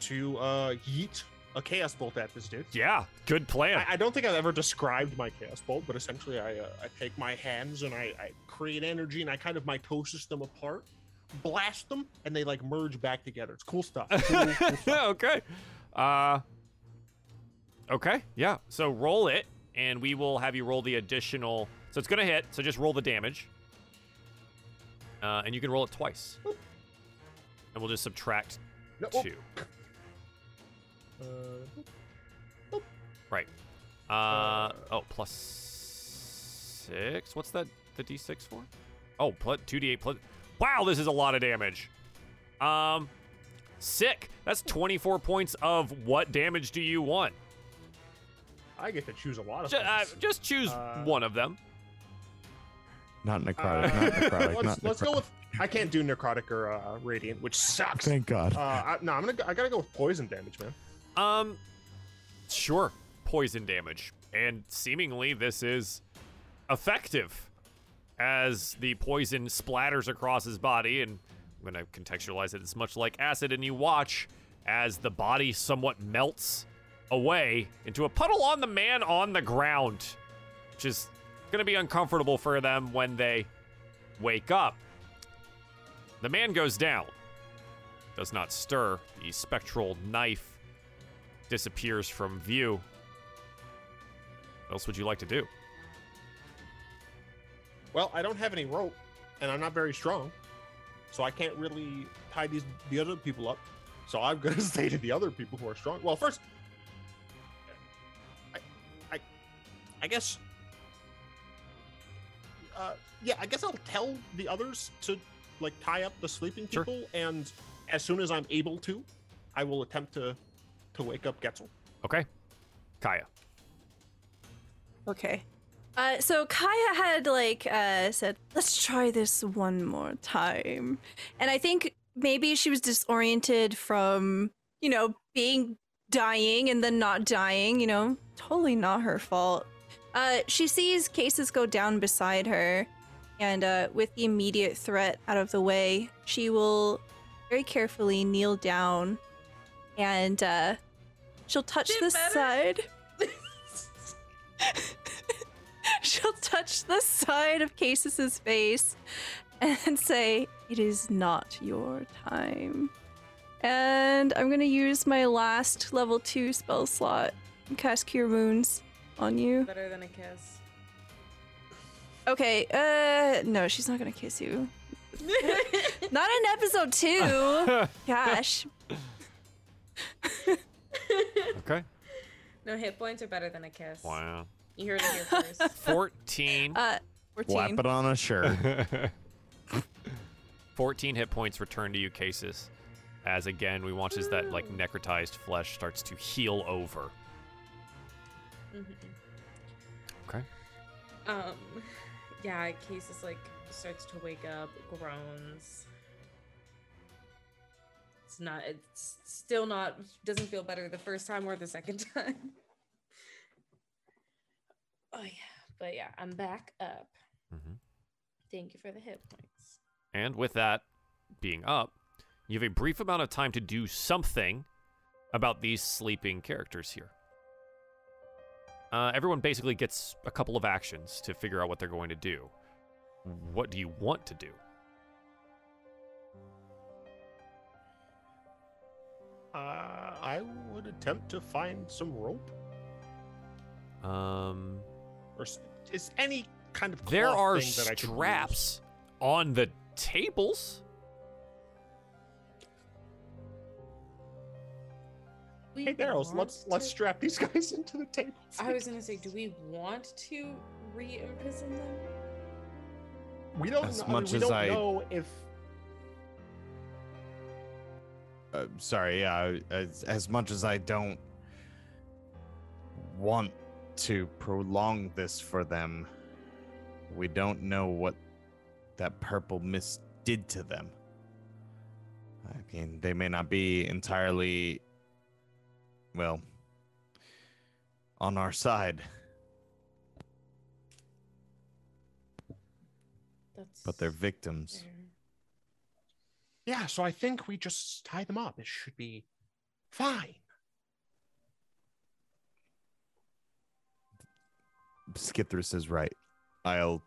to uh, yeet a chaos bolt at this dude. Yeah, good plan. I, I don't think I've ever described my chaos bolt, but essentially I uh, I take my hands and I, I create energy and I kind of mitosis them apart, blast them, and they like merge back together. It's cool stuff. Cool, cool stuff. okay. Uh Okay, yeah. So roll it and we will have you roll the additional So it's to hit, so just roll the damage. Uh, and you can roll it twice. And we'll just subtract No, oh, 2. uh, Right. Uh, oh, plus 6. What's that the d6 for? Oh, plus 2d8 plus Wow, this is a lot of damage. Um, sick. That's 24 points of what damage do you want? I get to choose a lot of Ju- uh, just choose Uh, one of them. Not Uh, necrotic. not necrotic. let's not let's necrotic. go with. I can't do necrotic or uh, radiant, which sucks. Thank God. Uh, I, no, I'm gonna. I gotta go with poison damage, man. Um, sure. Poison damage. And seemingly this is effective as the poison splatters across his body. And I'm going to contextualize it. It's much like acid. And you watch as the body somewhat melts away into a puddle on the man on the ground, which is going to be uncomfortable for them when they wake up. The man goes down, does not stir. The spectral knife disappears from view. What else would you like to do? Well, I don't have any rope, and I'm not very strong, so I can't really tie these the other people up. So I'm gonna say to the other people who are strong. Well, first, I guess, uh, yeah, I guess I'll tell the others to like tie up the sleeping Sure. people, and as soon as I'm able to, I will attempt to to wake up Getzel. Okay. Kaya. Okay. Uh, so Kaya had like uh, said, "Let's try this one more time," and I think maybe she was disoriented from you know being dying and then not dying. You know, totally not her fault. Uh, she sees Casus go down beside her, and uh, with the immediate threat out of the way, she will very carefully kneel down, and uh, she'll touch Did the better. side. She'll touch the side of Casus's face and say, It is not your time. And I'm gonna use my last level 2 spell slot and cast Cure Wounds on you. Better than a kiss. Okay, uh, no, she's not gonna kiss you. Not in episode 2! Gosh. Okay. no hit points are better than a kiss. Wow. You heard it here first. 14. Uh, 14. Slap it on a shirt. 14 hit points return to you, Casus. As again, we watch as that like necrotized flesh starts to heal over. Mhm. Um, yeah, Casey like starts to wake up, groans. It's not. It's still not. Doesn't feel better the first time or the second time. oh yeah, but yeah, I'm back up. Mm-hmm. Thank you for the hit points. And with that being up, you have a brief amount of time to do something about these sleeping characters here. Uh, everyone basically gets a couple of actions to figure out what they're going to do. What do you want to do? Uh, I would attempt to find some rope, Um, or is any kind of there are thing that I could use. straps on the tables. We Hey, Daryl, want let's let's strap these guys into the table. I was gonna say, do we want to re-imprison them? We don't. As know, I mean, we as don't I- know if uh, sorry, yeah. As, as much as I don't want to prolong this for them, we don't know what that purple mist did to them. I mean, they may not be entirely, well, on our side, That's but they're victims. fair. yeah. So I think we just tie them up. It should be fine. Skithris is right. I'll.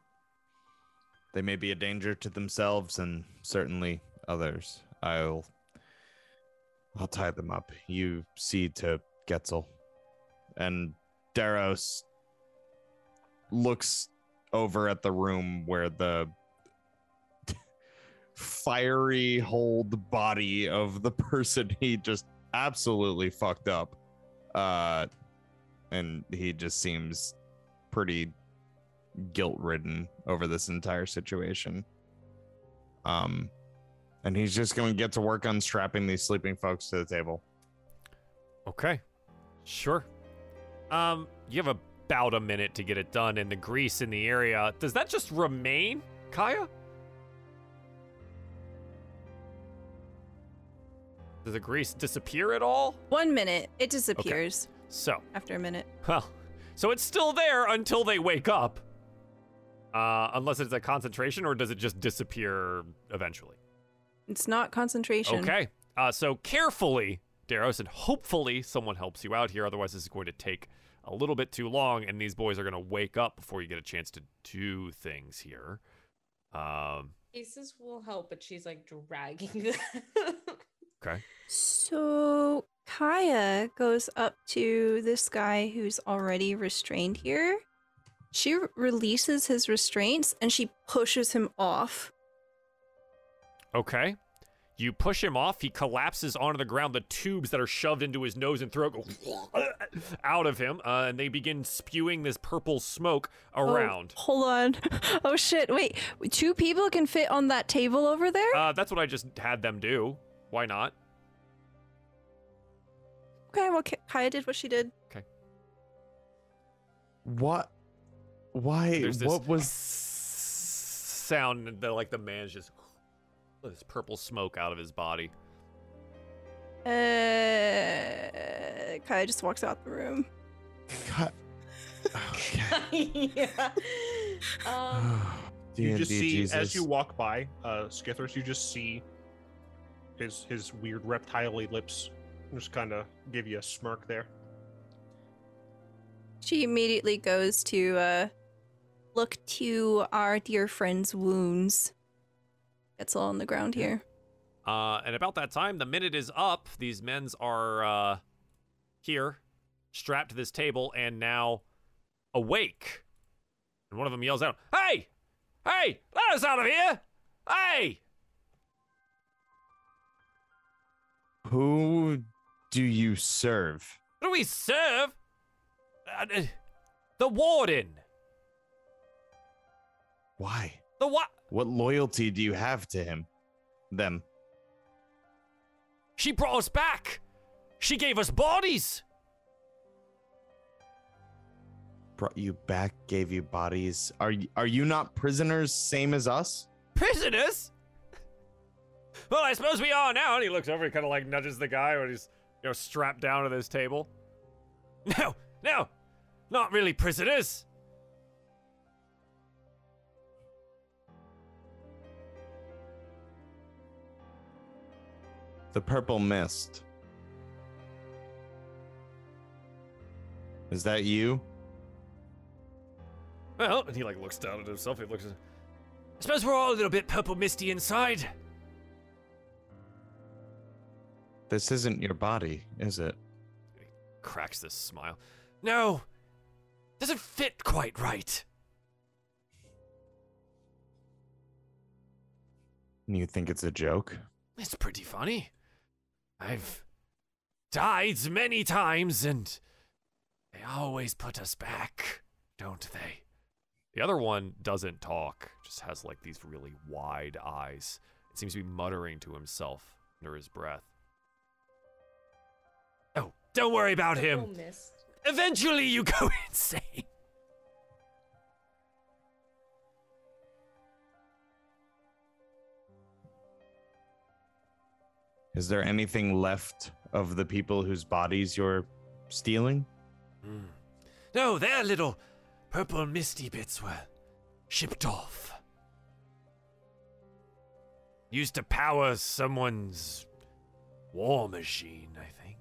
They may be a danger to themselves and certainly others. I'll. I'll tie them up. You see to Getzel. And Darius looks over at the room where the fiery hold body of the person he just absolutely fucked up. Uh and he just seems pretty guilt ridden over this entire situation. Um, And he's just going to get to work unstrapping these sleeping folks to the table. Okay. Sure. Um, you have about a minute to get it done, and the grease in the area. Does that just remain, Kaya? Does the grease disappear at all? One minute, it disappears So, after a minute. well, so it's still there until they wake up. Uh, unless it's a concentration, or does it just disappear eventually? It's not concentration. Okay. Uh, so carefully, Darius, and hopefully someone helps you out here. Otherwise, this is going to take a little bit too long, and these boys are going to wake up before you get a chance to do things here. Um, Aces will help, but she's like dragging them. okay. So Kaya goes up to this guy who's already restrained here. She releases his restraints and she pushes him off. Okay. You push him off. He collapses onto the ground. The tubes that are shoved into his nose and throat go out of him, uh, and they begin spewing this purple smoke Oh, around. hold on. Oh shit. Wait. Two people can fit on that table over there? Uh, that's what I just had them do. Why not? okay, well Kaya did what she did. Okay. What? Why? There's this What was? sound that like the man's just this purple smoke out of his body. Uh Kai just walks out the room. Cut. Okay. yeah. Um, you just D&D see as you walk by uh Skithris, you just see his his weird reptile lips just kind of give you a smirk there. She immediately goes to uh look to our dear friend's wounds. It's all on the ground here. Uh, and about that time, the minute is up. These men's are uh, here, strapped to this table, and now awake. And one of them yells out, "Hey, hey, let us out of here! Hey!" Who do you serve? What do we serve? Uh, the warden. Why? The what? What loyalty do you have to him? Them. She brought us back. She gave us bodies. Brought you back, gave you bodies. Are are you not prisoners, same as us? Prisoners? Well, I suppose we are now. And he looks over, he kind of like nudges the guy when he's, you know, strapped down to this table. No, no, not really prisoners. The purple mist. Is that you? Well, and he like looks down at himself. He looks. I suppose we're all a little bit purple misty inside. This isn't your body, is it? He Cracks this smile. No, doesn't fit quite right. You think it's a joke? It's pretty funny. I've died many times, and they always put us back, don't they? The other one doesn't talk, just has like these really wide eyes. It seems to be muttering to himself under his breath. Oh, don't worry about him. Eventually, you go insane. Is there anything left of the people whose bodies you're stealing? Hmm. No, their little purple misty bits were shipped off. Used to power someone's war machine, I think.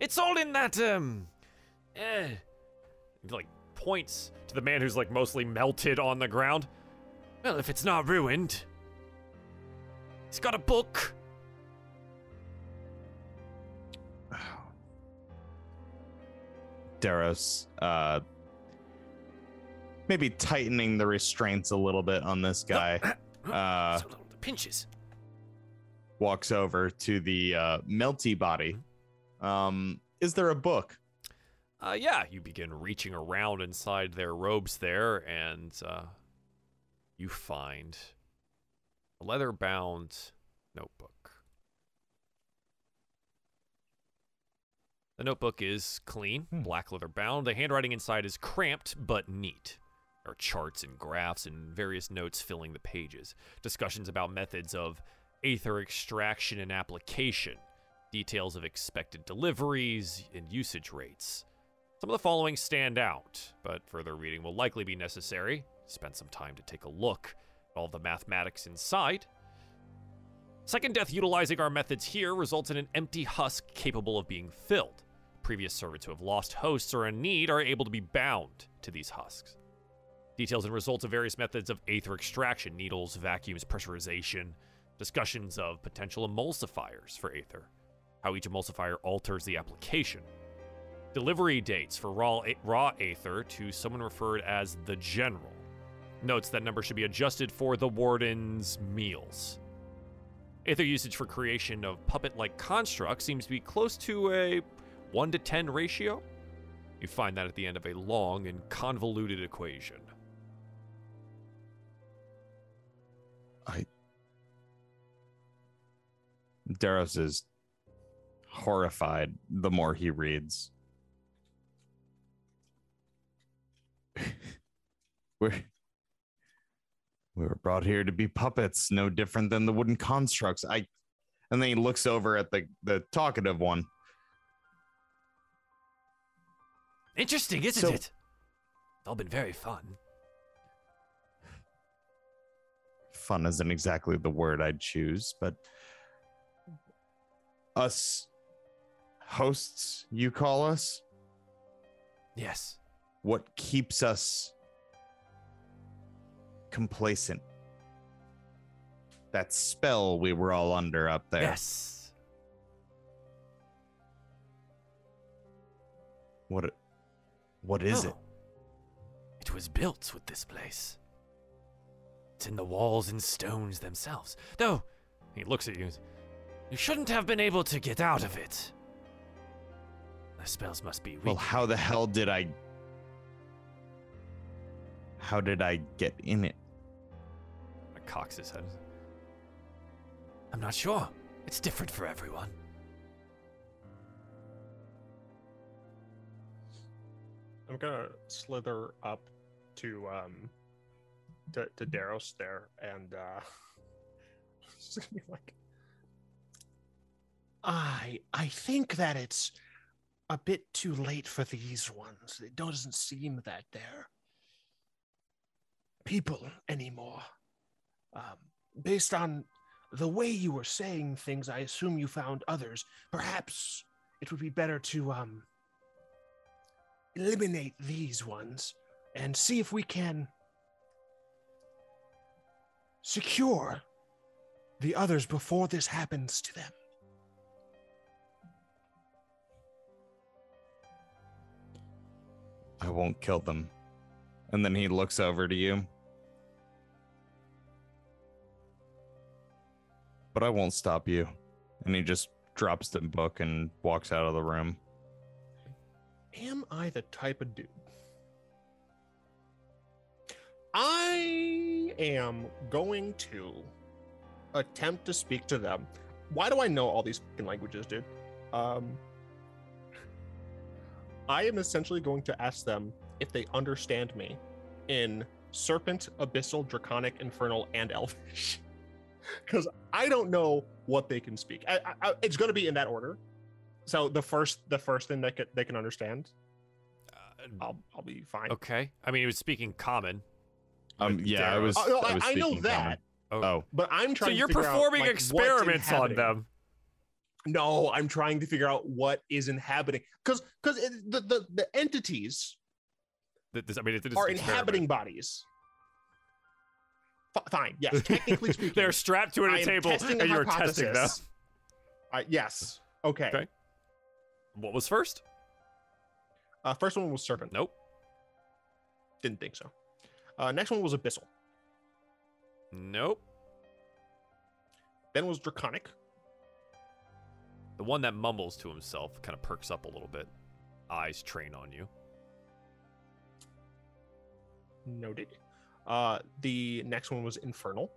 It's all in that, um. Eh. Like, points to the man who's, like, mostly melted on the ground. Well, if it's not ruined, he's got a book. Darius, uh, maybe tightening the restraints a little bit on this guy, uh, So little, the pinches. walks over to the uh, melty body. Um, is there a book? Uh, yeah, you begin reaching around inside their robes there, and uh, you find a leather bound notebook. The notebook is clean, Hmm. black leather bound. The handwriting inside is cramped but neat. There are charts and graphs and various notes filling the pages. Discussions about methods of aether extraction and application, details of expected deliveries, and usage rates. Some of the following stand out, but further reading will likely be necessary. Spend some time to take a look at all the mathematics inside. Second death utilizing our methods here results in an empty husk capable of being filled. Previous servants who have lost hosts or in need are able to be bound to these husks. Details and results of various methods of aether extraction, needles, vacuums, pressurization, discussions of potential emulsifiers for aether, how each emulsifier alters the application, delivery dates for raw, raw aether to someone referred as the general. Notes that number should be adjusted for the warden's meals. Aether usage for creation of puppet like constructs seems to be close to a 1 to 10 ratio. You find that at the end of a long and convoluted equation. I. Darius is horrified the more he reads. we're we were brought here to be puppets, no different than the wooden constructs. I and then he looks over at the the talkative one. Interesting, isn't So- it? It's all been very fun. Fun isn't exactly the word I'd choose, but us hosts, you call us? Yes. what keeps us complacent that spell we were all under up there Yes. what what is it Oh. It was built with this place. It's in the walls and stones themselves. Though, he looks at you. You shouldn't have been able to get out of it. The spells must be weak. well how the hell did i how did i get in it cocks his head. I'm not sure. It's different for everyone. I'm gonna slither up to um to, to Darius there and uh just gonna be like I I think that it's a bit too late for these ones. It doesn't seem that they're people anymore. Um, based on the way you were saying things, I assume you found others. Perhaps it would be better to um eliminate these ones and see if we can secure the others before this happens to them. i won't kill them and then he looks over to you but i won't stop you and he just drops the book and walks out of the room Am I the type of dude? I am going to attempt to speak to them. Why do I know all these languages, dude? Um, I am essentially going to ask them if they understand me in Serpent, Abyssal, Draconic, Infernal, and Elvish. Because I don't know what they can speak. I, I, I- it's going to be in that order. So the first, the first thing that can, they can understand, Uh, I'll, I'll be fine. okay. I mean, he was speaking common. um with yeah i was Oh, no, I, was I know that, common. oh but I'm trying. So you're to figure out, performing like, experiments on them. No, I'm trying to figure out what is inhabiting because because the, the the entities Th- this- I mean, it's it's are an inhabiting bodies. F- fine, yes, technically speaking, They're strapped to a table, testing a and you're testing them. hypothesis. Yes. Okay. Okay. What was first? Uh, first one was serpent. Nope. Didn't think so. Uh, next one was abyssal. Nope. Then was draconic. The one that mumbles to himself kind of perks up a little bit. Eyes train on you. Noted. Uh, the next one was infernal.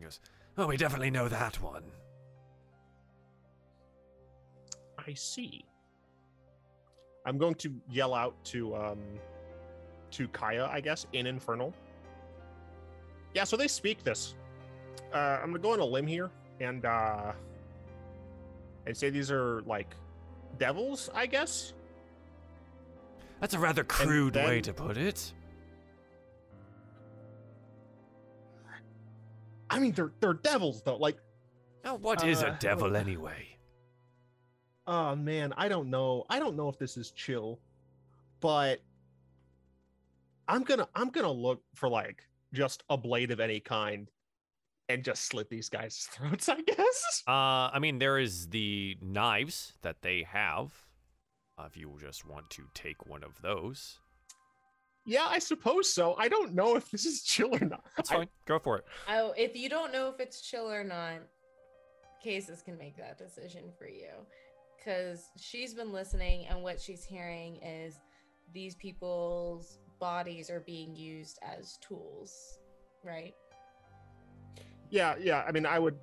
Goes, Oh, we definitely know that one. I see. I'm going to yell out to um to Kaya, I guess, in Infernal. Yeah, so they speak this. Uh, I'm gonna go on a limb here and uh and say these are like devils, I guess. That's a rather crude way to put it. I mean, they're they're devils though. Like, Now, what is a Uh, devil anyway? oh man, I don't know. I don't know if this is chill, but I'm gonna I'm gonna look for like just a blade of any kind and just slit these guys' throats. I guess. Uh, I mean, there is the knives that they have. Uh, if you just want to take one of those, Yeah, I suppose so. I don't know if this is chill or not. that's I- Go for it. Oh, if you don't know if it's chill or not, Casus can make that decision for you. Because she's been listening, and what she's hearing is these people's bodies are being used as tools, right? Yeah, yeah. I mean, I would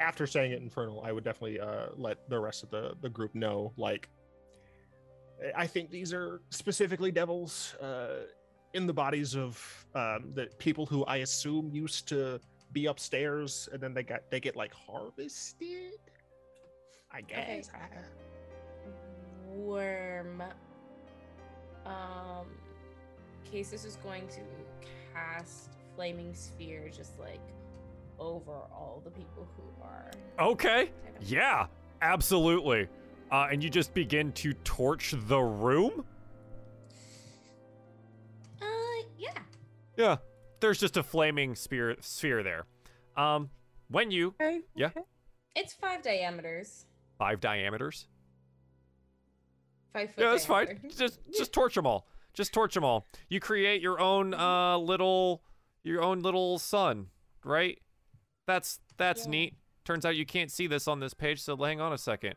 after saying it infernal, I would definitely uh let the rest of the the group know. Like, I think these are specifically devils uh, in the bodies of um, the people who I assume used to be upstairs, and then they got they get like harvested. I guess. Worm. Um, Casus is going to cast Flaming Sphere just like over all the people who are. Okay. Yeah, absolutely. Uh, and you just begin to torch the room. Uh, yeah. Yeah, there's just a flaming spear sphere there. Um, when you Okay. Yeah. okay. It's five diameters. five diameters. Five foot. Yeah, that's fine. Just just torch them all. Just torch them all. You create your own uh little your own little sun, right? That's that's Yeah. neat. Turns out you can't see this on this page, so hang on a second.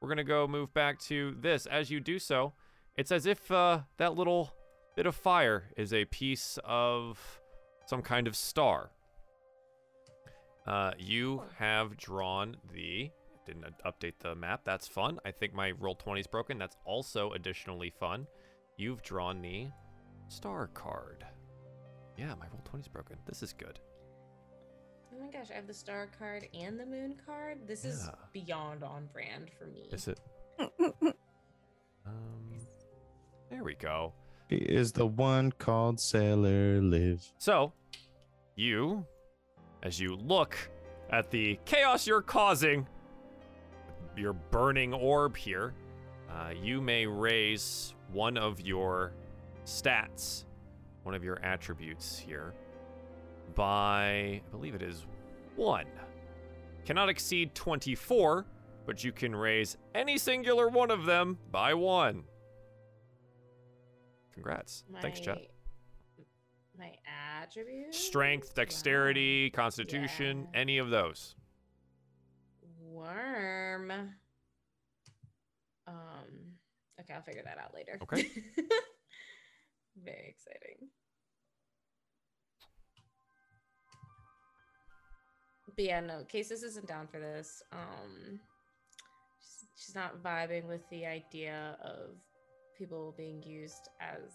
We're gonna go move back to this. As you do so, it's as if uh, that little bit of fire is a piece of some kind of star. Uh, you have drawn the. Didn't update the map. That's fun. I think my roll 20 is broken. That's also additionally fun. You've drawn the star card. Yeah, my roll 20 is broken. This is good. Oh my gosh, I have the star card and the moon card. This is beyond on brand for me. Is it? Um, there we go. He is the one called Sailor Live. So, you, as you look at the chaos you're causing, your burning orb here, uh, you may raise one of your stats, one of your attributes here, by, I believe it is one. Cannot exceed 24, but you can raise any singular one of them by one. Congrats. Thanks, Chet. My attribute. Strength, dexterity, constitution, Yeah. any of those. Worm. Um. Okay, I'll figure that out later. Okay. Very exciting. But yeah, no, Casus isn't down for this. Um, she's, she's not vibing with the idea of people being used as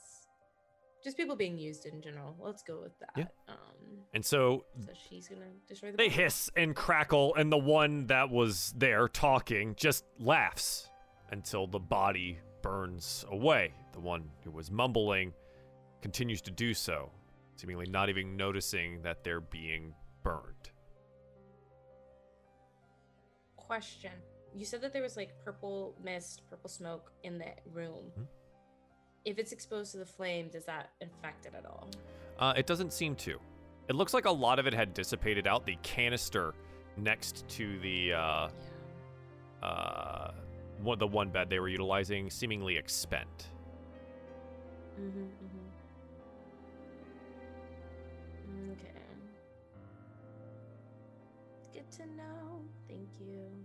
just people being used in general. Let's go with that. Yeah. Um, And so so she's gonna destroy the. they body. hiss and crackle, and the one that was there talking just laughs until the body burns away. The one who was mumbling continues to do so, seemingly not even noticing that they're being burned. Question. You said that there was like purple mist, purple smoke in the room. Mhm. If it's exposed to the flame, does that infect it at all? Uh, it doesn't seem to. It looks like a lot of it had dissipated out. The canister next to the uh, Yeah. uh, one, the one bed they were utilizing seemingly expent. Mm-hmm, mm-hmm. Okay. Good to know.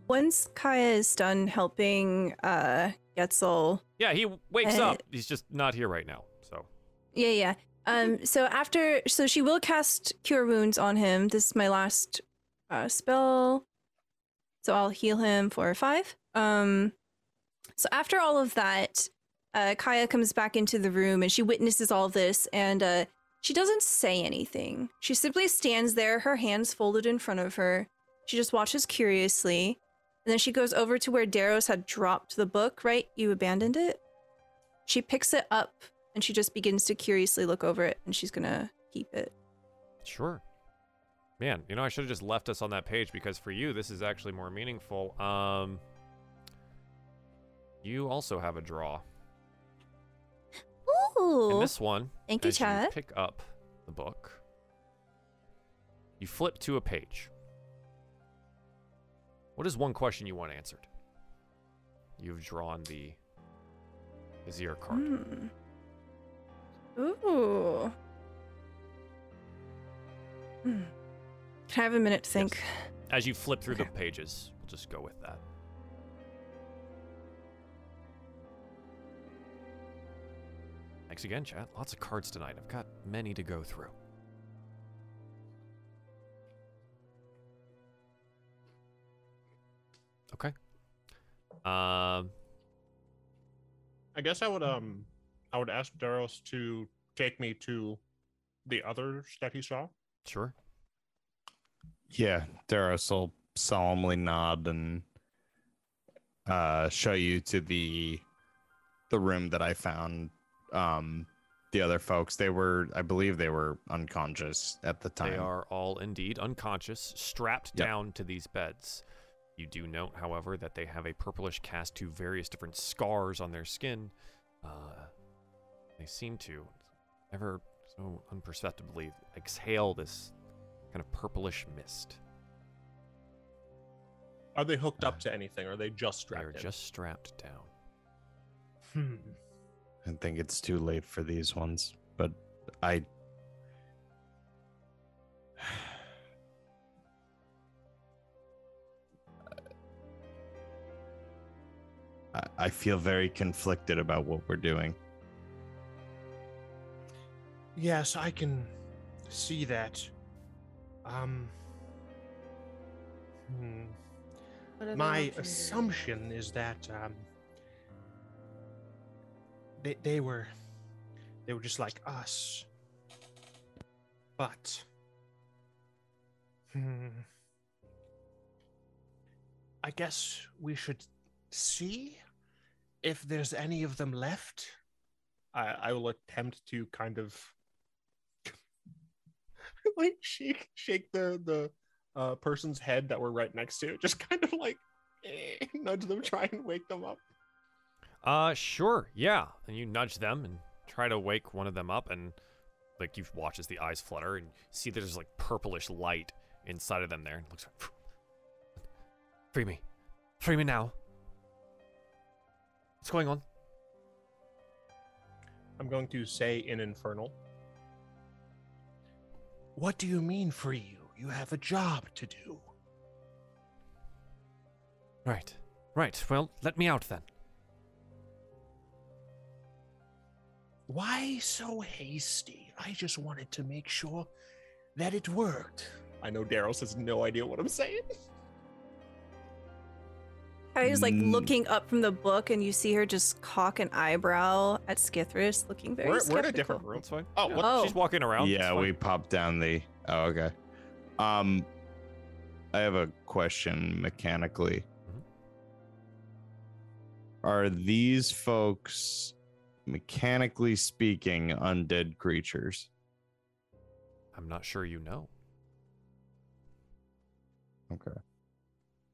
Once Kaya is done helping uh Getzel Yeah, he wakes Uh, up. He's just not here right now. So Yeah, yeah. Um, so after, so she will cast Cure Wounds on him. This is my last uh, spell. So I'll heal him for five. Um, so after all of that, uh, Kaya comes back into the room and she witnesses all this and uh, she doesn't say anything. She simply stands there, her hands folded in front of her. She just watches curiously. And then she goes over to where Darius had dropped the book, right? You abandoned it? She picks it up and she just begins to curiously look over it and she's gonna keep it. Sure. Man, you know, I should have just left us on that page because for you, this is actually more meaningful. Um, you also have a draw. Ooh. In this one, Thank you, Chad. pick up the book, you flip to a page. What is one question you want answered? You've drawn the Azir card. Hmm. Ooh. Hmm. Can I have a minute to think? As you flip through Okay. the pages, we'll just go with that. Thanks again, chat. Lots of cards tonight. I've got many to go through. Um, I guess I would um I would ask Darius to take me to the others that he saw. sure. Yeah, Darius will solemnly nod and uh show you to the the room that I found um the other folks. They were I believe they were unconscious at the time. They are all indeed unconscious, strapped Yep. down to these beds. You do note, however, that they have a purplish cast to various different scars on their skin. Uh, they seem to ever so unperceptibly exhale this kind of purplish mist. Are they hooked up to anything? Or are they just strapped? They are in? just strapped down. Hmm. I think it's too late for these ones, but I I- I feel very conflicted about what we're doing. Yes, I can see that. Um. hmm. What are they My looking to do? assumption is that um, they they were they were just like us, but hmm, I guess we should see if there's any of them left. I I will attempt to kind of like shake shake the the uh, person's head that we're right next to, just kind of like eh, nudge them, try and wake them up. Uh, sure, yeah. And you nudge them and try to wake one of them up, and like you watch as the eyes flutter and see that there's like purplish light inside of them there. And looks like, free me, free me now. What's going on? I'm going to say in Infernal. What do you mean free you? You have a job to do. Right, right. Well, let me out then. Why so hasty? I just wanted to make sure that it worked. I know Daryl has no idea what I'm saying. Kaya's like Mm. looking up from the book, and you see her just cock an eyebrow at Skithris, looking very We're, we're in a different room. That's fine. Oh, Yeah, what? Oh. She's walking around. yeah, we popped down the. Oh, okay. Um, I have a question mechanically. Mhm. Are these folks, mechanically speaking, undead creatures? I'm not sure you know. Okay.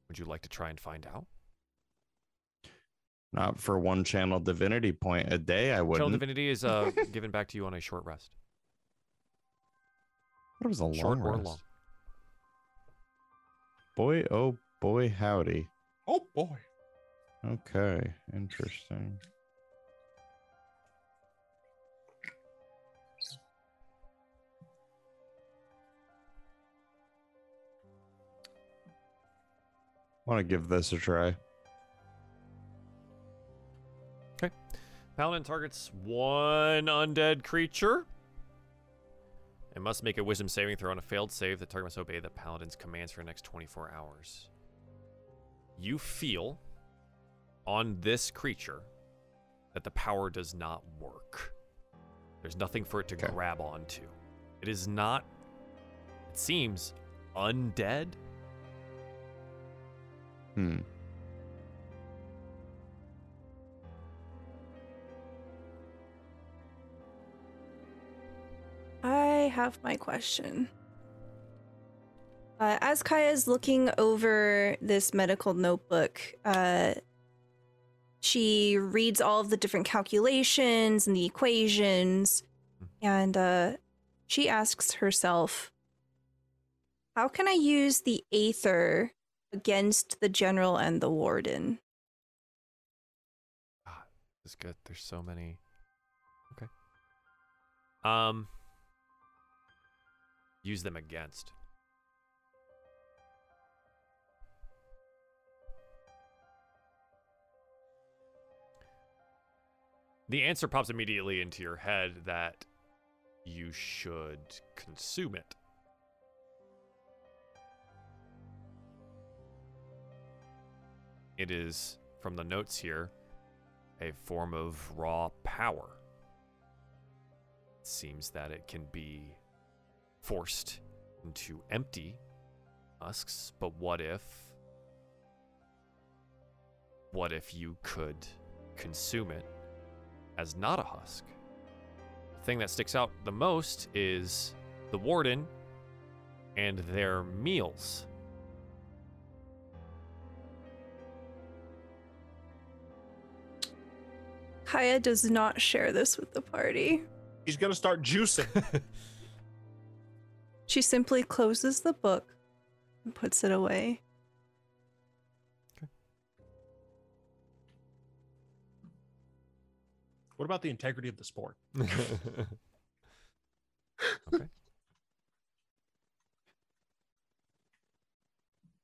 Would you like to try and find out? Not for one channel divinity point a day. I wouldn't. divinity is uh given back to you on a short rest. What was a long Short or rest? long. Boy, oh boy, howdy. Oh boy. Okay, interesting. Want to give this a try? Paladin targets one undead creature. It must make a wisdom saving throw on a failed save. The target must obey the paladin's commands for the next 24 hours. You feel on this creature that the power does not work. There's nothing for it to Okay. grab onto. It is not, it seems, undead. Hmm. Have my question. Uh, as is looking over this medical notebook, uh, she reads all of the different calculations and the equations, and uh, she asks herself, How can I use the Aether against the General and the Warden? Ah, this is good. There's so many. Okay. Um. Use them against. The answer pops immediately into your head that you should consume it. It is, from the notes here, a form of raw power. It seems that it can be forced into empty husks, but what if. What if you could consume it as not a husk? The thing that sticks out the most is the warden and their meals. Kaya does not share this with the party. He's gonna start juicing. She simply closes the book and puts it away. what about the integrity of the sport? okay.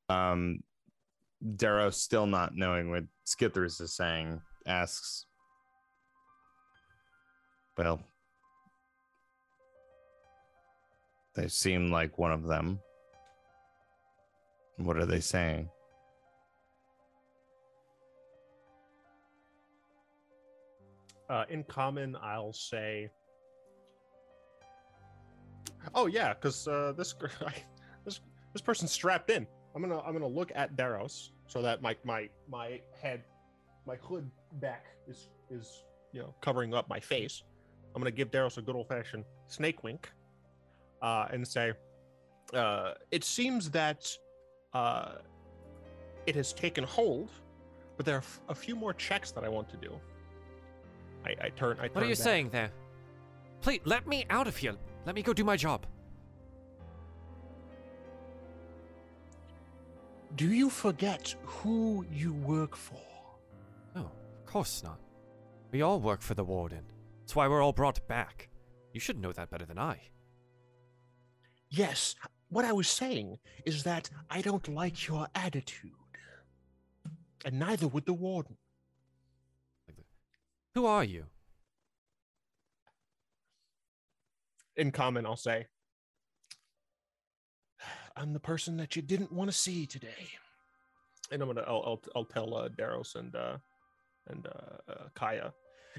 Um, Darius, still not knowing what Skithris is saying, asks, Well, they seem like one of them. What are they saying? Uh, in common, I'll say. Oh yeah, because uh, this this this person's strapped in. I'm gonna I'm gonna look at Darius so that my my my head, my hood back is is you know covering up my face. I'm gonna give Darius a good old fashioned snake wink, uh, and say, uh, "It seems that uh, it has taken hold, but there are f- a few more checks that I want to do." I, I turn. I turn What are you back. saying there? Please, let me out of here. Let me go do my job. Do you forget who you work for? No, of course not. We all work for the Warden. That's why we're all brought back. You should know that better than I. Yes. What I was saying is that I don't like your attitude. And neither would the warden. Who are you? In common, I'll say, I'm the person that you didn't want to see today. And I'm gonna, I'll, I'll, I'll tell uh, Darius and uh, and uh, uh, Kaya.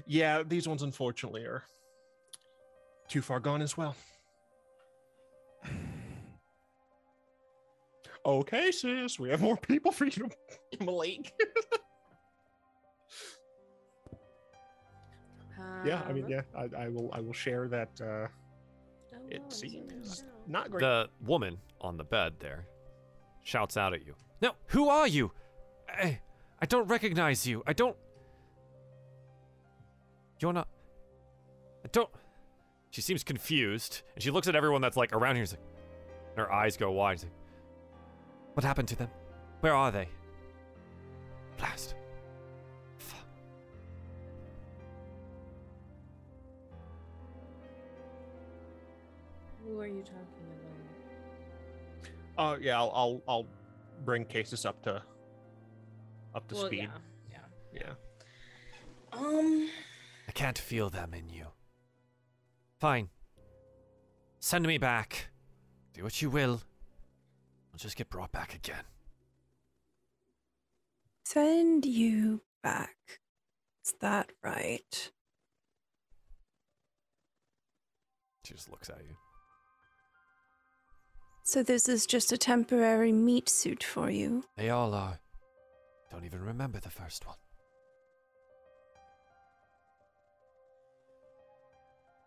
Yeah, these ones unfortunately are too far gone as well. Okay, sis, we have more people for you to immolate. yeah, I mean, Um, yeah, I, I will, I will share that. Uh, oh, it seems not great. The woman on the bed there shouts out at you. No, who are you? I, I don't recognize you. I don't. You're not. I don't. She seems confused, and she looks at everyone that's like around here. She's like, and her eyes go wide. She's like, what happened to them? Where are they? Blast. Fuck. Who are you talking about? Oh yeah, I'll, I'll, I'll bring Casus up to, up to well, speed. yeah, yeah. Yeah. Um, I can't feel them in you. Fine. Send me back. Do what you will. I'll just get brought back again. Send you back. Is that right? She just looks at you. So this is just a temporary meat suit for you. They all are. Don't even remember the first one.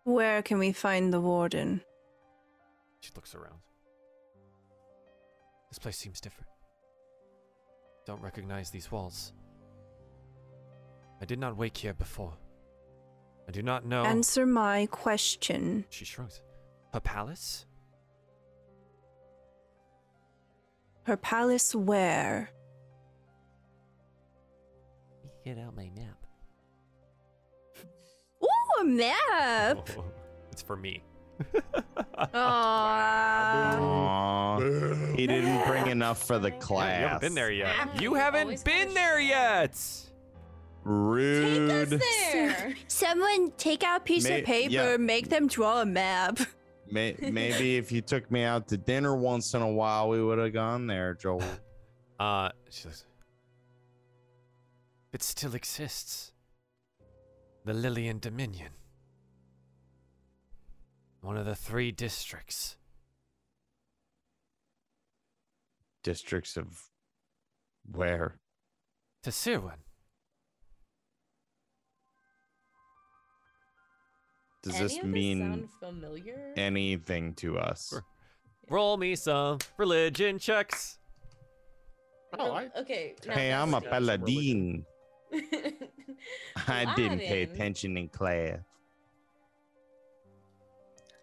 Where can we find the warden? She looks around. This place seems different. Don't recognize these walls. I did not wake here before. I do not know. Answer my question. She shrugs. Her palace? Her palace where? Get out my map. Ooh, a map! it's for me. Aww. Aw, he didn't bring enough for the class. you haven't been there yet. You haven't been there share. yet. Take Rude. us there. Someone take out a piece May- of paper, yeah. make them draw a map. May- maybe if you took me out to dinner once in a while, we would have gone there, Joel. Uh, she says, it still exists. The Lillian Dominion. One of the three districts. Districts of where? To Sirwin. Does Any this of mean sound familiar? anything to us? Sure. Roll me some religion checks. Oh, I, oh, okay. Hey, I'm a paladin. I didn't pay attention in class.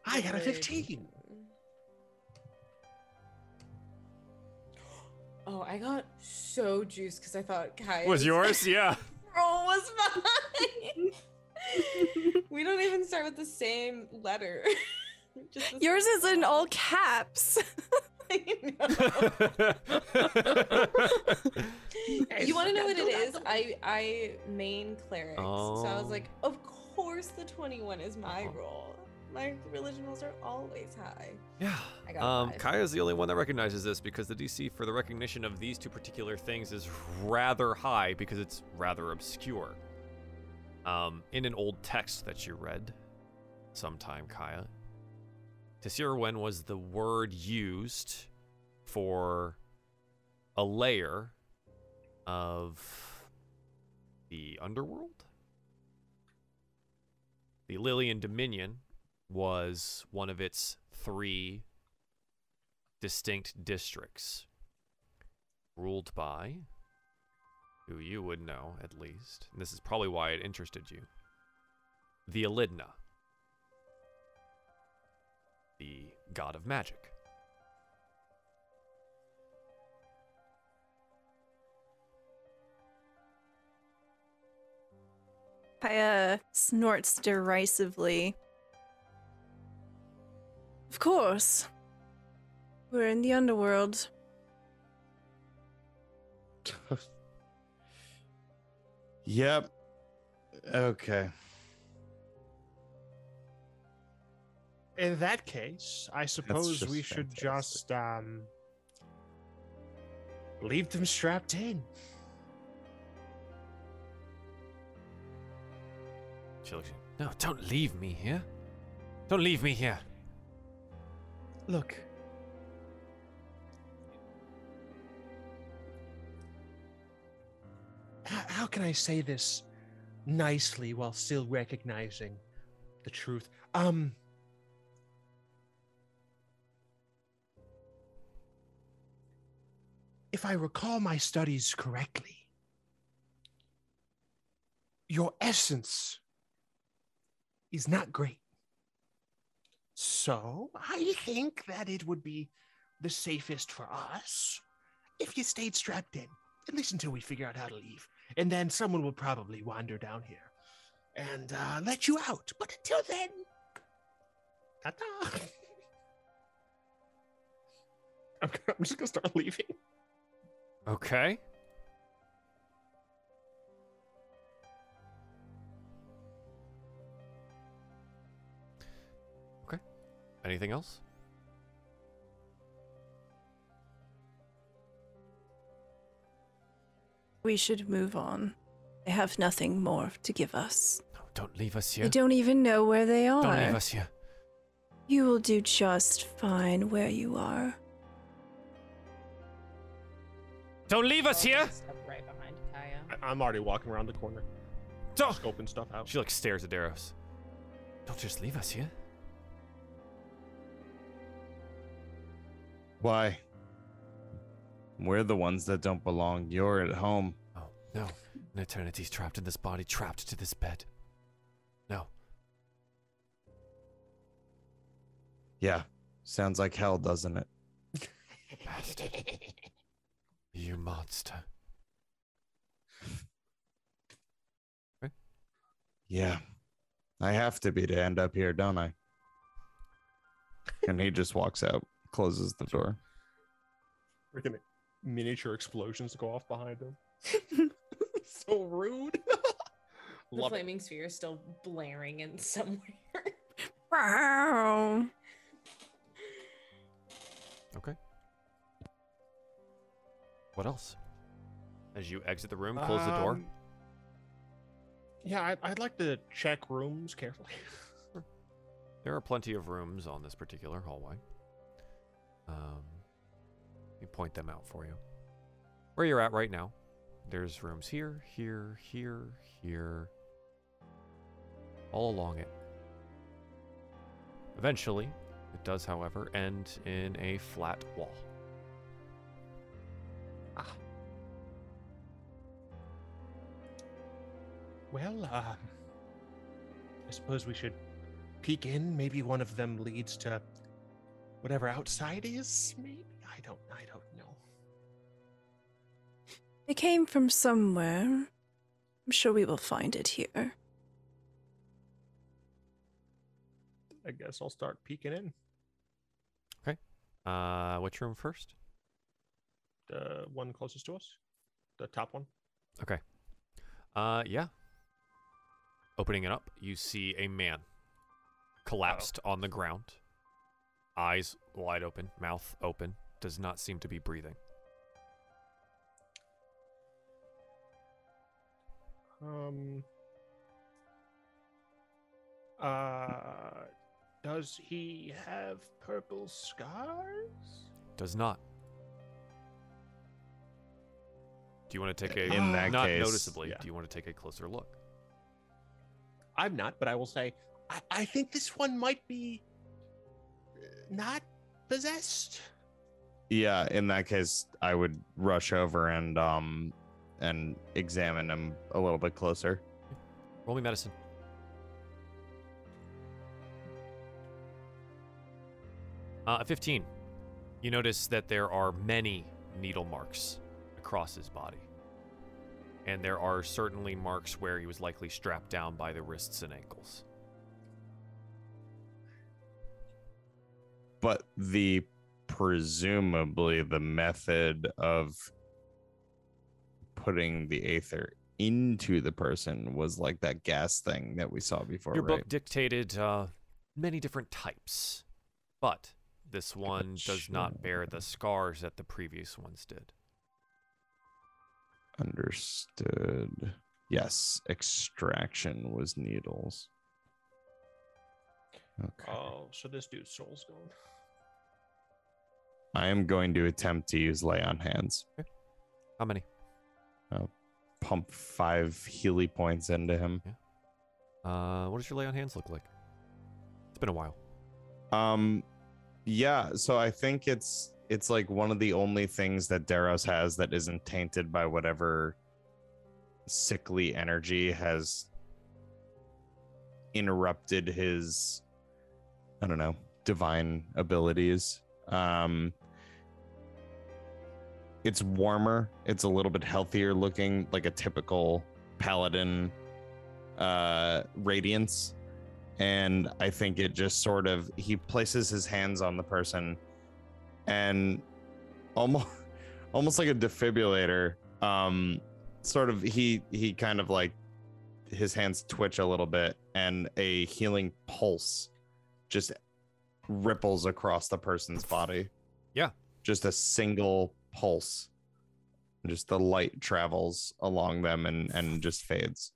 I got a 15. Oh, I got so juiced because I thought Kai Was yours? Yeah. roll was mine. we don't even start with the same letter. Just the Yours same is in all caps. Know. you want to know what it is? I I main clerics, so I was Oh. like, of course the twenty one is my uh-huh. roll. My religion rolls are always high. Yeah. I got Um. Kaya's the only one that recognizes this because the DC for the recognition of these two particular things is rather high because it's rather obscure. Um, in an old text that you read sometime, Kaya, Tesirwen was the word used for a layer of the underworld. The Lillian Dominion was one of its three distinct districts, ruled by who you would know at least. And this is probably why it interested you. The Elidna, the god of magic. Kaya snorts derisively. Of course. We're in the underworld. Yep. Okay. in that case, I suppose we should fantastic. just um leave them strapped in. She looks at you. No, don't leave me here. Don't leave me here. Look. How can I say this nicely while still recognizing the truth? Um. If I recall my studies correctly, your essence is not great. So I think that it would be the safest for us if you stayed strapped in, at least until we figure out how to leave. And then someone will probably wander down here and uh, let you out. But until then, ta-ta. I'm, I'm just gonna start leaving. Okay. Anything else? We should move on. They have nothing more to give us. No, don't leave us We here. don't even know where they are. Don't leave us here. You will do just fine where you are. Don't leave us here. Step right behind Kaya. I- I'm already walking around the corner, Don't. scoping stuff out. She like stares at Darius. Don't just leave us here. Why? We're the ones that don't belong. You're at home. Oh no, an eternity's trapped in this body, trapped to this bed. No, Yeah. Sounds like hell, doesn't it? bastard. You monster. Yeah. I have to be to end up here, don't I? And he just walks out, closes the door. Freaking miniature explosions go off behind him. so rude. The Love it. flaming sphere is still blaring in somewhere. Wow. Okay. What else? As you exit the room, close the door. Um, Yeah, I'd, I'd like to check rooms carefully. There are plenty of rooms on this particular hallway. Um, let me point them out for you. Where you're at right now, there's rooms here, here, here, here, all along it. Eventually, it does, however, end in a flat wall. Well, uh, I suppose we should peek in. Maybe one of them leads to whatever outside is. Maybe I don't. I don't know. It came from somewhere. I'm sure we will find it here. I guess I'll start peeking in. Okay. Uh, which room first? The one closest to us, the top one. Okay. Uh, yeah. Opening it up, you see a man collapsed on the ground, eyes wide open, mouth open, does not seem to be breathing. Um. Uh, does he have purple scars? Does not. Do you want to take a In that not case, noticeably? yeah. Do you want to take a closer look? I'm not, but I will say, I, I think this one might be not possessed. Yeah, in that case, I would rush over and um and examine him a little bit closer. Roll me medicine. Uh, a 15. You notice that there are many needle marks across his body. And there are certainly marks where he was likely strapped down by the wrists and ankles. But the presumably the method of putting the aether into the person was like that gas thing that we saw before, Your right? book dictated uh, many different types, but this one does not bear the scars that the previous ones did. Understood. Yes, extraction was needles. Okay. Oh, so this dude's soul's gone. I am going to attempt to use lay on hands. How many? Pump five Healy points into him. Uh, what does your lay on hands look like? It's been a while. Um, yeah. So I think it's it's like one of the only things that Darius has that isn't tainted by whatever sickly energy has interrupted his I don't know divine abilities. Um, it's warmer. It's a little bit healthier looking, like a typical paladin uh radiance and I think it just sort of he places his hands on the person and almost almost like a defibrillator um sort of he he kind of like his hands twitch a little bit and a healing pulse just ripples across the person's body. Yeah. Just a single pulse. Just the light travels along them and and just fades.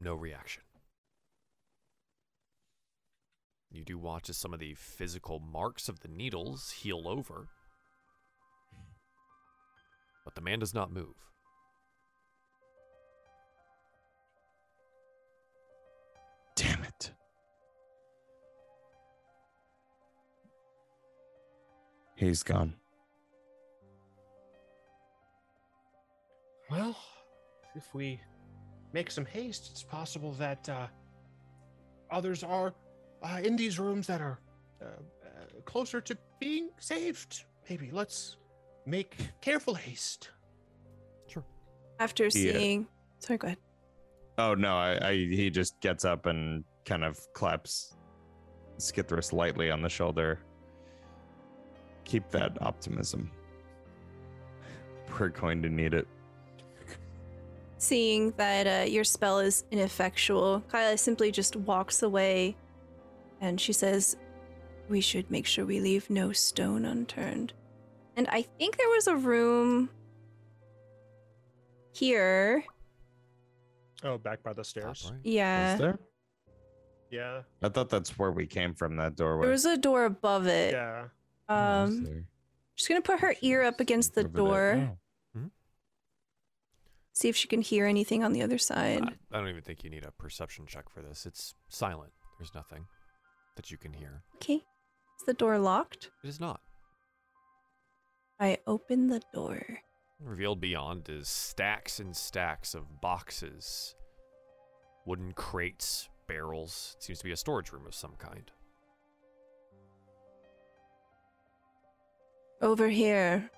No reaction. You do watch as some of the physical marks of the needles heal over. But the man does not move. Damn it. He's gone. Well, if we make some haste, it's possible that uh, others are uh, in these rooms that are uh, uh, closer to being saved. Maybe let's make careful haste. Sure. After Yeah. seeing. Sorry, go ahead. Oh no, I, I he just gets up and kind of claps Skithris lightly on the shoulder. Keep that optimism. We're going to need it. Seeing that uh, your spell is ineffectual, Kyla simply just walks away and she says, We should make sure we leave no stone unturned. And I think there was a room here. Oh, back by the stairs. right. Yeah. Is there? Yeah, I thought that's where we came from. That doorway. There was a door above it. yeah. Is Um, there? she's gonna put her ear up against the door, Oh. See if she can hear anything on the other side. I, I don't even think you need a perception check for this. It's silent. There's nothing that you can hear. Okay. Is the door locked? It is not. I open the door. Revealed beyond is stacks and stacks of boxes, wooden crates, barrels. It seems to be a storage room of some kind. Over here,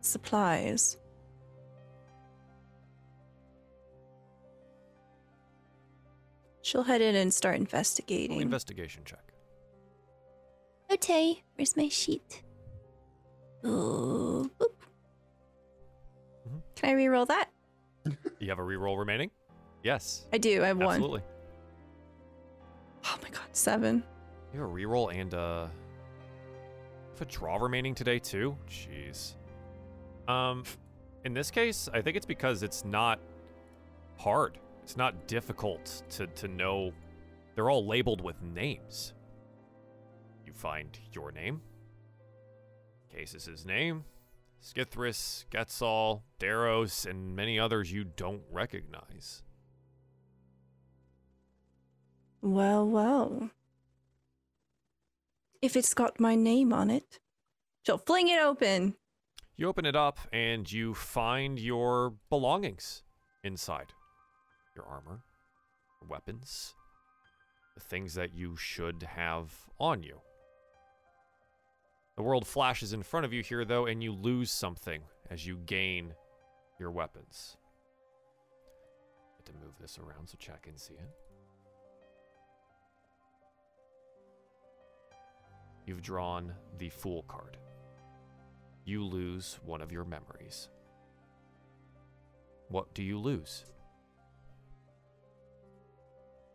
supplies. She'll head in and start Roll investigating. investigation check. okay, where's my sheet? Oh, boop. Mhm. Can I re-roll that? You have a reroll remaining? Yes. I do. I have one. Absolutely. Oh my god, seven. You have a reroll and uh you have a draw remaining today too? Jeez. Um in this case, I think it's because it's not hard. It's not difficult to to know they're all labeled with names. You find your name, Casus' name, Skithris, Getzel, Darius, and many others you don't recognize. Well, well. If it's got my name on it, she'll fling it open. You open it up and you find your belongings inside your armor, your weapons, the things that you should have on you. The world flashes in front of you here, though, and you lose something as you gain your weapons. To move this around so chat can see it. You've drawn the Fool card you lose one of your memories. What do you lose?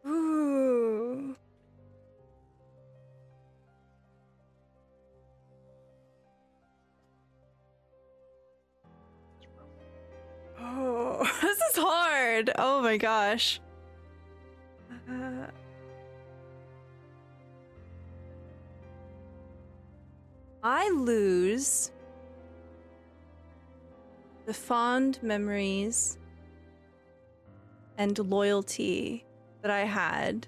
Ooh. Oh, this is hard. Oh my gosh. Uh, I lose the fond memories and loyalty that I had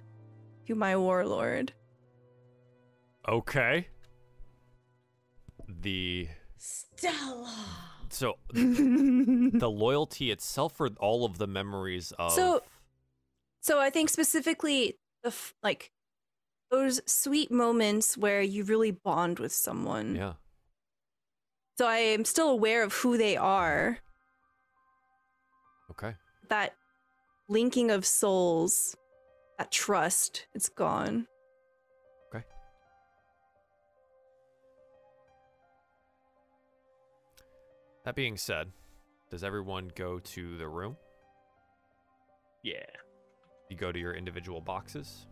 to my warlord. Okay. The Stella. so the loyalty itself or all of the memories of So- So I think specifically the f- like those sweet moments where you really bond with someone. yeah. So I am still aware of who they are. Okay. That linking of souls, that trust, it's gone. Okay. That being said, does everyone go to the room? Yeah. You go to your individual boxes.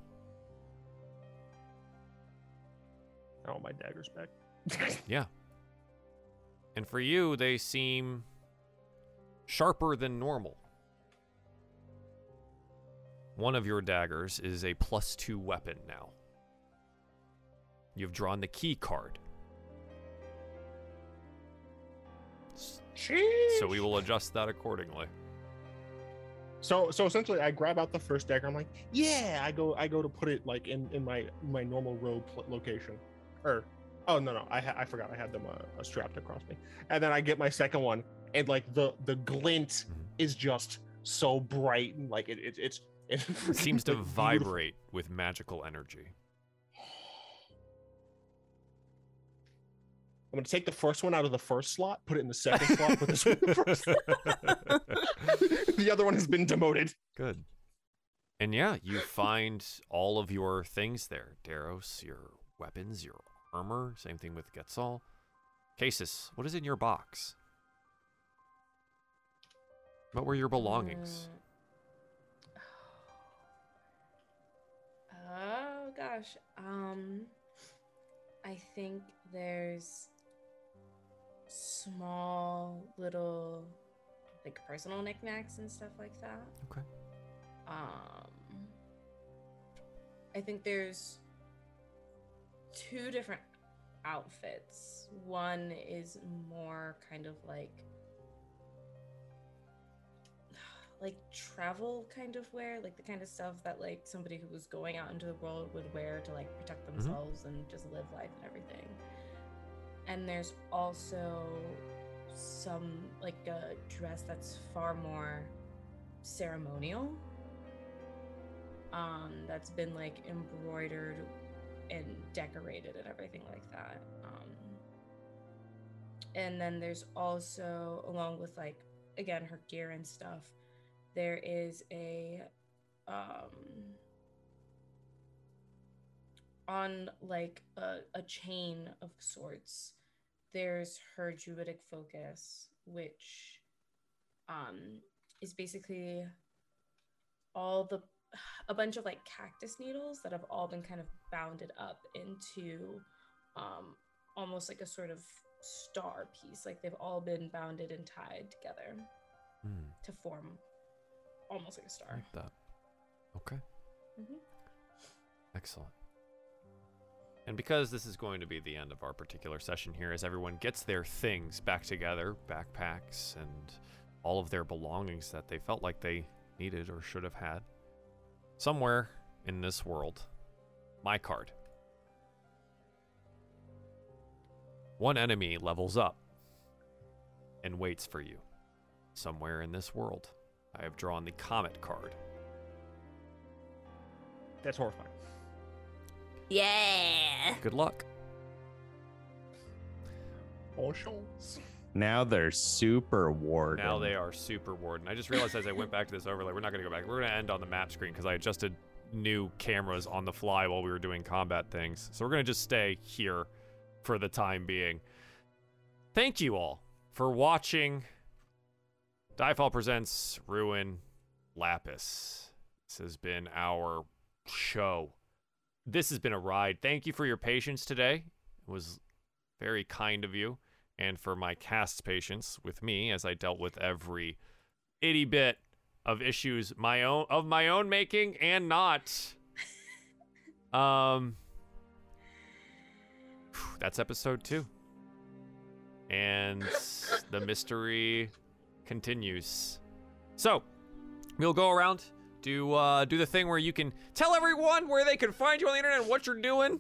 Oh, my dagger's back. Yeah. And for you, they seem sharper than normal. One of your daggers is a plus two weapon now. You've drawn the key card. So we will adjust that accordingly. So so essentially, I grab out the first dagger. I'm like, yeah. I go I go to put it like in in my my normal robe location, or oh no no I ha- I forgot I had them uh, strapped across me. And then I get my second one, and like the the glint Mhm. is just so bright and like it, it it's it It seems to vibrate with magical energy. I'm gonna take the first one out of the first slot, put it in the second slot, put this one in the first. the other one has been demoted. Good. And yeah, you find all of your things there. Darius, your weapons, your armor. Same thing with Getzel. Casus, what is in your box? What were your belongings? Uh, Oh gosh. Um I think there's small little like personal knickknacks and stuff like that. Okay. Um I think there's two different outfits. One is more kind of like like travel kind of wear, like the kind of stuff that like somebody who was going out into the world would wear to like protect themselves and just live life and everything. And there's also some like a dress that's far more ceremonial. Um, that's been like embroidered and decorated and everything like that. Um, and then there's also, along with like again her gear and stuff, there is a um on like a, a chain of sorts there's her druidic focus which um is basically all the a bunch of like cactus needles that have all been kind of bounded up into um almost like a sort of star piece like they've all been bounded and tied together Hmm, to form almost like a star like that. Okay. Mhm. Excellent. And because this is going to be the end of our particular session here, as everyone gets their things back together, backpacks and all of their belongings that they felt like they needed or should have had, somewhere in this world, my card. One enemy levels up and waits for you. Somewhere in this world, I have drawn the Comet card. That's horrifying. Yeah. Good luck. Oh, shows. Now they're super warden. Now they are super warden. I just realized as I went back to this overlay, we're not going to go back. We're going to end on the map screen because I adjusted new cameras on the fly while we were doing combat things. So we're going to just stay here for the time being. Thank you all for watching. Diefall presents Ruin Lapis. This has been our show. This has been a ride. Thank you for your patience today. It was very kind of you and for my cast's patience with me as I dealt with every itty bit of issues my own of my own making and not. Um that's episode 2. And the mystery continues. So, we'll go around do uh do the thing where you can tell everyone where they can find you on the internet and what you're doing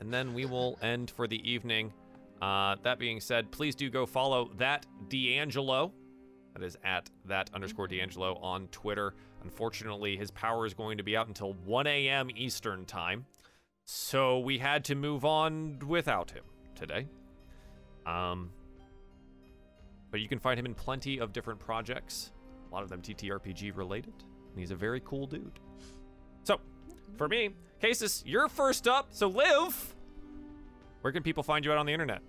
and then we will end for the evening. Uh, that being said, please do go follow that D'Angelo. That is at that underscore D'Angelo on Twitter. Unfortunately, his power is going to be out until 1 a.m. Eastern time. So we had to move on without him today. Um, but you can find him in plenty of different projects, a lot of them TTRPG related. And he's a very cool dude. So, for me, Casus, you're first up. So, Liv, where can people find you out on the internet?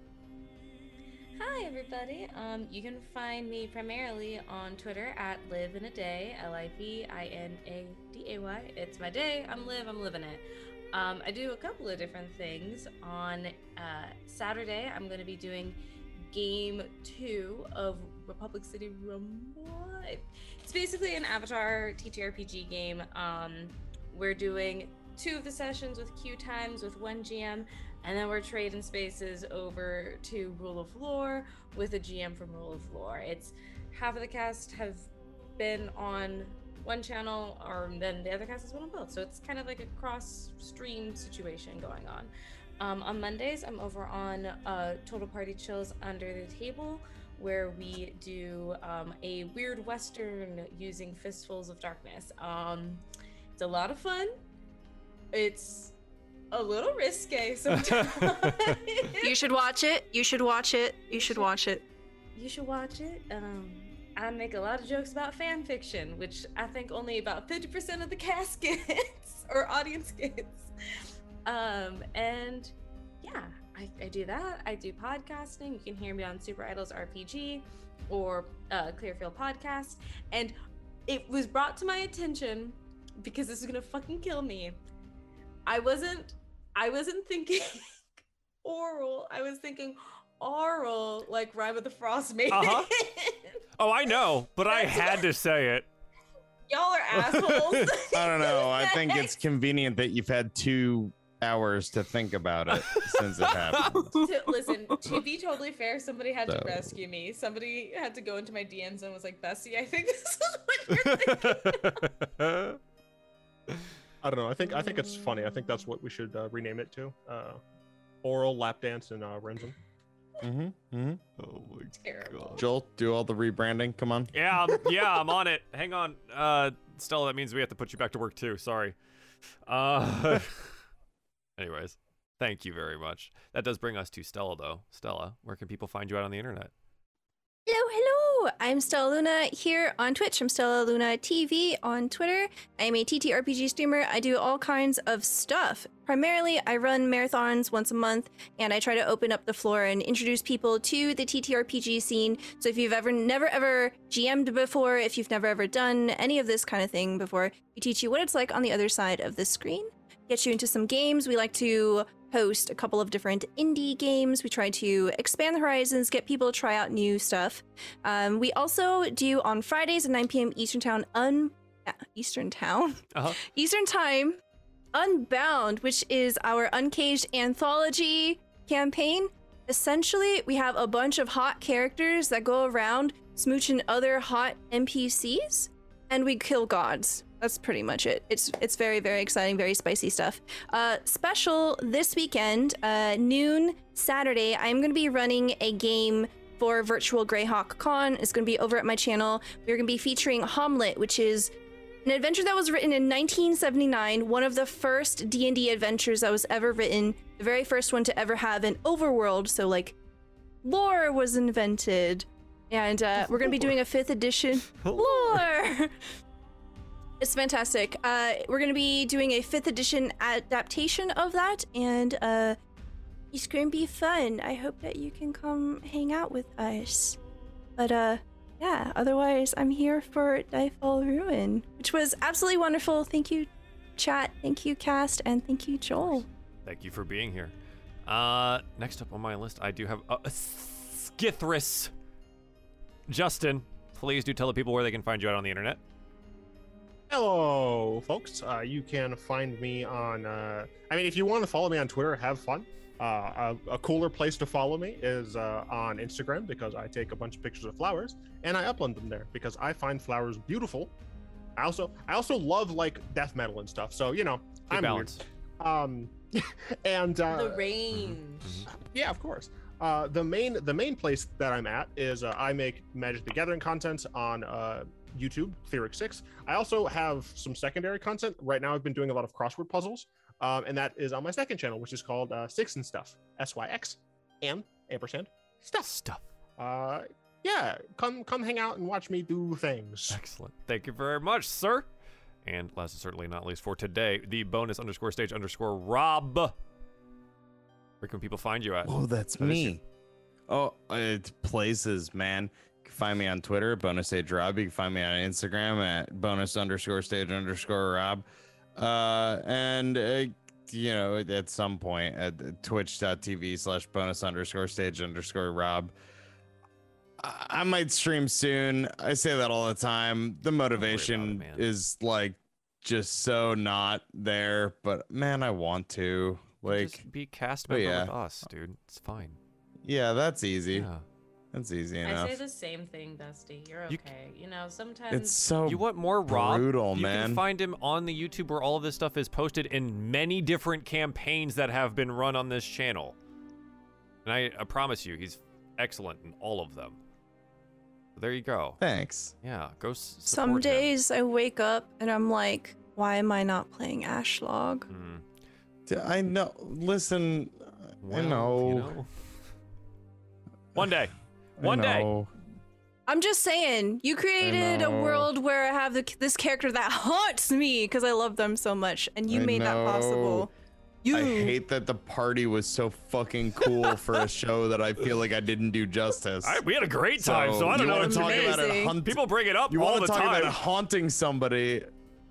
Hi, everybody. Um, you can find me primarily on Twitter at live in a day, L I V I N A D A Y. It's my day. I'm live. I'm living it. Um, I do a couple of different things. On uh, Saturday, I'm going to be doing game two of Republic City Rumble. It's basically an Avatar TTRPG game. Um, we're doing two of the sessions with queue times with one GM, and then we're trading spaces over to Rule of Lore with a GM from Rule of Lore. It's half of the cast have been on one channel, or then the other cast has been on both. So it's kind of like a cross stream situation going on. Um, on Mondays, I'm over on uh, Total Party Chills Under the Table, where we do um, a weird Western using Fistfuls of Darkness. Um, it's a lot of fun. It's a little risque sometimes. You should watch it. You should watch it. You should watch it. you should watch it. Um, I make a lot of jokes about fan fiction, which I think only about 50% of the cast gets or audience gets. Um, and yeah, I, I do that. I do podcasting. You can hear me on Super Idols RPG or uh, Clearfield Podcast. And it was brought to my attention because this is gonna fucking kill me. I wasn't. I wasn't thinking oral. I was thinking oral, like Rime of the Frostmaiden. Uh-huh. Oh, I know, but I had to say it. Y'all are assholes. I don't know. I think it's convenient that you've had two hours to think about it since it happened. to, listen, to be totally fair, somebody had to rescue me. Somebody had to go into my DMs and was like, Bessie, I think this is what you're thinking. I don't know. I think I think it's funny. I think that's what we should uh, rename it to. Uh, oral lap dance and uh, Renzen. hmm hmm oh my Terrible. Joel, do all the rebranding. Come on. Yeah, I'm, yeah, I'm on it. Hang on, uh, Stella. That means we have to put you back to work too. Sorry. Uh, anyways, thank you very much. That does bring us to Stella, though. Stella, where can people find you out on the internet? Hello, hello. I'm Stella Luna here on Twitch. I'm Stella Luna TV on Twitter. I'm a TTRPG streamer. I do all kinds of stuff. Primarily, I run marathons once a month, and I try to open up the floor and introduce people to the TTRPG scene. So if you've ever never ever GM'd before, if you've never ever done any of this kind of thing before, we teach you what it's like on the other side of the screen. Get you into some games. We like to host a couple of different indie games. We try to expand the horizons, get people to try out new stuff. Um, we also do on Fridays at 9 p.m. Eastern Town, un Eastern Town, Uh-huh. Eastern Time, Unbound, which is our uncaged anthology campaign. Essentially, we have a bunch of hot characters that go around smooching other hot NPCs, and we kill gods. That's pretty much it. It's it's very very exciting, very spicy stuff. Uh, special this weekend, uh, noon Saturday. I'm going to be running a game for Virtual Greyhawk Con. It's going to be over at my channel. We're going to be featuring Hommlet, which is an adventure that was written in 1979, one of the first D&D adventures that was ever written, the very first one to ever have an overworld, so like lore was invented. And uh, we're going to be doing a 5th edition lore. It's fantastic. Uh, we're going to be doing a 5th edition adaptation of that and uh it's going to be fun. I hope that you can come hang out with us. But uh yeah, otherwise I'm here for Diefall Ruin, which was absolutely wonderful. Thank you chat, thank you cast, and thank you Joel. Thank you for being here. Uh, next up on my list, I do have uh, Skithris. Justin, please do tell the people where they can find you out on the internet. Hello, folks. Uh, you can find me on. Uh, I mean, if you want to follow me on Twitter, have fun. Uh, a, a cooler place to follow me is uh, on Instagram because I take a bunch of pictures of flowers and I upload them there because I find flowers beautiful. I also I also love like death metal and stuff. So you know, Good I'm balance. weird. Um, and uh, the range. yeah, of course. Uh, the main the main place that I'm at is uh, I make Magic the Gathering content on uh, YouTube, Theoric Six. I also have some secondary content. Right now, I've been doing a lot of crossword puzzles, um, and that is on my second channel, which is called uh, Six and Stuff, S Y X, and ampersand stuff. Stuff. Uh, yeah, come come hang out and watch me do things. Excellent. Thank you very much, sir. And last and certainly not least for today, the bonus underscore stage underscore Rob. Where can people find you at? Oh, that's That is me. Oh, it places, man. You can find me on Twitter, bonus stage Rob. You can find me on Instagram at bonus underscore stage underscore Rob. Uh, and uh, you know, at some point at twitch.tv slash bonus underscore stage underscore Rob. I I might stream soon. I say that all the time. The motivation man. is like just so not there, but man, I want to. Like, Just be cast but member yeah. with us, dude. It's fine. yeah, that's easy. Yeah. That's easy enough. I say the same thing, Dusty. You're okay. You, know, sometimes It's so You want more Rob? brutal, you man. can find him on the YouTube where all of this stuff is posted in many different campaigns that have been run on this channel. And I, I promise you, he's excellent in all of them. There you go. Thanks. Yeah, go s- support Some him. days I wake up and I'm like, why am I not playing Ashlog? Mm, D- I know. Listen, well, I you know. One day. One day. I'm just saying, you created a world where I have the, this character that haunts me because I love them so much, and you I made that possible. You. I hate that the party was so fucking cool for a show that I feel like I didn't do justice. I, we had a great time, so, I don't you know want what to to talk do. about it Amazing. hunt- People bring it up You all want the to talk time. about haunting somebody?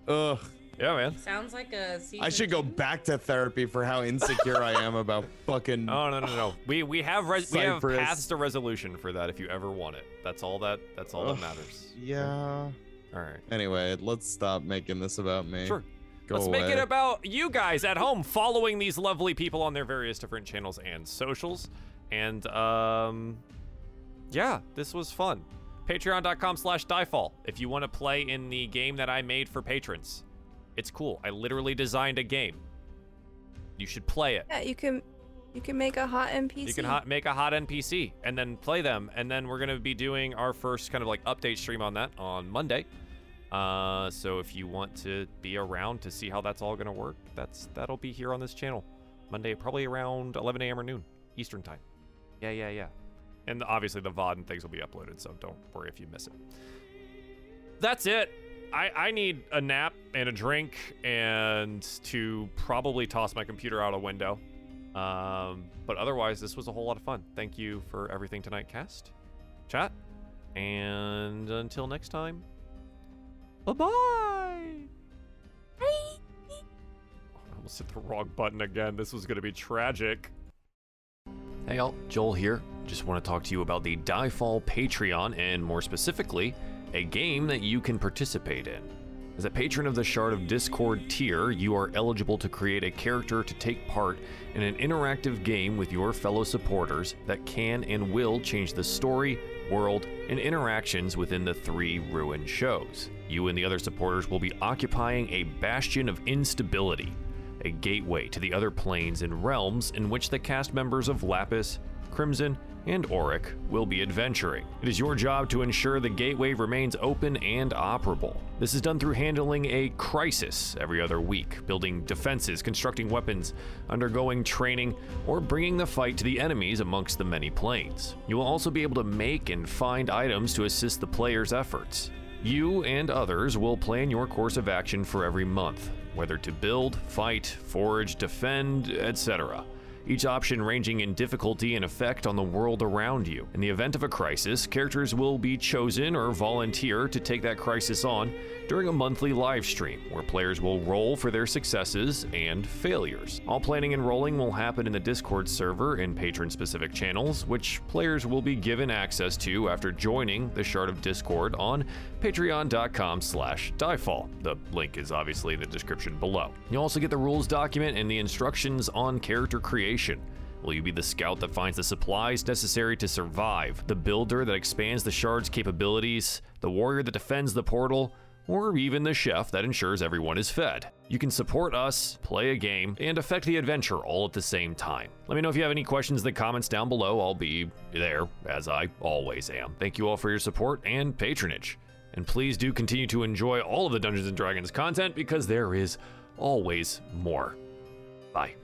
Ugh. Yeah, man. sounds like a. I should go back to therapy for how insecure I am about fucking. Oh no no no! We we have res- we have Cypress. paths to resolution for that if you ever want it. That's all that that's all that matters. Yeah. All right. Anyway, let's stop making this about me. Sure. Go Let's away. make it about you guys at home following these lovely people on their various different channels and socials. And um yeah, this was fun. Patreon.com slash diefall if you want to play in the game that I made for patrons. It's cool. I literally designed a game. You should play it. Yeah, you can, you can make a hot NPC. You can hot, make a hot NPC and then play them, and then we're gonna be doing our first kind of like update stream on that on Monday. Uh, so if you want to be around to see how that's all gonna work, that's that'll be here on this channel Monday, probably around 11 a.m. or noon Eastern time. Yeah, yeah, yeah. And obviously the VOD and things will be uploaded, so don't worry if you miss it. That's it. I, I need a nap and a drink and to probably toss my computer out a window. Um, but otherwise, this was a whole lot of fun. Thank you for everything tonight, cast, chat, and until next time, bye bye. I almost hit the wrong button again. This was going to be tragic. Hey, y'all, Joel here. Just want to talk to you about the Diefall Patreon and more specifically, a game that you can participate in. As a patron of the Shard of Discord tier, you are eligible to create a character to take part in an interactive game with your fellow supporters that can and will change the story, world, and interactions within the three Ruin shows. You and the other supporters will be occupying a bastion of instability, a gateway to the other planes and realms in which the cast members of Lapis, Crimson, and Auric will be adventuring. It is your job to ensure the gateway remains open and operable. This is done through handling a crisis every other week, building defenses, constructing weapons, undergoing training, or bringing the fight to the enemies amongst the many planes. You will also be able to make and find items to assist the player's efforts. You and others will plan your course of action for every month, whether to build, fight, forage, defend, etc. Each option ranging in difficulty and effect on the world around you. In the event of a crisis, characters will be chosen or volunteer to take that crisis on during a monthly live stream where players will roll for their successes and failures. All planning and rolling will happen in the Discord server in patron specific channels, which players will be given access to after joining the Shard of Discord on patreon.com slash diefall. The link is obviously in the description below. You'll also get the rules document and the instructions on character creation. Will you be the scout that finds the supplies necessary to survive, the builder that expands the shard's capabilities, the warrior that defends the portal, or even the chef that ensures everyone is fed? You can support us, play a game, and affect the adventure all at the same time. Let me know if you have any questions in the comments down below. I'll be there, as I always am. Thank you all for your support and patronage. And please do continue to enjoy all of the Dungeons and Dragons content because there is always more. Bye.